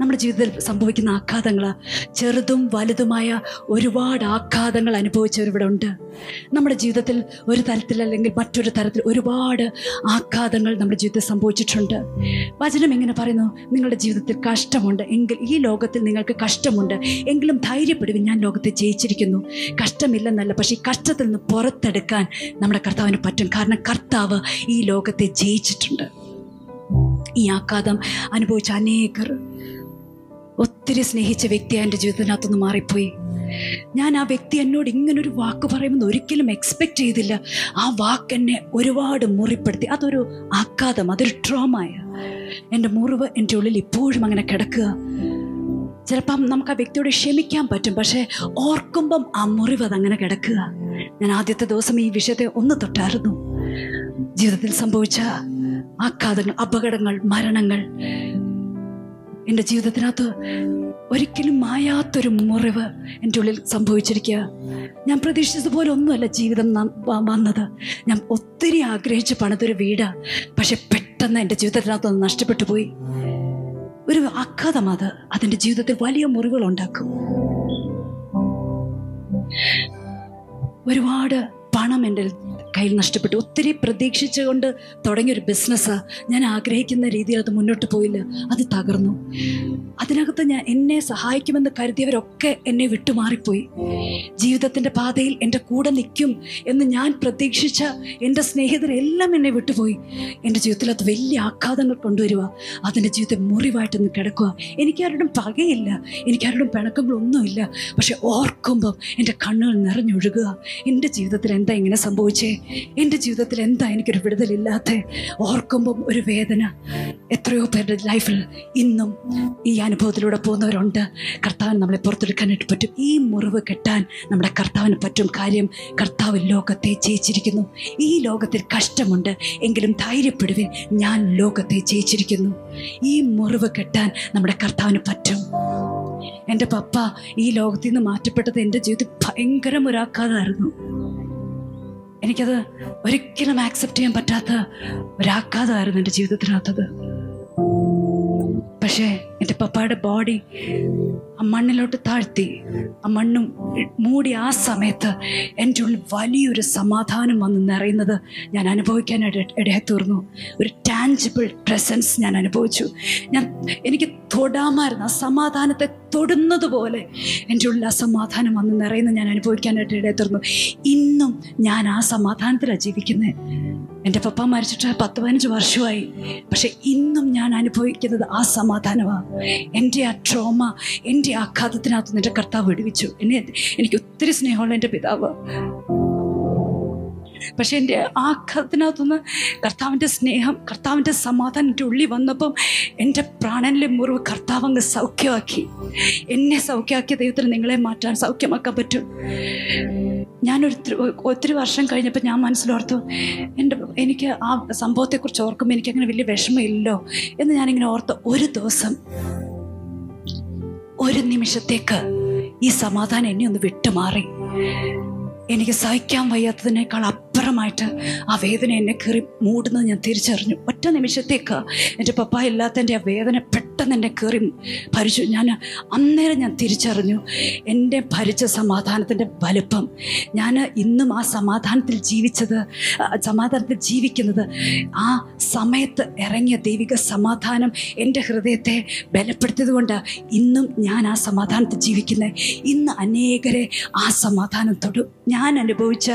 നമ്മുടെ ജീവിതത്തിൽ സംഭവിക്കുന്ന ആഘാതങ്ങൾ ചെറുതും വലുതുമായ ഒരുപാട് ആഘാതങ്ങൾ അനുഭവിച്ചവരിവിടെ ഉണ്ട്. നമ്മുടെ ജീവിതത്തിൽ ഒരു തരത്തിൽ അല്ലെങ്കിൽ മറ്റൊരു തരത്തിൽ ഒരുപാട് ആഘാതങ്ങൾ നമ്മുടെ ജീവിതത്തിൽ സംഭവിച്ചിട്ടുണ്ട്. വചനം എങ്ങനെ പറയുന്നു നിങ്ങളുടെ ജീവിതത്തിൽ കഷ്ടമുണ്ട് എങ്കിൽ ഈ ലോകത്തിൽ നിങ്ങൾക്ക് കഷ്ടമുണ്ട്. എങ്കിലും ധൈര്യപ്പെടുവിൻ ഞാൻ ലോകത്തെ ജയിച്ചിരിക്കുന്നു. കഷ്ടമില്ലെന്നല്ല പക്ഷേ ഈ കഷ്ടത്തിൽ നിന്ന് പുറത്തെടുക്കാൻ നമ്മുടെ കർത്താവിന് പറ്റും. കാരണം കർത്താവ് ഈ ലോകത്തെ ജയിച്ചിട്ടുണ്ട്. ഈ ആഘാതം അനുഭവിച്ച അനേകർ ഒത്തിരി സ്നേഹിച്ച വ്യക്തി എന്റെ ജീവിതത്തിനകത്തുനിന്ന് മാറിപ്പോയി. ഞാൻ ആ വ്യക്തി എന്നോട് ഇങ്ങനൊരു വാക്ക് പറയുമെന്ന് ഒരിക്കലും എക്സ്പെക്റ്റ് ചെയ്തില്ല. ആ വാക്ക് എന്നെ ഒരുപാട് മുറിപ്പെടുത്തി. അതൊരു ആഘാതം അതൊരു ട്രോമായ എന്റെ മുറിവ് എന്റെ ഉള്ളിൽ ഇപ്പോഴും അങ്ങനെ കിടക്കുക. ചിലപ്പം നമുക്ക് ആ വ്യക്തിയോട് ക്ഷമിക്കാൻ പറ്റും. പക്ഷേ ഓർക്കുമ്പം ആ മുറിവ് അതങ്ങനെ കിടക്കുക. ഞാൻ ആദ്യത്തെ ദിവസം ഈ വിഷയത്തെ ഒന്ന് തൊട്ടായിരുന്നു. ജീവിതത്തിൽ സംഭവിച്ച ആഘാതങ്ങൾ അപകടങ്ങൾ മരണങ്ങൾ. എന്റെ ജീവിതത്തിനകത്ത് ഒരിക്കലും മായാത്തൊരു മുറിവ് എന്റെ ഉള്ളിൽ സംഭവിച്ചിരിക്കുക. ഞാൻ പ്രതീക്ഷിച്ചതുപോലെ ഒന്നുമല്ല ജീവിതം വന്നത്. ഞാൻ ഒത്തിരി ആഗ്രഹിച്ച് പണിതൊരു വീടാ. പക്ഷെ പെട്ടെന്ന് എന്റെ ജീവിതത്തിനകത്ത് അത് നഷ്ടപ്പെട്ടു പോയി. ഒരു ആഘാതം അത്. അതിന്റെ ജീവിതത്തിൽ വലിയ മുറിവുകൾ ഉണ്ടാക്കും ഒരുപാട് പണം എന്റെ കയ്യിൽ നഷ്ടപ്പെട്ടു. ഒത്തിരി പ്രതീക്ഷിച്ചുകൊണ്ട് തുടങ്ങിയ ഒരു ബിസിനസ് ഞാൻ ആഗ്രഹിക്കുന്ന രീതിയിൽ അത് മുന്നോട്ട് പോയില്ല. അത് തകർന്നു. അതിനകത്ത് ഞാൻ എന്നെ സഹായിക്കുമെന്ന് കരുതിയവരൊക്കെ എന്നെ വിട്ടുമാറിപ്പോയി ജീവിതത്തിന്റെ പാതയിൽ എന്റെ കൂടെ നിൽക്കും എന്ന് ഞാൻ പ്രതീക്ഷിച്ച എന്റെ സ്നേഹിതരെല്ലാം എന്നെ വിട്ടുപോയി. എന്റെ ജീവിതത്തിൽ അത് വലിയ ആഘാതങ്ങൾ കൊണ്ടുവരിക അതിന്റെ ജീവിതം മുറിവായിട്ടൊന്ന് കിടക്കുക എനിക്കാരോടും പകയില്ല. എനിക്കാരോടും പിണക്കങ്ങളൊന്നുമില്ല. പക്ഷെ ഓർക്കുമ്പം എന്റെ കണ്ണുകൾ നിറഞ്ഞൊഴുകുക. എന്റെ ജീവിതത്തിൽ എന്താ ഇങ്ങനെ സംഭവിച്ചേ? എന്റെ ജീവിതത്തിൽ എന്താ എനിക്കൊരു വിടുതലില്ലാത്ത? ഓർക്കുമ്പം ഒരു വേദന. എത്രയോ പേരുടെ ലൈഫിൽ ഇന്നും ഈ അനുഭവത്തിലൂടെ പോകുന്നവരുണ്ട്. കർത്താവിന് നമ്മളെ പുറത്തെടുക്കാനായിട്ട് പറ്റും. ഈ മുറിവ് കെട്ടാൻ നമ്മുടെ കർത്താവിന് പറ്റും കാര്യം കർത്താവ് ലോകത്തെ ജയിച്ചിരിക്കുന്നു. ഈ ലോകത്തിൽ കഷ്ടമുണ്ട്. എങ്കിലും ധൈര്യപ്പെടുവിൻ. ഞാൻ ലോകത്തെ ജയിച്ചിരിക്കുന്നു. ഈ മുറിവ് കെട്ടാൻ നമ്മുടെ കർത്താവിന് പറ്റും. എന്റെ പപ്പ ഈ ലോകത്തിൽ നിന്ന് മാറ്റപ്പെട്ടത് എന്റെ ജീവിതത്തിൽ ഭയങ്കര എനിക്കത് ഒരിക്കലും ആക്സെപ്റ്റ് ചെയ്യാൻ പറ്റാത്ത ഒരാഘാതമായിരുന്നു എന്റെ ജീവിതത്തിനകത്തത്. പക്ഷേ എന്റെ പപ്പയുടെ ബോഡി മണ്ണിലോട്ട് താഴ്ത്തി ആ മണ്ണും മൂടി ആ സമയത്ത് എന്റെ ഉള്ളിൽ വലിയൊരു സമാധാനം വന്ന് നിറയുന്നത് ഞാൻ അനുഭവിക്കാൻ ഇടയായി തീർന്നു. ഒരു ടാഞ്ചിബിൾ പ്രസൻസ് ഞാൻ അനുഭവിച്ചു. ഞാൻ എനിക്ക് തൊടാമായിരുന്നു. ആ സമാധാനത്തെ തൊടുന്നത് പോലെ എന്റെ ഉള്ളിൽ ആ സമാധാനം വന്ന് നിറയുന്നത് ഞാൻ അനുഭവിക്കാനായിട്ട് ഇടയായി തീർന്നു. ഇന്നും ഞാൻ ആ സമാധാനത്തിലാണ് ജീവിക്കുന്നത്. എന്റെ പപ്പ മരിച്ചിട്ട് പത്ത് പതിനഞ്ച് വർഷമായി. പക്ഷെ ഇന്നും ഞാൻ അനുഭവിക്കുന്നത് ആ സമാധാനമാണ് എന്റെ ആ ട്രോമ എന്റെ ആഘാതത്തിനകത്ത് എന്റെ കർത്താവ് വിടുവിച്ചു. എന്നെ എനിക്ക് ഒത്തിരി സ്നേഹമുള്ള എന്റെ പിതാവ്. പക്ഷെ എന്റെ ആഘാതത്തിനകത്തുനിന്ന് കർത്താവിന്റെ സ്നേഹം കർത്താവിന്റെ സമാധാനം എന്റെ ഉള്ളിൽ വന്നപ്പം എന്റെ പ്രാണനിലെ മുറിവ് കർത്താവ് അങ്ങ് സൗഖ്യമാക്കി. എന്നെ സൗഖ്യമാക്കിയ ദൈവത്തിന് നിങ്ങളെ മാറ്റാൻ സൗഖ്യമാക്കാൻ പറ്റും. ഞാനൊരു ഒത്തിരി വർഷം കഴിഞ്ഞപ്പോൾ ഞാൻ മനസ്സിലോർത്തു എന്റെ എനിക്ക് ആ സംഭവത്തെക്കുറിച്ച് ഓർക്കുമ്പോൾ എനിക്കങ്ങനെ വലിയ വിഷമമില്ലല്ലോ എന്ന് ഞാനിങ്ങനെ ഓർത്ത് ഒരു ദിവസം ഒരു നിമിഷത്തേക്ക് ഈ സമാധാനം എന്നെ ഒന്ന് വിട്ടുമാറി. എനിക്ക് സഹിക്കാൻ വയ്യാത്തതിനേക്കാൾ അപ്പുറമായിട്ട് ആ വേദന എന്നെ കയറി മൂടുന്നത് ഞാൻ തിരിച്ചറിഞ്ഞു. ഒറ്റ നിമിഷത്തേക്ക് എന്റെ പപ്പ ഇല്ലാത്തതിന്റെ ആ വേദന പെട്ടെന്ന് എന്നെ കയറി ഭരിച്ചു. ഞാൻ അന്നേരം ഞാൻ തിരിച്ചറിഞ്ഞു എന്റെ ഭരിച്ച സമാധാനത്തിന്റെ വലുപ്പം. ഞാൻ ഇന്നും ആ സമാധാനത്തിൽ ജീവിച്ചത് സമാധാനത്തിൽ ജീവിക്കുന്നത് ആ സമയത്ത് ഇറങ്ങിയ ദൈവിക സമാധാനം എന്റെ ഹൃദയത്തെ ബലപ്പെടുത്തിയത് കൊണ്ട് ഇന്നും ഞാൻ ആ സമാധാനത്തിൽ ജീവിക്കുന്നത് ഇന്ന് അനേകരെ ആ സമാധാനം തൊടും. ഞാൻ അനുഭവിച്ച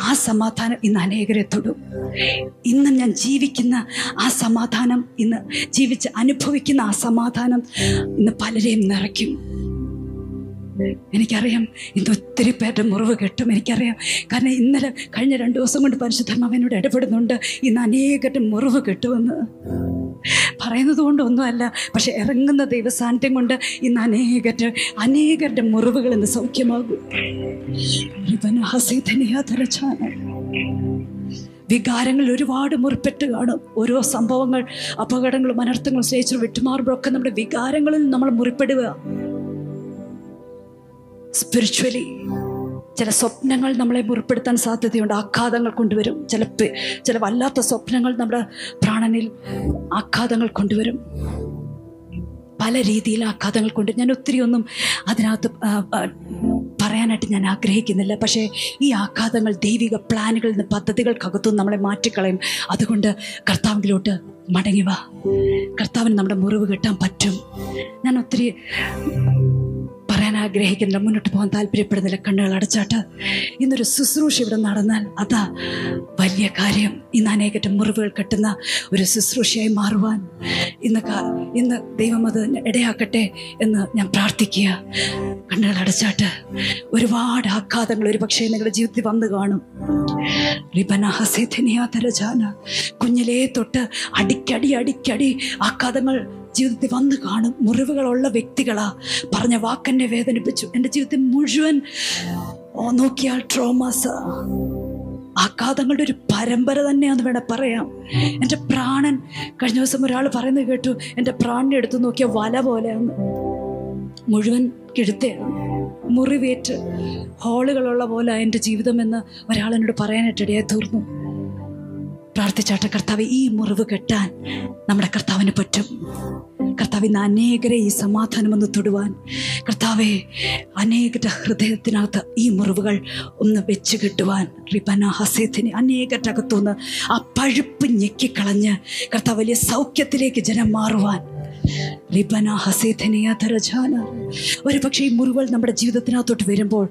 ആ സമാധാനം ഇന്ന് അനേകരെ തൊടും. ഇന്ന് ഞാൻ ജീവിക്കുന്ന ആ സമാധാനം ഇന്ന് ജീവിച്ച് അനുഭവിക്കുന്ന ആ സമാധാനം ഇന്ന് പലരെയും നിറയ്ക്കും. എനിക്കറിയാം. ഇന്ന് ഒത്തിരി പേരുടെ മുറിവ് കെട്ടും എനിക്കറിയാം. കാരണം ഇന്നലെ കഴിഞ്ഞ രണ്ട് ദിവസം കൊണ്ട് പരിശുദ്ധമാവനോട് ഇടപെടുന്നുണ്ട്. ഇന്ന് അനേകരുടെ മുറിവ് കെട്ടുമെന്ന്. പറയുന്നത് കൊണ്ടൊന്നുമല്ല പക്ഷെ ഇറങ്ങുന്ന ദൈവസാന്നിധ്യം കൊണ്ട് ഇന്ന് അനേകരുടെ അനേകരുടെ മുറിവുകൾ ഇന്ന് സൗഖ്യമാകും. വികാരങ്ങൾ ഒരുപാട് മുറിപ്പെട്ട് കാണും. ഓരോ സംഭവങ്ങൾ അപകടങ്ങളും അനർത്ഥങ്ങളും സ്നേഹിച്ചു വിട്ടുമാറുമ്പോഴൊക്കെ നമ്മുടെ വികാരങ്ങളിൽ നമ്മൾ മുറിപ്പെടുക. സ്പിരിച്വലി ചില സ്വപ്നങ്ങൾ നമ്മളെ മുറിപ്പെടുത്താൻ സാധ്യതയുണ്ട്. ആഘാതങ്ങൾ കൊണ്ടുവരും. ചില ചില വല്ലാത്ത സ്വപ്നങ്ങൾ നമ്മുടെ പ്രാണനിൽ ആഘാതങ്ങൾ കൊണ്ടുവരും. പല രീതിയിൽ ആഘാതങ്ങൾ കൊണ്ട് ഞാൻ ഒത്തിരി ഒന്നും അതിനകത്ത് പറയാനായിട്ട് ഞാൻ ആഗ്രഹിക്കുന്നില്ല. പക്ഷേ ഈ ആഘാതങ്ങൾ ദൈവിക പ്ലാനുകളിൽ നിന്ന് പദ്ധതികൾക്കകത്തും നമ്മളെ മാറ്റിക്കളയും. അതുകൊണ്ട് കർത്താവിലോട്ട് മടങ്ങി വാ കർത്താവിന് നമ്മുടെ മുറിവ് കിട്ടാൻ പറ്റും. ഞാൻ ഒത്തിരി ആഗ്രഹിക്കുന്നില്ല. മുന്നോട്ട് പോകാൻ താല്പര്യപ്പെടുന്നില്ല. കണ്ണുകൾ അടച്ചാട്ട്. ഇന്നൊരു ശുശ്രൂഷ ഇവിടെ നടന്നാൽ അതാ വലിയ കാര്യം. ഇന്ന് അനേകറ്റം മുറിവുകൾ കെട്ടുന്ന ഒരു ശുശ്രൂഷയായി മാറുവാൻ. ഇന്ന് ഇന്ന് ദൈവം അത് ഇടയാക്കട്ടെ എന്ന് ഞാൻ പ്രാർത്ഥിക്കുക. കണ്ണുകൾ അടച്ചാട്ട് ഒരുപാട് ആഘാതങ്ങൾ ഒരു പക്ഷേ നിങ്ങളുടെ ജീവിതത്തിൽ വന്നു കാണും. കുഞ്ഞിലേ തൊട്ട് അടിക്കടി അടിക്കടി ആഘാതങ്ങൾ ജീവിതത്തിൽ വന്ന് കാണും. മുറിവുകളുള്ള വ്യക്തികളാ. പറഞ്ഞ വാക്കെന്നെ വേദനിപ്പിച്ചു. എന്റെ ജീവിതത്തിൽ മുഴുവൻ നോക്കിയാൽ ട്രോമാസ്. ആഘാതങ്ങളുടെ ഒരു പരമ്പര തന്നെയാന്ന് വേണേൽ പറയാം. എന്റെ പ്രാണൻ കഴിഞ്ഞ ദിവസം ഒരാൾ പറയുന്നത് കേട്ടു എന്റെ പ്രാണനെ എടുത്തു നോക്കിയ വല പോലെയാണ് മുഴുവൻ കിഴുത്തയാണ്. മുറിവേറ്റ് ഹോളുകളുള്ള പോലെ എന്റെ ജീവിതമെന്ന് ഒരാളെന്നോട് പറയാനായിട്ടിടയായി തീർന്നു. പ്രാർത്ഥിച്ചാട്ടെ കർത്താവ് ഈ മുറിവ് കെട്ടാൻ നമ്മുടെ കർത്താവിന് പറ്റും. കർത്താവ് ഇന്ന് അനേകരെ ഈ സമാധാനം ഒന്ന് തൊടുവാൻ. കർത്താവെ അനേകരുടെ ഹൃദയത്തിനകത്ത് ഈ മുറിവുകൾ ഒന്ന് വെച്ച് കെട്ടുവാൻ. റിബന ഹസേത്തിന് അനേകരുടെ അകത്തുനിന്ന് ആ പഴുപ്പ് ഞെക്കിക്കളഞ്ഞ് കർത്താവ് വലിയ സൗഖ്യത്തിലേക്ക് ജനം മാറുവാൻ. ഒരു പക്ഷേ ഈ മുറിവുകൾ നമ്മുടെ ജീവിതത്തിനകത്തോട്ട് വരുമ്പോൾ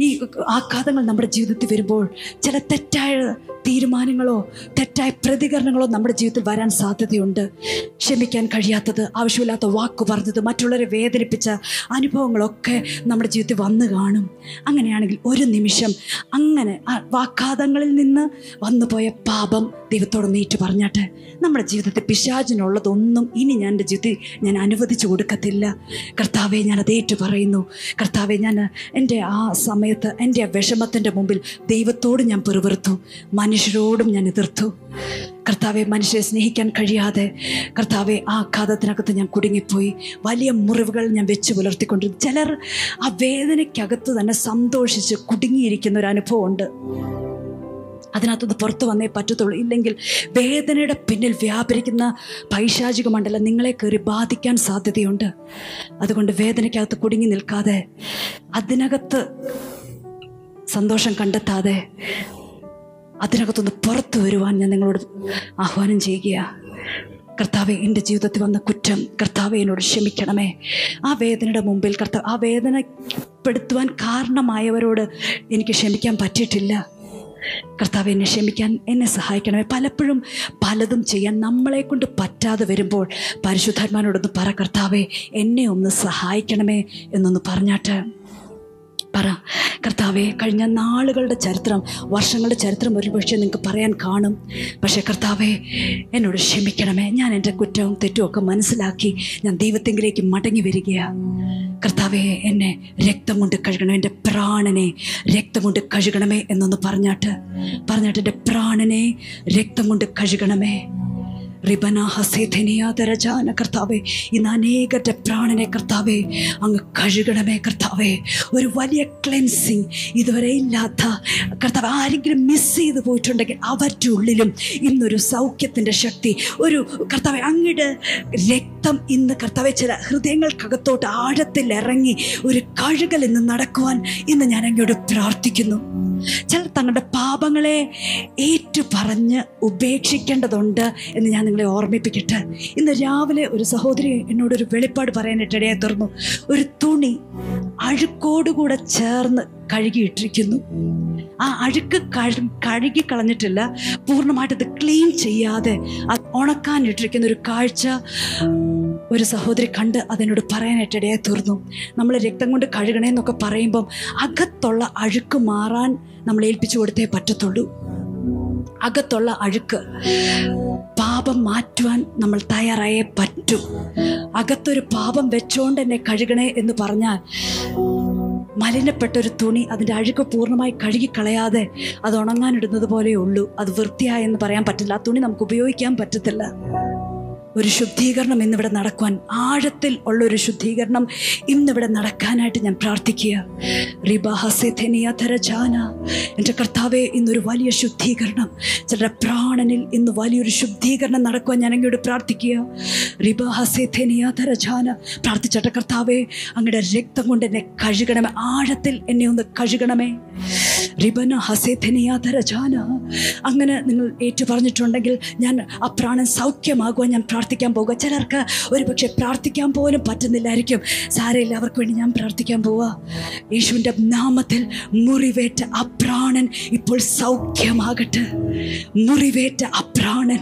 ഈ ആഘാതങ്ങൾ നമ്മുടെ ജീവിതത്തിൽ വരുമ്പോൾ ചില തെറ്റായ തീരുമാനങ്ങളോ തെറ്റായ പ്രതികരണങ്ങളോ നമ്മുടെ ജീവിതത്തിൽ വരാൻ സാധ്യതയുണ്ട്. ക്ഷമിക്കാൻ കഴിയാത്തത് ആവശ്യമില്ലാത്ത വാക്ക് പറഞ്ഞത് മറ്റുള്ളവരെ വേദനിപ്പിച്ച അനുഭവങ്ങളൊക്കെ നമ്മുടെ ജീവിതത്തിൽ വന്നു കാണും. അങ്ങനെയാണെങ്കിൽ ഒരു നിമിഷം അങ്ങനെ വാക്കാതങ്ങളിൽ നിന്ന് വന്നുപോയ പാപം ദൈവത്തോട് നീറ്റ് പറഞ്ഞാട്ടെ. നമ്മുടെ ജീവിതത്തിൽ പിശാചിനുള്ളതൊന്നും ഇനി ഞാൻ എന്റെ ജീവിതത്തിൽ ഞാൻ അനുവദിച്ചു കൊടുക്കത്തില്ല. കർത്താവെ ഞാൻ അതേറ്റു പറയുന്നു കർത്താവെ ഞാൻ എന്റെ ആ സമയത്ത് എന്റെ ആ വിഷമത്തിന്റെ മുമ്പിൽ ദൈവത്തോട് ഞാൻ പെറുവിറുത്തു മനുഷ്യരോടും ഞാൻ എതിർത്തു. കർത്താവെ മനുഷ്യരെ സ്നേഹിക്കാൻ കഴിയാതെ കർത്താവെ ആ ആഘാതത്തിനകത്ത് ഞാൻ കുടുങ്ങിപ്പോയി. വലിയ മുറിവുകൾ ഞാൻ വെച്ച് പുലർത്തിക്കൊണ്ടിരുന്നു ചിലർ ആ വേദനയ്ക്കകത്ത് തന്നെ സന്തോഷിച്ച് കുടുങ്ങിയിരിക്കുന്ന ഒരു അനുഭവമുണ്ട്. അതിനകത്തുനിന്ന് പുറത്തു വന്നേ പറ്റത്തുള്ളൂ. ഇല്ലെങ്കിൽ വേദനയുടെ പിന്നിൽ വ്യാപരിക്കുന്ന പൈശാചിക മണ്ഡലം നിങ്ങളെ കയറി ബാധിക്കാൻ സാധ്യതയുണ്ട്. അതുകൊണ്ട് വേദനയ്ക്കകത്ത് കുടുങ്ങി നിൽക്കാതെ അതിനകത്ത് സന്തോഷം കണ്ടെത്താതെ അതിനകത്തുനിന്ന് പുറത്തു വരുവാൻ ഞാൻ നിങ്ങളോട് ആഹ്വാനം ചെയ്യുകയാണ് കർത്താവെ എന്റെ ജീവിതത്തിൽ വന്ന കുറ്റം കർത്താവെ എന്നോട് ക്ഷമിക്കണമേ. ആ വേദനയുടെ മുമ്പിൽ കർത്താവ് ആ വേദനപ്പെടുത്തുവാൻ കാരണമായവരോട് എനിക്ക് ക്ഷമിക്കാൻ പറ്റിയിട്ടില്ല. കർത്താവ് എന്നെ ക്ഷമിക്കാൻ എന്നെ സഹായിക്കണമേ. പലപ്പോഴും പലതും ചെയ്യാൻ നമ്മളെ കൊണ്ട് പറ്റാതെ വരുമ്പോൾ പരിശുദ്ധാത്മാനോടൊന്ന് പറ കർത്താവെ എന്നെ ഒന്ന് സഹായിക്കണമേ എന്നൊന്ന് പറഞ്ഞാട്ട് പറ. കർത്താവെ കഴിഞ്ഞ നാളുകളുടെ ചരിത്രം വർഷങ്ങളുടെ ചരിത്രം ഒരുപക്ഷെ നിങ്ങൾക്ക് പറയാൻ കാണും. പക്ഷേ കർത്താവെ എന്നോട് ക്ഷമിക്കണമേ. ഞാൻ എന്റെ കുറ്റവും തെറ്റും ഒക്കെ മനസ്സിലാക്കി ഞാൻ ദൈവത്തെങ്കിലേക്ക് മടങ്ങി വരികയാണ് കർത്താവെ എന്നെ രക്തം കൊണ്ട് കഴുകണം. എന്റെ പ്രാണനെ രക്തം കൊണ്ട് കഴുകണമേ എന്നൊന്ന് പറഞ്ഞാട്ട്. പറഞ്ഞാട്ട് എന്റെ പ്രാണനെ രക്തം കൊണ്ട് കഴുകണമേ. റിബന ഹസേധനിയാതരജാന കർത്താവേ. ഇന്ന് അനേകരുടെ പ്രാണനെ കർത്താവേ അങ്ങ് കഴുകണമേ കർത്താവേ. ഒരു വലിയ ക്ലെൻസിങ് ഇതുവരെ ഇല്ലാത്ത കർത്താവ് ആരെങ്കിലും മിസ് ചെയ്ത് പോയിട്ടുണ്ടെങ്കിൽ അവരുടെ ഉള്ളിലും ഇന്നൊരു സൗഖ്യത്തിന്റെ ശക്തി ഒരു കർത്താവെ അങ്ങയുടെ രക്തം ഇന്ന് കർത്താവെ ചില ഹൃദയങ്ങൾക്കകത്തോട്ട് ആഴത്തിൽ ഇറങ്ങി ഒരു കഴുകൽ ഇന്ന് നടക്കുവാൻ ഇന്ന് ഞാൻ അങ്ങോട്ട് പ്രാർത്ഥിക്കുന്നു. ചിലർ തങ്ങളുടെ പാപങ്ങളെ ഏറ്റു പറഞ്ഞ് ഉപേക്ഷിക്കേണ്ടതുണ്ട് എന്ന് ഞാൻ നിങ്ങളെ ഓർമ്മിപ്പിക്കട്ടെ. ഇന്ന് രാവിലെ ഒരു സഹോദരി എന്നോടൊരു വെളിപ്പാട് പറയാനായിട്ട് ഇടയായി തീർന്നു. ഒരു തുണി അഴുക്കോടുകൂടെ ചേർന്ന് കഴുകിയിട്ടിരിക്കുന്നു. ആ അഴുക്ക് കഴു കഴുകി കളഞ്ഞിട്ടില്ല. പൂർണമായിട്ട് ക്ലീൻ ചെയ്യാതെ അത് ഉണക്കാനിട്ടിരിക്കുന്ന ഒരു കാഴ്ച ഒരു സഹോദരി കണ്ട് അതിനോട് പറയാനായിട്ട് ഇടയായി തീർന്നു. നമ്മൾ രക്തം കൊണ്ട് കഴുകണേന്നൊക്കെ പറയുമ്പം അകത്തുള്ള അഴുക്ക് മാറാൻ നമ്മൾ ഏൽപ്പിച്ചു കൊടുത്തേ പറ്റത്തുള്ളൂ. അകത്തുള്ള അഴുക്ക് പാപം മാറ്റുവാൻ നമ്മൾ തയ്യാറായേ പറ്റൂ. അകത്തൊരു പാപം വെച്ചോണ്ട് എന്നെ കഴുകണേ എന്ന് പറഞ്ഞാൽ മലിനപ്പെട്ട ഒരു തുണി അതിന്റെ അഴുക്ക് പൂർണമായി കഴുകിക്കളയാതെ അത് ഉണങ്ങാനിടുന്നത് പോലെ ഉള്ളൂ. അത് വൃത്തിയായെന്ന് പറയാൻ പറ്റില്ല. ആ തുണി നമുക്ക് ഉപയോഗിക്കാൻ പറ്റത്തില്ല. ഒരു ശുദ്ധീകരണം ഇന്നിവിടെ നടക്കുവാൻ ആഴത്തിൽ ഉള്ള ഒരു ശുദ്ധീകരണം ഇന്നിവിടെ നടക്കാനായിട്ട് ഞാൻ പ്രാർത്ഥിക്കുക. റിബാഹസെനിയാധരജാന എന്റെ കർത്താവെ ഇന്നൊരു വലിയ ശുദ്ധീകരണം. ചിലരുടെ പ്രാണനിൽ ഇന്ന് വലിയൊരു ശുദ്ധീകരണം നടക്കുവാൻ ഞാൻ അങ്ങോട്ട് പ്രാർത്ഥിക്കുക. റിബാഹസെനിയാധരജാന പ്രാർത്ഥിച്ചട്ടെ കർത്താവെ അങ്ങയുടെ രക്തം കൊണ്ട് എന്നെ കഴുകണമേ. ആഴത്തിൽ എന്നെ ഒന്ന് കഴുകണമേ. റിബന ഹസേധനിയാധരജാന അങ്ങനെ നിങ്ങൾ ഏറ്റു പറഞ്ഞിട്ടുണ്ടെങ്കിൽ ഞാൻ ആ പ്രാണൻ സൗഖ്യമാകുവാൻ ഞാൻ പ്രാർത്ഥിക്കാൻ പോകുക. ചിലർക്ക് ഒരു പക്ഷേ പ്രാർത്ഥിക്കാൻ പോലും പറ്റുന്നില്ലായിരിക്കും. സാരയില്ല അവർക്ക് വേണ്ടി ഞാൻ പ്രാർത്ഥിക്കാൻ പോവുക യേശുവിന്റെ നാമത്തിൽ മുറിവേറ്റ അപ്രാണൻ പ്രാണൻ ഇപ്പോൾ സൗഖ്യമാകട്ടെ. മുറിവേറ്റ ആ പ്രാണൻ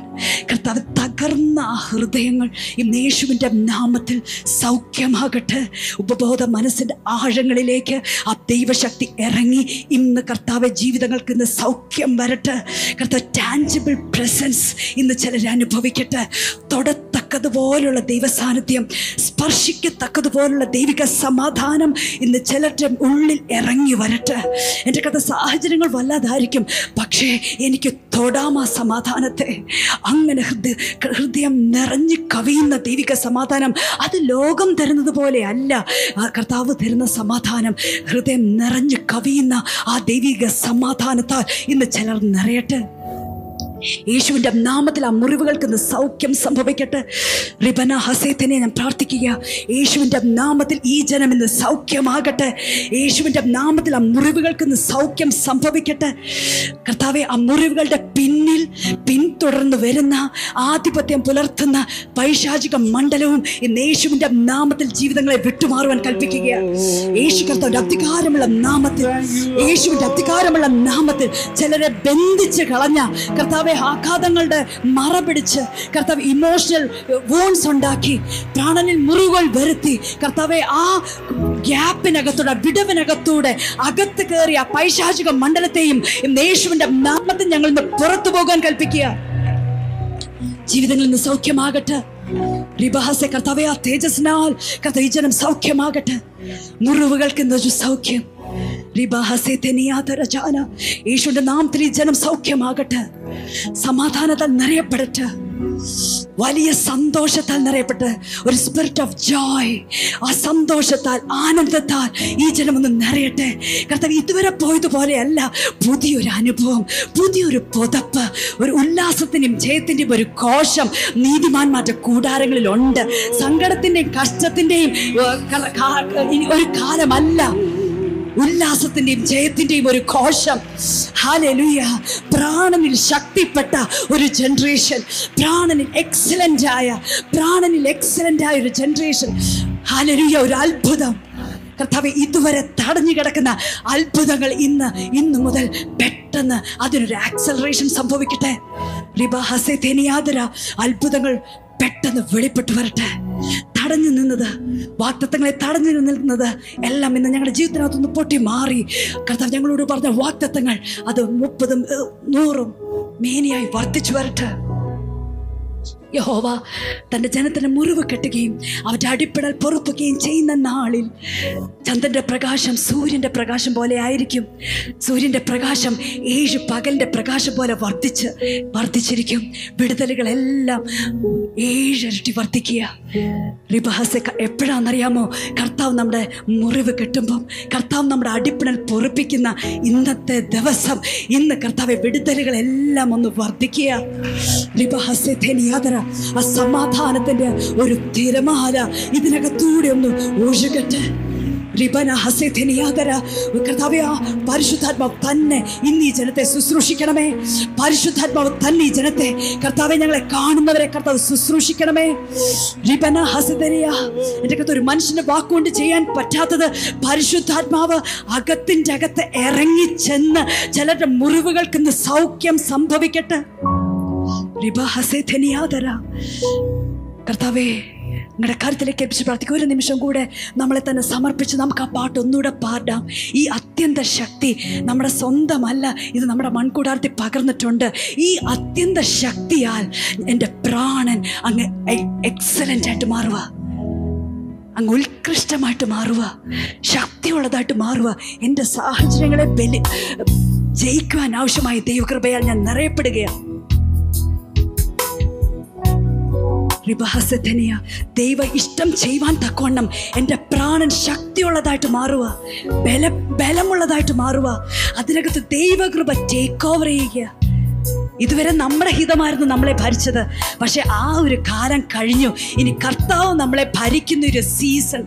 കർത്താവ് തകർന്ന ആ ഹൃദയങ്ങൾ ഇന്ന് യേശുവിന്റെ നാമത്തിൽ സൗഖ്യമാകട്ടെ. ഉപബോധ മനസ്സിന്റെ ആഴങ്ങളിലേക്ക് ആ ദൈവശക്തി ഇറങ്ങി. ഇന്ന് കർത്താവ് ജീവിതങ്ങൾക്ക് ഇന്ന് സൗഖ്യം വരട്ടെ. കർത്താവ് ടാഞ്ചിബിൾ പ്രസൻസ് ഇന്ന് ചിലർ അനുഭവിക്കട്ടെ. തൊടത്തക്കതുപോലുള്ള ദൈവസാന്നിധ്യം സ്പർശിക്കത്തക്കതുപോലുള്ള ദൈവിക സമാധാനം ഇന്ന് ചിലരുടെ ഉള്ളിൽ ഇറങ്ങി വരട്ടെ. എന്റെ കഥ സാഹചര്യങ്ങൾ വല്ലാതായിരിക്കും. പക്ഷേ എനിക്ക് തൊടാം ആ സമാധാനത്തെ. അങ്ങനെ ഹൃദയ നിറഞ്ഞു കവിയുന്ന ദൈവിക സമാധാനം അത് ലോകം തരുന്നത് പോലെ അല്ല. കർത്താവ് തരുന്ന സമാധാനം ഹൃദയം നിറഞ്ഞു കവിയുന്ന ആ ദൈവിക സമാധാനത്താൽ ഇന്ന് ചിലർ നിറയട്ടെ? യേശുവിന്റെ നാമത്തിൽ ആ മുറിവുകൾക്ക് ഇന്ന് സൗഖ്യം സംഭവിക്കട്ടെ. റിബന ഹസേത്തിനെ ഞാൻ പ്രാർത്ഥിക്കുക. യേശുവിന്റെ നാമത്തിൽ ഈ ജനം ഇന്ന് സൗഖ്യമാകട്ടെ. യേശുവിന്റെ നാമത്തിൽ ആ മുറിവുകൾക്ക് ഇന്ന് സൗഖ്യം സംഭവിക്കട്ടെ. കർത്താവെ ആ മുറിവുകളുടെ പിന്നിൽ പിന്തുടർന്ന് വരുന്ന ആധിപത്യം പുലർത്തുന്ന പൈശാചിക മണ്ഡലവും ഇന്ന് യേശുവിന്റെ നാമത്തിൽ ജീവിതങ്ങളെ വിട്ടുമാറുവാൻ കൽപ്പിക്കുകയാണ് യേശു കർത്താവിന്റെ അധികാരമുള്ള നാമത്തിൽ യേശുവിന്റെ അധികാരമുള്ള നാമത്തിൽ ചിലരെ ബന്ധിച്ച് കളഞ്ഞ കർത്താവെ ആഘാതങ്ങളുടെ മറ പിടിച്ച് കർത്താവ് ഇമോഷണൽ വോൺസ് ഉണ്ടാക്കി പ്രാണനിൽ മുറിവുകൾ വരുത്തി. കർത്താവെ ആ ഗ്യാപ്പിനകത്തൂടെ വിടവിനകത്തൂടെ അകത്ത് കയറിയ പൈശാചിക മണ്ഡലത്തെയും ഇന്ന് യേശുവിന്റെ നാമത്തിൽ ഞങ്ങൾ ഇന്ന് പുറത്തു പോകാൻ കൽപ്പിക്കുക. ജീവിതങ്ങളിൽ നിന്ന് സൗഖ്യമാകട്ടെ. കർത്താവെ ആ തേജസ്സിനാൽ കർത്താവ് ഈ ജനം സൗഖ്യമാകട്ടെ. മുറിവുകൾക്ക് ഇന്നൊരു സൗഖ്യം. യേശുവിന്റെ നാമത്തിൽ ഈ ജനം സൗഖ്യമാകട്ടെ. സമാധാനത്താൽ നിറയപ്പെടട്ടെ. വലിയ സന്തോഷത്താൽ നിറയപ്പെട്ട്. ഒരു സ്പിരിറ്റ് ഓഫ് ജോയ് ആ സന്തോഷത്താൽ ആനന്ദത്താൽ ഈ ജനം ഒന്ന് നിറയട്ടെ. കർത്താവ് ഇതുവരെ പോയതുപോലെയല്ല. പുതിയൊരു അനുഭവം പുതിയൊരു പുതപ്പ് ഒരു ഉല്ലാസത്തിന്റെയും ജയത്തിന്റെയും ഒരു കോശം നീതിമാന്മാരുടെ കൂടാരങ്ങളിലുണ്ട്. സങ്കടത്തിന്റെയും കഷ്ടത്തിന്റെയും ഒരു കാലമല്ല. ഉല്ലാസത്തിന്റെയും ജയത്തിന്റെയും ഒരു കോശം. ഹാലലുയ പ്രാണനിൽ ശക്തിപ്പെട്ട ഒരു ജനറേഷൻ പ്രാണനിൽ എക്സലന്റ് ആയ പ്രാണനിൽ എക്സലന്റ് ആയ ഒരു ജനറേഷൻ ഹാലലുയ ഒരു അത്ഭുതം. കർത്താവ് ഇതുവരെ തടഞ്ഞു കിടക്കുന്ന അത്ഭുതങ്ങൾ ഇന്ന് ഇന്നു മുതൽ പെട്ടെന്ന് അതിനൊരു ആക്സലറേഷൻ സംഭവിക്കട്ടെ. റിബ ഹസെ അത്ഭുതങ്ങൾ പെട്ടെന്ന് വെളിപ്പെട്ടു വരട്ടെ. തടഞ്ഞു നിന്നത്. വാക്തത്വങ്ങളെ തടഞ്ഞു നിൽക്കുന്നത് എല്ലാം ഇന്ന് ഞങ്ങളുടെ ജീവിതത്തിനകത്തുനിന്ന് പൊട്ടി മാറി. കർത്താവ് ഞങ്ങളോട് പറഞ്ഞ വാക്തത്വങ്ങൾ അത് മുപ്പതും നൂറും മേനിയായി വർദ്ധിച്ചു വരട്ടെ. യഹോവ തന്റെ ജനത്തിന് മുറിവ് കെട്ടുകയും അവരുടെ അടിപ്പിടൽ പൊറുപ്പുകയും ചെയ്യുന്ന നാളിൽ ചന്ദ്രന്റെ പ്രകാശം സൂര്യന്റെ പ്രകാശം പോലെ ആയിരിക്കും. സൂര്യന്റെ പ്രകാശം ഏഴ് പകലിന്റെ പ്രകാശം പോലെ വർദ്ധിച്ച് വർദ്ധിച്ചിരിക്കും. വിടുതലുകളെല്ലാം ഏഴരട്ടി വർദ്ധിക്കുക. റിബഹസ് എപ്പോഴാണെന്നറിയാമോ? കർത്താവ് നമ്മുടെ മുറിവ് കെട്ടുമ്പം കർത്താവ് നമ്മുടെ അടിപ്പിണൽ പൊറുപ്പിക്കുന്ന ഇന്നത്തെ ദിവസം ഇന്ന് കർത്താവ് വിടുതലുകളെല്ലാം ഒന്ന് വർദ്ധിക്കുക. റിബഹസ് ധനിയാതര ആ സമാധാനത്തിന്റെ ഒരു തിരമാല ഇതിനകത്തൂടെ ഒന്ന് ഒഴുകട്ടെ. പരിശുദ്ധാത്മാവ് തന്നെ ഇന്ന് ഈ ജനത്തെ ശുശ്രൂഷിക്കണമേ. പരിശുദ്ധാത്മാവ് തന്നെ ഈ ജനത്തെ കർത്താവെ ഞങ്ങളെ കാണുന്നവരെ കർത്താവ് ശുശ്രൂഷിക്കണമേ. റിബന ഹസിതനിയാ എന്റെ അകത്ത് ഒരു മനുഷ്യന്റെ വാക്കുകൊണ്ട് ചെയ്യാൻ പറ്റാത്തത് പരിശുദ്ധാത്മാവ് അകത്തിന്റെ അകത്ത് ഇറങ്ങി ചെന്ന് ചിലരുടെ മുറിവുകൾക്ക് സൗഖ്യം സംഭവിക്കട്ടെ. കർത്താവേ നിങ്ങളുടെ കാര്യത്തിലേക്ക് ഏൽപ്പിച്ച് പ്രാർത്ഥിക്കും ഒരു നിമിഷം കൂടെ നമ്മളെ തന്നെ സമർപ്പിച്ച് നമുക്ക് ആ പാട്ട് ഒന്നുകൂടെ പാടാം. ഈ അത്യന്ത ശക്തി നമ്മുടെ സ്വന്തമല്ല ഇത് നമ്മുടെ മൺകൂടാരത്തിൽ പകർന്നിട്ടുണ്ട്. ഈ അത്യന്ത ശക്തിയാൽ എന്റെ പ്രാണൻ അങ്ങ് എക്സലന്റ് ആയിട്ട് മാറുക. അങ്ങ് ഉത്കൃഷ്ടമായിട്ട് മാറുക. ശക്തിയുള്ളതായിട്ട് മാറുക. എന്റെ സാഹചര്യങ്ങളെ ബലി ജയിക്കുവാൻ ആവശ്യമായ ദൈവകൃപയാൽ ഞാൻ നിറയപ്പെടുകയാണ്. റിബഹസധനിയ ദൈവ ഇഷ്ടം ചെയ്യുവാൻ തക്കവണ്ണം എന്റെ പ്രാണൻ ശക്തിയുള്ളതായിട്ട് മാറുക ബല ബലമുള്ളതായിട്ട് മാറുക അതിനകത്ത് ദൈവകൃപ ടേക്ക് ഓവർ ചെയ്യുക ഇതുവരെ നമ്മുടെ ഹിതമായിരുന്നു നമ്മളെ ഭരിച്ചത്. പക്ഷെ ആ ഒരു കാലം കഴിഞ്ഞു. ഇനി കർത്താവ് നമ്മളെ ഭരിക്കുന്ന ഒരു സീസൺ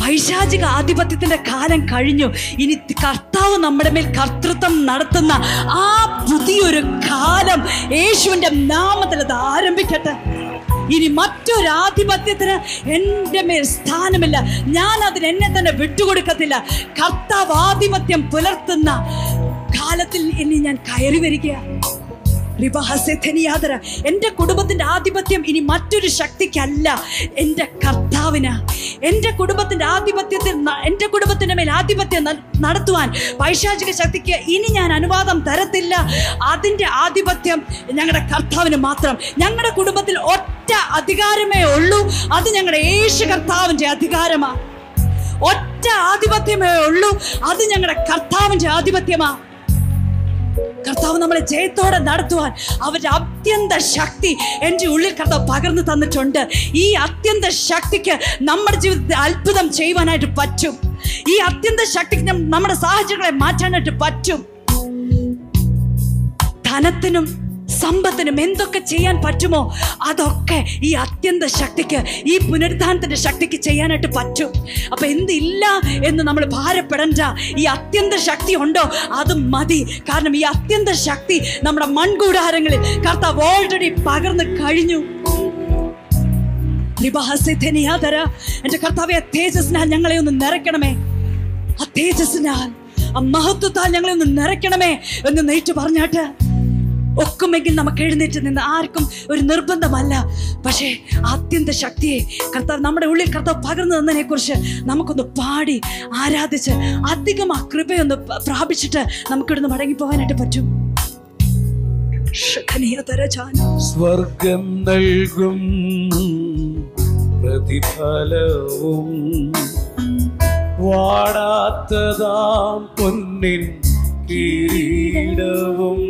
പൈശാചിക ആധിപത്യത്തിന്റെ കാലം കഴിഞ്ഞു. ഇനി കർത്താവ് നമ്മുടെ മേൽ കർത്തൃത്വം നടത്തുന്ന ആ പുതിയൊരു കാലം യേശുവിന്റെ നാമത്തിൽ അത് ആരംഭിക്കട്ടെ. ഇനി മറ്റൊരാധിപത്യത്തിന് എന്റെ മേൽ സ്ഥാനമില്ല. ഞാൻ അതിന് എന്നെ തന്നെ വിട്ടുകൊടുക്കത്തില്ല. കർത്താവ് ആധിപത്യം പുലർത്തുന്ന കാലത്തിൽ ഇനി ഞാൻ കയറി വരിക എന്റെ കുടുംബത്തിന്റെ ആധിപത്യം ഇനി മറ്റൊരു ശക്തിക്കല്ല. എന്റെ കർത്താവിന് എന്റെ കുടുംബത്തിന്റെ ആധിപത്യത്തിൽ എന്റെ കുടുംബത്തിന്റെ മേൽ ആധിപത്യം നടത്തുവാൻ പൈശാചിക ശക്തിക്ക് ഇനി ഞാൻ അനുവാദം തരത്തില്ല. അതിന്റെ ആധിപത്യം ഞങ്ങളുടെ കർത്താവിന് മാത്രം. ഞങ്ങളുടെ കുടുംബത്തിൽ ഒറ്റ അധികാരമേ ഉള്ളൂ. അത് ഞങ്ങളുടെ യേശു കർത്താവിന്റെ അധികാരമാണ് ഒറ്റ ആധിപത്യമേ ഉള്ളൂ. അത് ഞങ്ങളുടെ കർത്താവിന്റെ ആധിപത്യമാണ് കർത്താവ് നമ്മളെ ജയത്തോടെ നടത്തുവാൻ അവരുടെ അത്യന്ത ശക്തി എന്റെ ഉള്ളിൽ കർത്താവ് പകർന്നു തന്നിട്ടുണ്ട്. ഈ അത്യന്ത ശക്തിക്ക് നമ്മുടെ ജീവിതത്തിൽ അത്ഭുതം ചെയ്യുവാനായിട്ട് പറ്റും. ഈ അത്യന്ത ശക്തിക്ക് നമ്മുടെ സാഹചര്യങ്ങളെ മാറ്റാനായിട്ട് പറ്റും. ധനത്തിനും സമ്പത്തിനും എന്തൊക്കെ ചെയ്യാൻ പറ്റുമോ അതൊക്കെ ഈ അത്യന്ത ശക്തിക്ക് ഈ പുനരുദ്ധാനത്തിന്റെ ശക്തിക്ക് ചെയ്യാനായിട്ട് പറ്റും. അപ്പൊ എന്തില്ല എന്ന് നമ്മൾ ഭാരപ്പെടണ്ട ഈ അത്യന്ത ശക്തി ഉണ്ടോ അത് മതി. കാരണം ഈ അത്യന്ത ശക്തി നമ്മുടെ മൺകൂടാരങ്ങളിൽ കർത്താവ് ഓൾറെഡി പകർന്നു കഴിഞ്ഞു. ത്രിബഹസിദ്ധനിയാതര എന്റെ കർത്താവെ തേജസ്സിനാൽ ഞങ്ങളെ ഒന്ന് നിറയ്ക്കണമേ. ആ തേജസ്സിനാൽ ആ മഹത്വത്താൽ ഞങ്ങളെ ഒന്ന് നിറയ്ക്കണമേ എന്ന് നെയ്റ്റ് പറഞ്ഞാട്ട് ഒക്കുമെങ്കിൽ നമുക്ക് എഴുന്നേറ്റ് നിന്ന് ആർക്കും ഒരു നിർബന്ധമല്ല. പക്ഷേ അത്യന്ത ശക്തിയെ കർത്താവ് നമ്മുടെ ഉള്ളിൽ കർത്താവ് പകർന്നു തന്നതിനെ കുറിച്ച് നമുക്കൊന്ന് പാടി ആരാധിച്ച് അധികം ആ കൃപയൊന്ന് പ്രാപിച്ചിട്ട് നമുക്കിവിടുന്ന് മടങ്ങിപ്പോകാനായിട്ട് പറ്റും. സ്വർഗം നൽകും പ്രതിഫലവും വാടാത്തതാം പൊന്നിൻ കിരീടവും.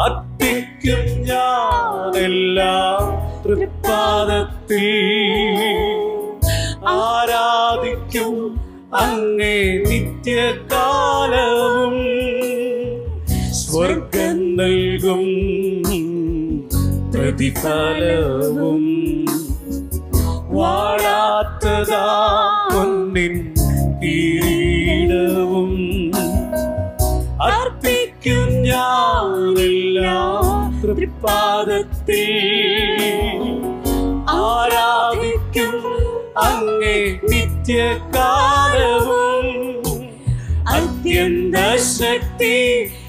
അർപ്പിക്കും ഞാനെല്ലാം തൃപ്പാദത്തിൽ. ആരാധിക്കും അങ്ങേ നിത്യകാലവും. സ്വർഗം നൽകും പ്രതിഫലവും. വാഴാത്തതാ പൊന്നിൻ കിരീടവും നിത്യകാലവും അത്യന്ത ശക്തി എന്നിൽ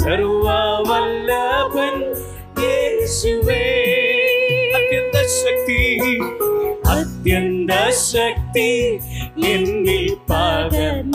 സർവവല്ലഭൻ യേശുവേ. അത്യന്ത ശക്തി അത്യന്ത ശക്തി എന്നിൽ പകർന്നവനെ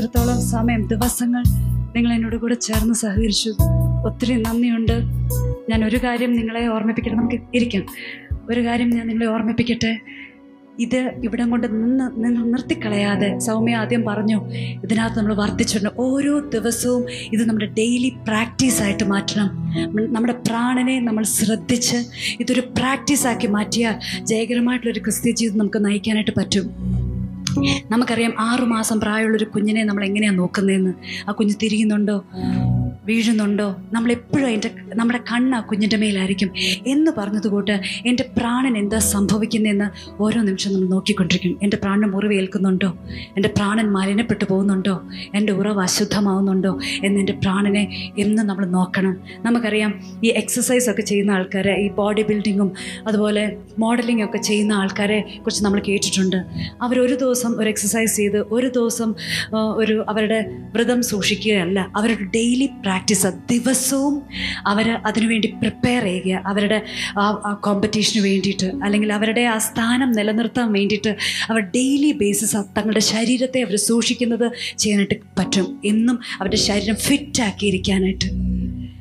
ഇത്രത്തോളം സമയം ദിവസങ്ങൾ നിങ്ങൾ എന്നോട് കൂടെ ചേർന്ന് സഹകരിച്ചു. ഒത്തിരി നന്ദിയുണ്ട്. ഞാൻ ഒരു കാര്യം നിങ്ങളെ ഓർമ്മിപ്പിക്കട്ടെ. നമുക്ക് ഇരിക്കാം. ഒരു കാര്യം ഞാൻ നിങ്ങളെ ഓർമ്മിപ്പിക്കട്ടെ. ഇത് ഇവിടം കൊണ്ട് നിന്ന് നിന്ന് നിർത്തിക്കളയാതെ സൗമ്യ ആദ്യം പറഞ്ഞു ഇതിനകത്ത് നമ്മൾ വർദ്ധിച്ചിട്ടുണ്ട് ഓരോ ദിവസവും ഇത് നമ്മുടെ ഡെയിലി പ്രാക്ടീസായിട്ട് മാറ്റണം. നമ്മുടെ പ്രാണനെ നമ്മൾ ശ്രദ്ധിച്ച് ഇതൊരു പ്രാക്ടീസാക്കി മാറ്റിയാൽ ജയകരമായിട്ടുള്ളൊരു ക്രിസ്ത്യ ജീവിതം നമുക്ക് നയിക്കാനായിട്ട് പറ്റും. നമുക്കറിയാം ആറുമാസം പ്രായമുള്ളൊരു കുഞ്ഞിനെ നമ്മൾ എങ്ങനെയാണ് നോക്കുന്നതെന്ന് ആ കുഞ്ഞ് തിരിയുന്നുണ്ടോ? വീഴുന്നുണ്ടോ? നമ്മളെപ്പോഴും അതിന്റെ നമ്മുടെ കണ്ണ് ആ കുഞ്ഞിന്റെ മേലായിരിക്കും എന്ന് പറഞ്ഞതുകൊണ്ട് എന്റെ പ്രാണൻ എന്താ സംഭവിക്കുന്നതെന്ന് ഓരോ നിമിഷം നമ്മൾ നോക്കിക്കൊണ്ടിരിക്കും. എന്റെ പ്രാണൻ മുറിവേൽക്കുന്നുണ്ടോ? എന്റെ പ്രാണൻ മലിനപ്പെട്ടു പോകുന്നുണ്ടോ? എന്റെ ഉറവ് അശുദ്ധമാവുന്നുണ്ടോ? എന്ന് എന്റെ പ്രാണനെ എന്നും നമ്മൾ നോക്കണം. നമുക്കറിയാം ഈ എക്സസൈസ് ഒക്കെ ചെയ്യുന്ന ആൾക്കാരെ ഈ ബോഡി ബിൽഡിങ്ങും അതുപോലെ മോഡലിംഗ് ഒക്കെ ചെയ്യുന്ന ആൾക്കാരെ കുറിച്ച് നമ്മൾ കേട്ടിട്ടുണ്ട്. അവരൊരു ദിവസം ഒരു എക്സസൈസ് ചെയ്ത് ഒരു ദിവസം ഒരു അവരുടെ വ്രതം സൂക്ഷിക്കുകയല്ല. അവരുടെ ഡെയിലി ദിവസവും അവർ അതിനുവേണ്ടി പ്രിപ്പയർ ചെയ്യുക. അവരുടെ ആ കോമ്പറ്റീഷന് വേണ്ടിയിട്ട് അല്ലെങ്കിൽ അവരുടെ ആ സ്ഥാനം നിലനിർത്താൻ വേണ്ടിയിട്ട് അവർ ഡെയിലി ബേസിസ് തങ്ങളുടെ ശരീരത്തെ അവർ സൂക്ഷിക്കുന്നത് ചെയ്യാനായിട്ട് പറ്റും. എന്നും അവരുടെ ശരീരം ഫിറ്റാക്കിയിരിക്കാനായിട്ട്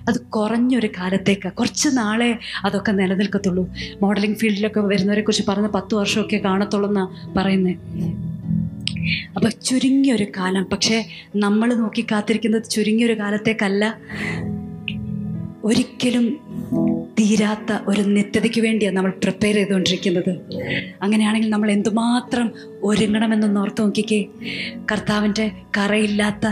അത് കുറഞ്ഞൊരു കാലത്തേക്ക്. കുറച്ച് നാളെ അതൊക്കെ നിലനിൽക്കത്തുള്ളൂ. മോഡലിംഗ് ഫീൽഡിലൊക്കെ വരുന്നവരെ കുറിച്ച് പറഞ്ഞ പത്ത് വർഷമൊക്കെ കാണത്തുള്ളൂ എന്നാണ് പറയുന്നത് അപ്പോൾ ചുരുങ്ങിയൊരു കാലം. പക്ഷേ നമ്മൾ നോക്കി കാത്തിരിക്കുന്നത് ചുരുങ്ങിയൊരു കാലത്തേക്കല്ല. ഒരിക്കലും തീരാത്ത ഒരു നിത്യതയ്ക്ക് വേണ്ടിയാണ് നമ്മൾ പ്രിപ്പയർ ചെയ്തുകൊണ്ടിരിക്കുന്നത്. അങ്ങനെയാണെങ്കിൽ നമ്മൾ എന്തുമാത്രം ഒരുങ്ങണമെന്നൊന്ന് ഓർത്ത് നോക്കിക്കേ. കർത്താവിന്റെ കറയില്ലാത്ത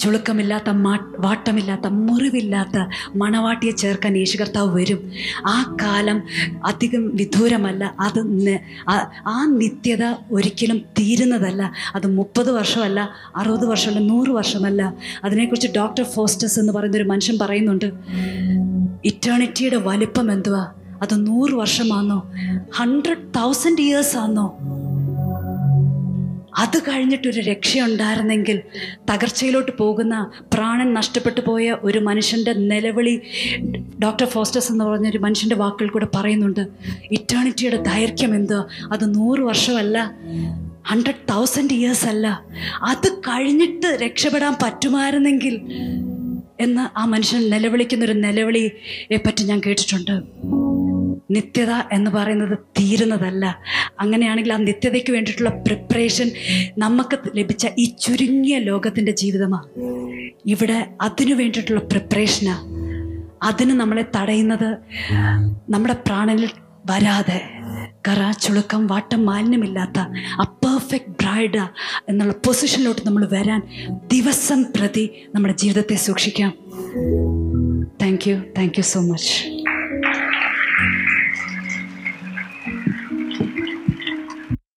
ചുളുക്കമില്ലാത്ത മാ വാട്ടമില്ലാത്ത മുറിവില്ലാത്ത മണവാട്ടിയെ ചേർക്കാൻ യേശു കർത്താവ് വരും. ആ കാലം അധികം വിദൂരമല്ല. അത് ആ- നിത്യത ഒരിക്കലും തീരുന്നതല്ല. അത് മുപ്പത് വർഷമല്ല അറുപത് വർഷമല്ല നൂറ് വർഷമല്ല. അതിനെക്കുറിച്ച് ഡോക്ടർ ഫോസ്റ്റസ് എന്ന് പറയുന്ന ഒരു മനുഷ്യൻ പറയുന്നുണ്ട് ഇറ്റേണിറ്റിയുടെ വലിപ്പം എന്തുവാ? അത് നൂറ് വർഷമാണോ ഹൺഡ്രഡ് തൗസൻഡ് ഇയേഴ്സ് ആണോ അത് കഴിഞ്ഞിട്ടൊരു രക്ഷയുണ്ടായിരുന്നെങ്കിൽ തകർച്ചയിലോട്ട് പോകുന്ന പ്രാണൻ നഷ്ടപ്പെട്ടു പോയ ഒരു മനുഷ്യന്റെ നിലവിളി ഡോക്ടർ ഫോസ്റ്റസ് എന്ന് പറഞ്ഞൊരു മനുഷ്യന്റെ വാക്കുകൾ കൂടെ പറയുന്നുണ്ട്. ഇറ്റേണിറ്റിയുടെ ദൈർഘ്യം എന്ത്? അത് നൂറ് വർഷമല്ല ഹൺഡ്രഡ് തൗസൻഡ് ഇയേഴ്സ് അല്ല. അത് കഴിഞ്ഞിട്ട് രക്ഷപ്പെടാൻ പറ്റുമായിരുന്നെങ്കിൽ എന്ന് ആ മനുഷ്യൻ നിലവിളിക്കുന്നൊരു നിലവിളിയെ പറ്റി ഞാൻ കേട്ടിട്ടുണ്ട്. നിത്യത എന്ന് പറയുന്നത് തീരുന്നതല്ല. അങ്ങനെയാണെങ്കിൽ ആ നിത്യതയ്ക്ക് വേണ്ടിയിട്ടുള്ള പ്രിപ്പറേഷൻ നമുക്ക് ലഭിച്ച ഈ ചുരുങ്ങിയ ലോകത്തിന്റെ ജീവിതമാണ് ഇവിടെ അതിനു വേണ്ടിയിട്ടുള്ള പ്രിപ്പറേഷനാണ് അതിന് നമ്മളെ തടയുന്നത് നമ്മുടെ പ്രാണനിൽ വരാതെ. കറ ചുളുക്കം വാട്ടം മാലിന്യമില്ലാത്ത ആ പെർഫെക്റ്റ് ബ്രൈഡ് എന്നുള്ള പൊസിഷനിലോട്ട് നമ്മൾ വരാൻ ദിവസം പ്രതി നമ്മുടെ ജീവിതത്തെ സൂക്ഷിക്കാം. Thank you thank you so much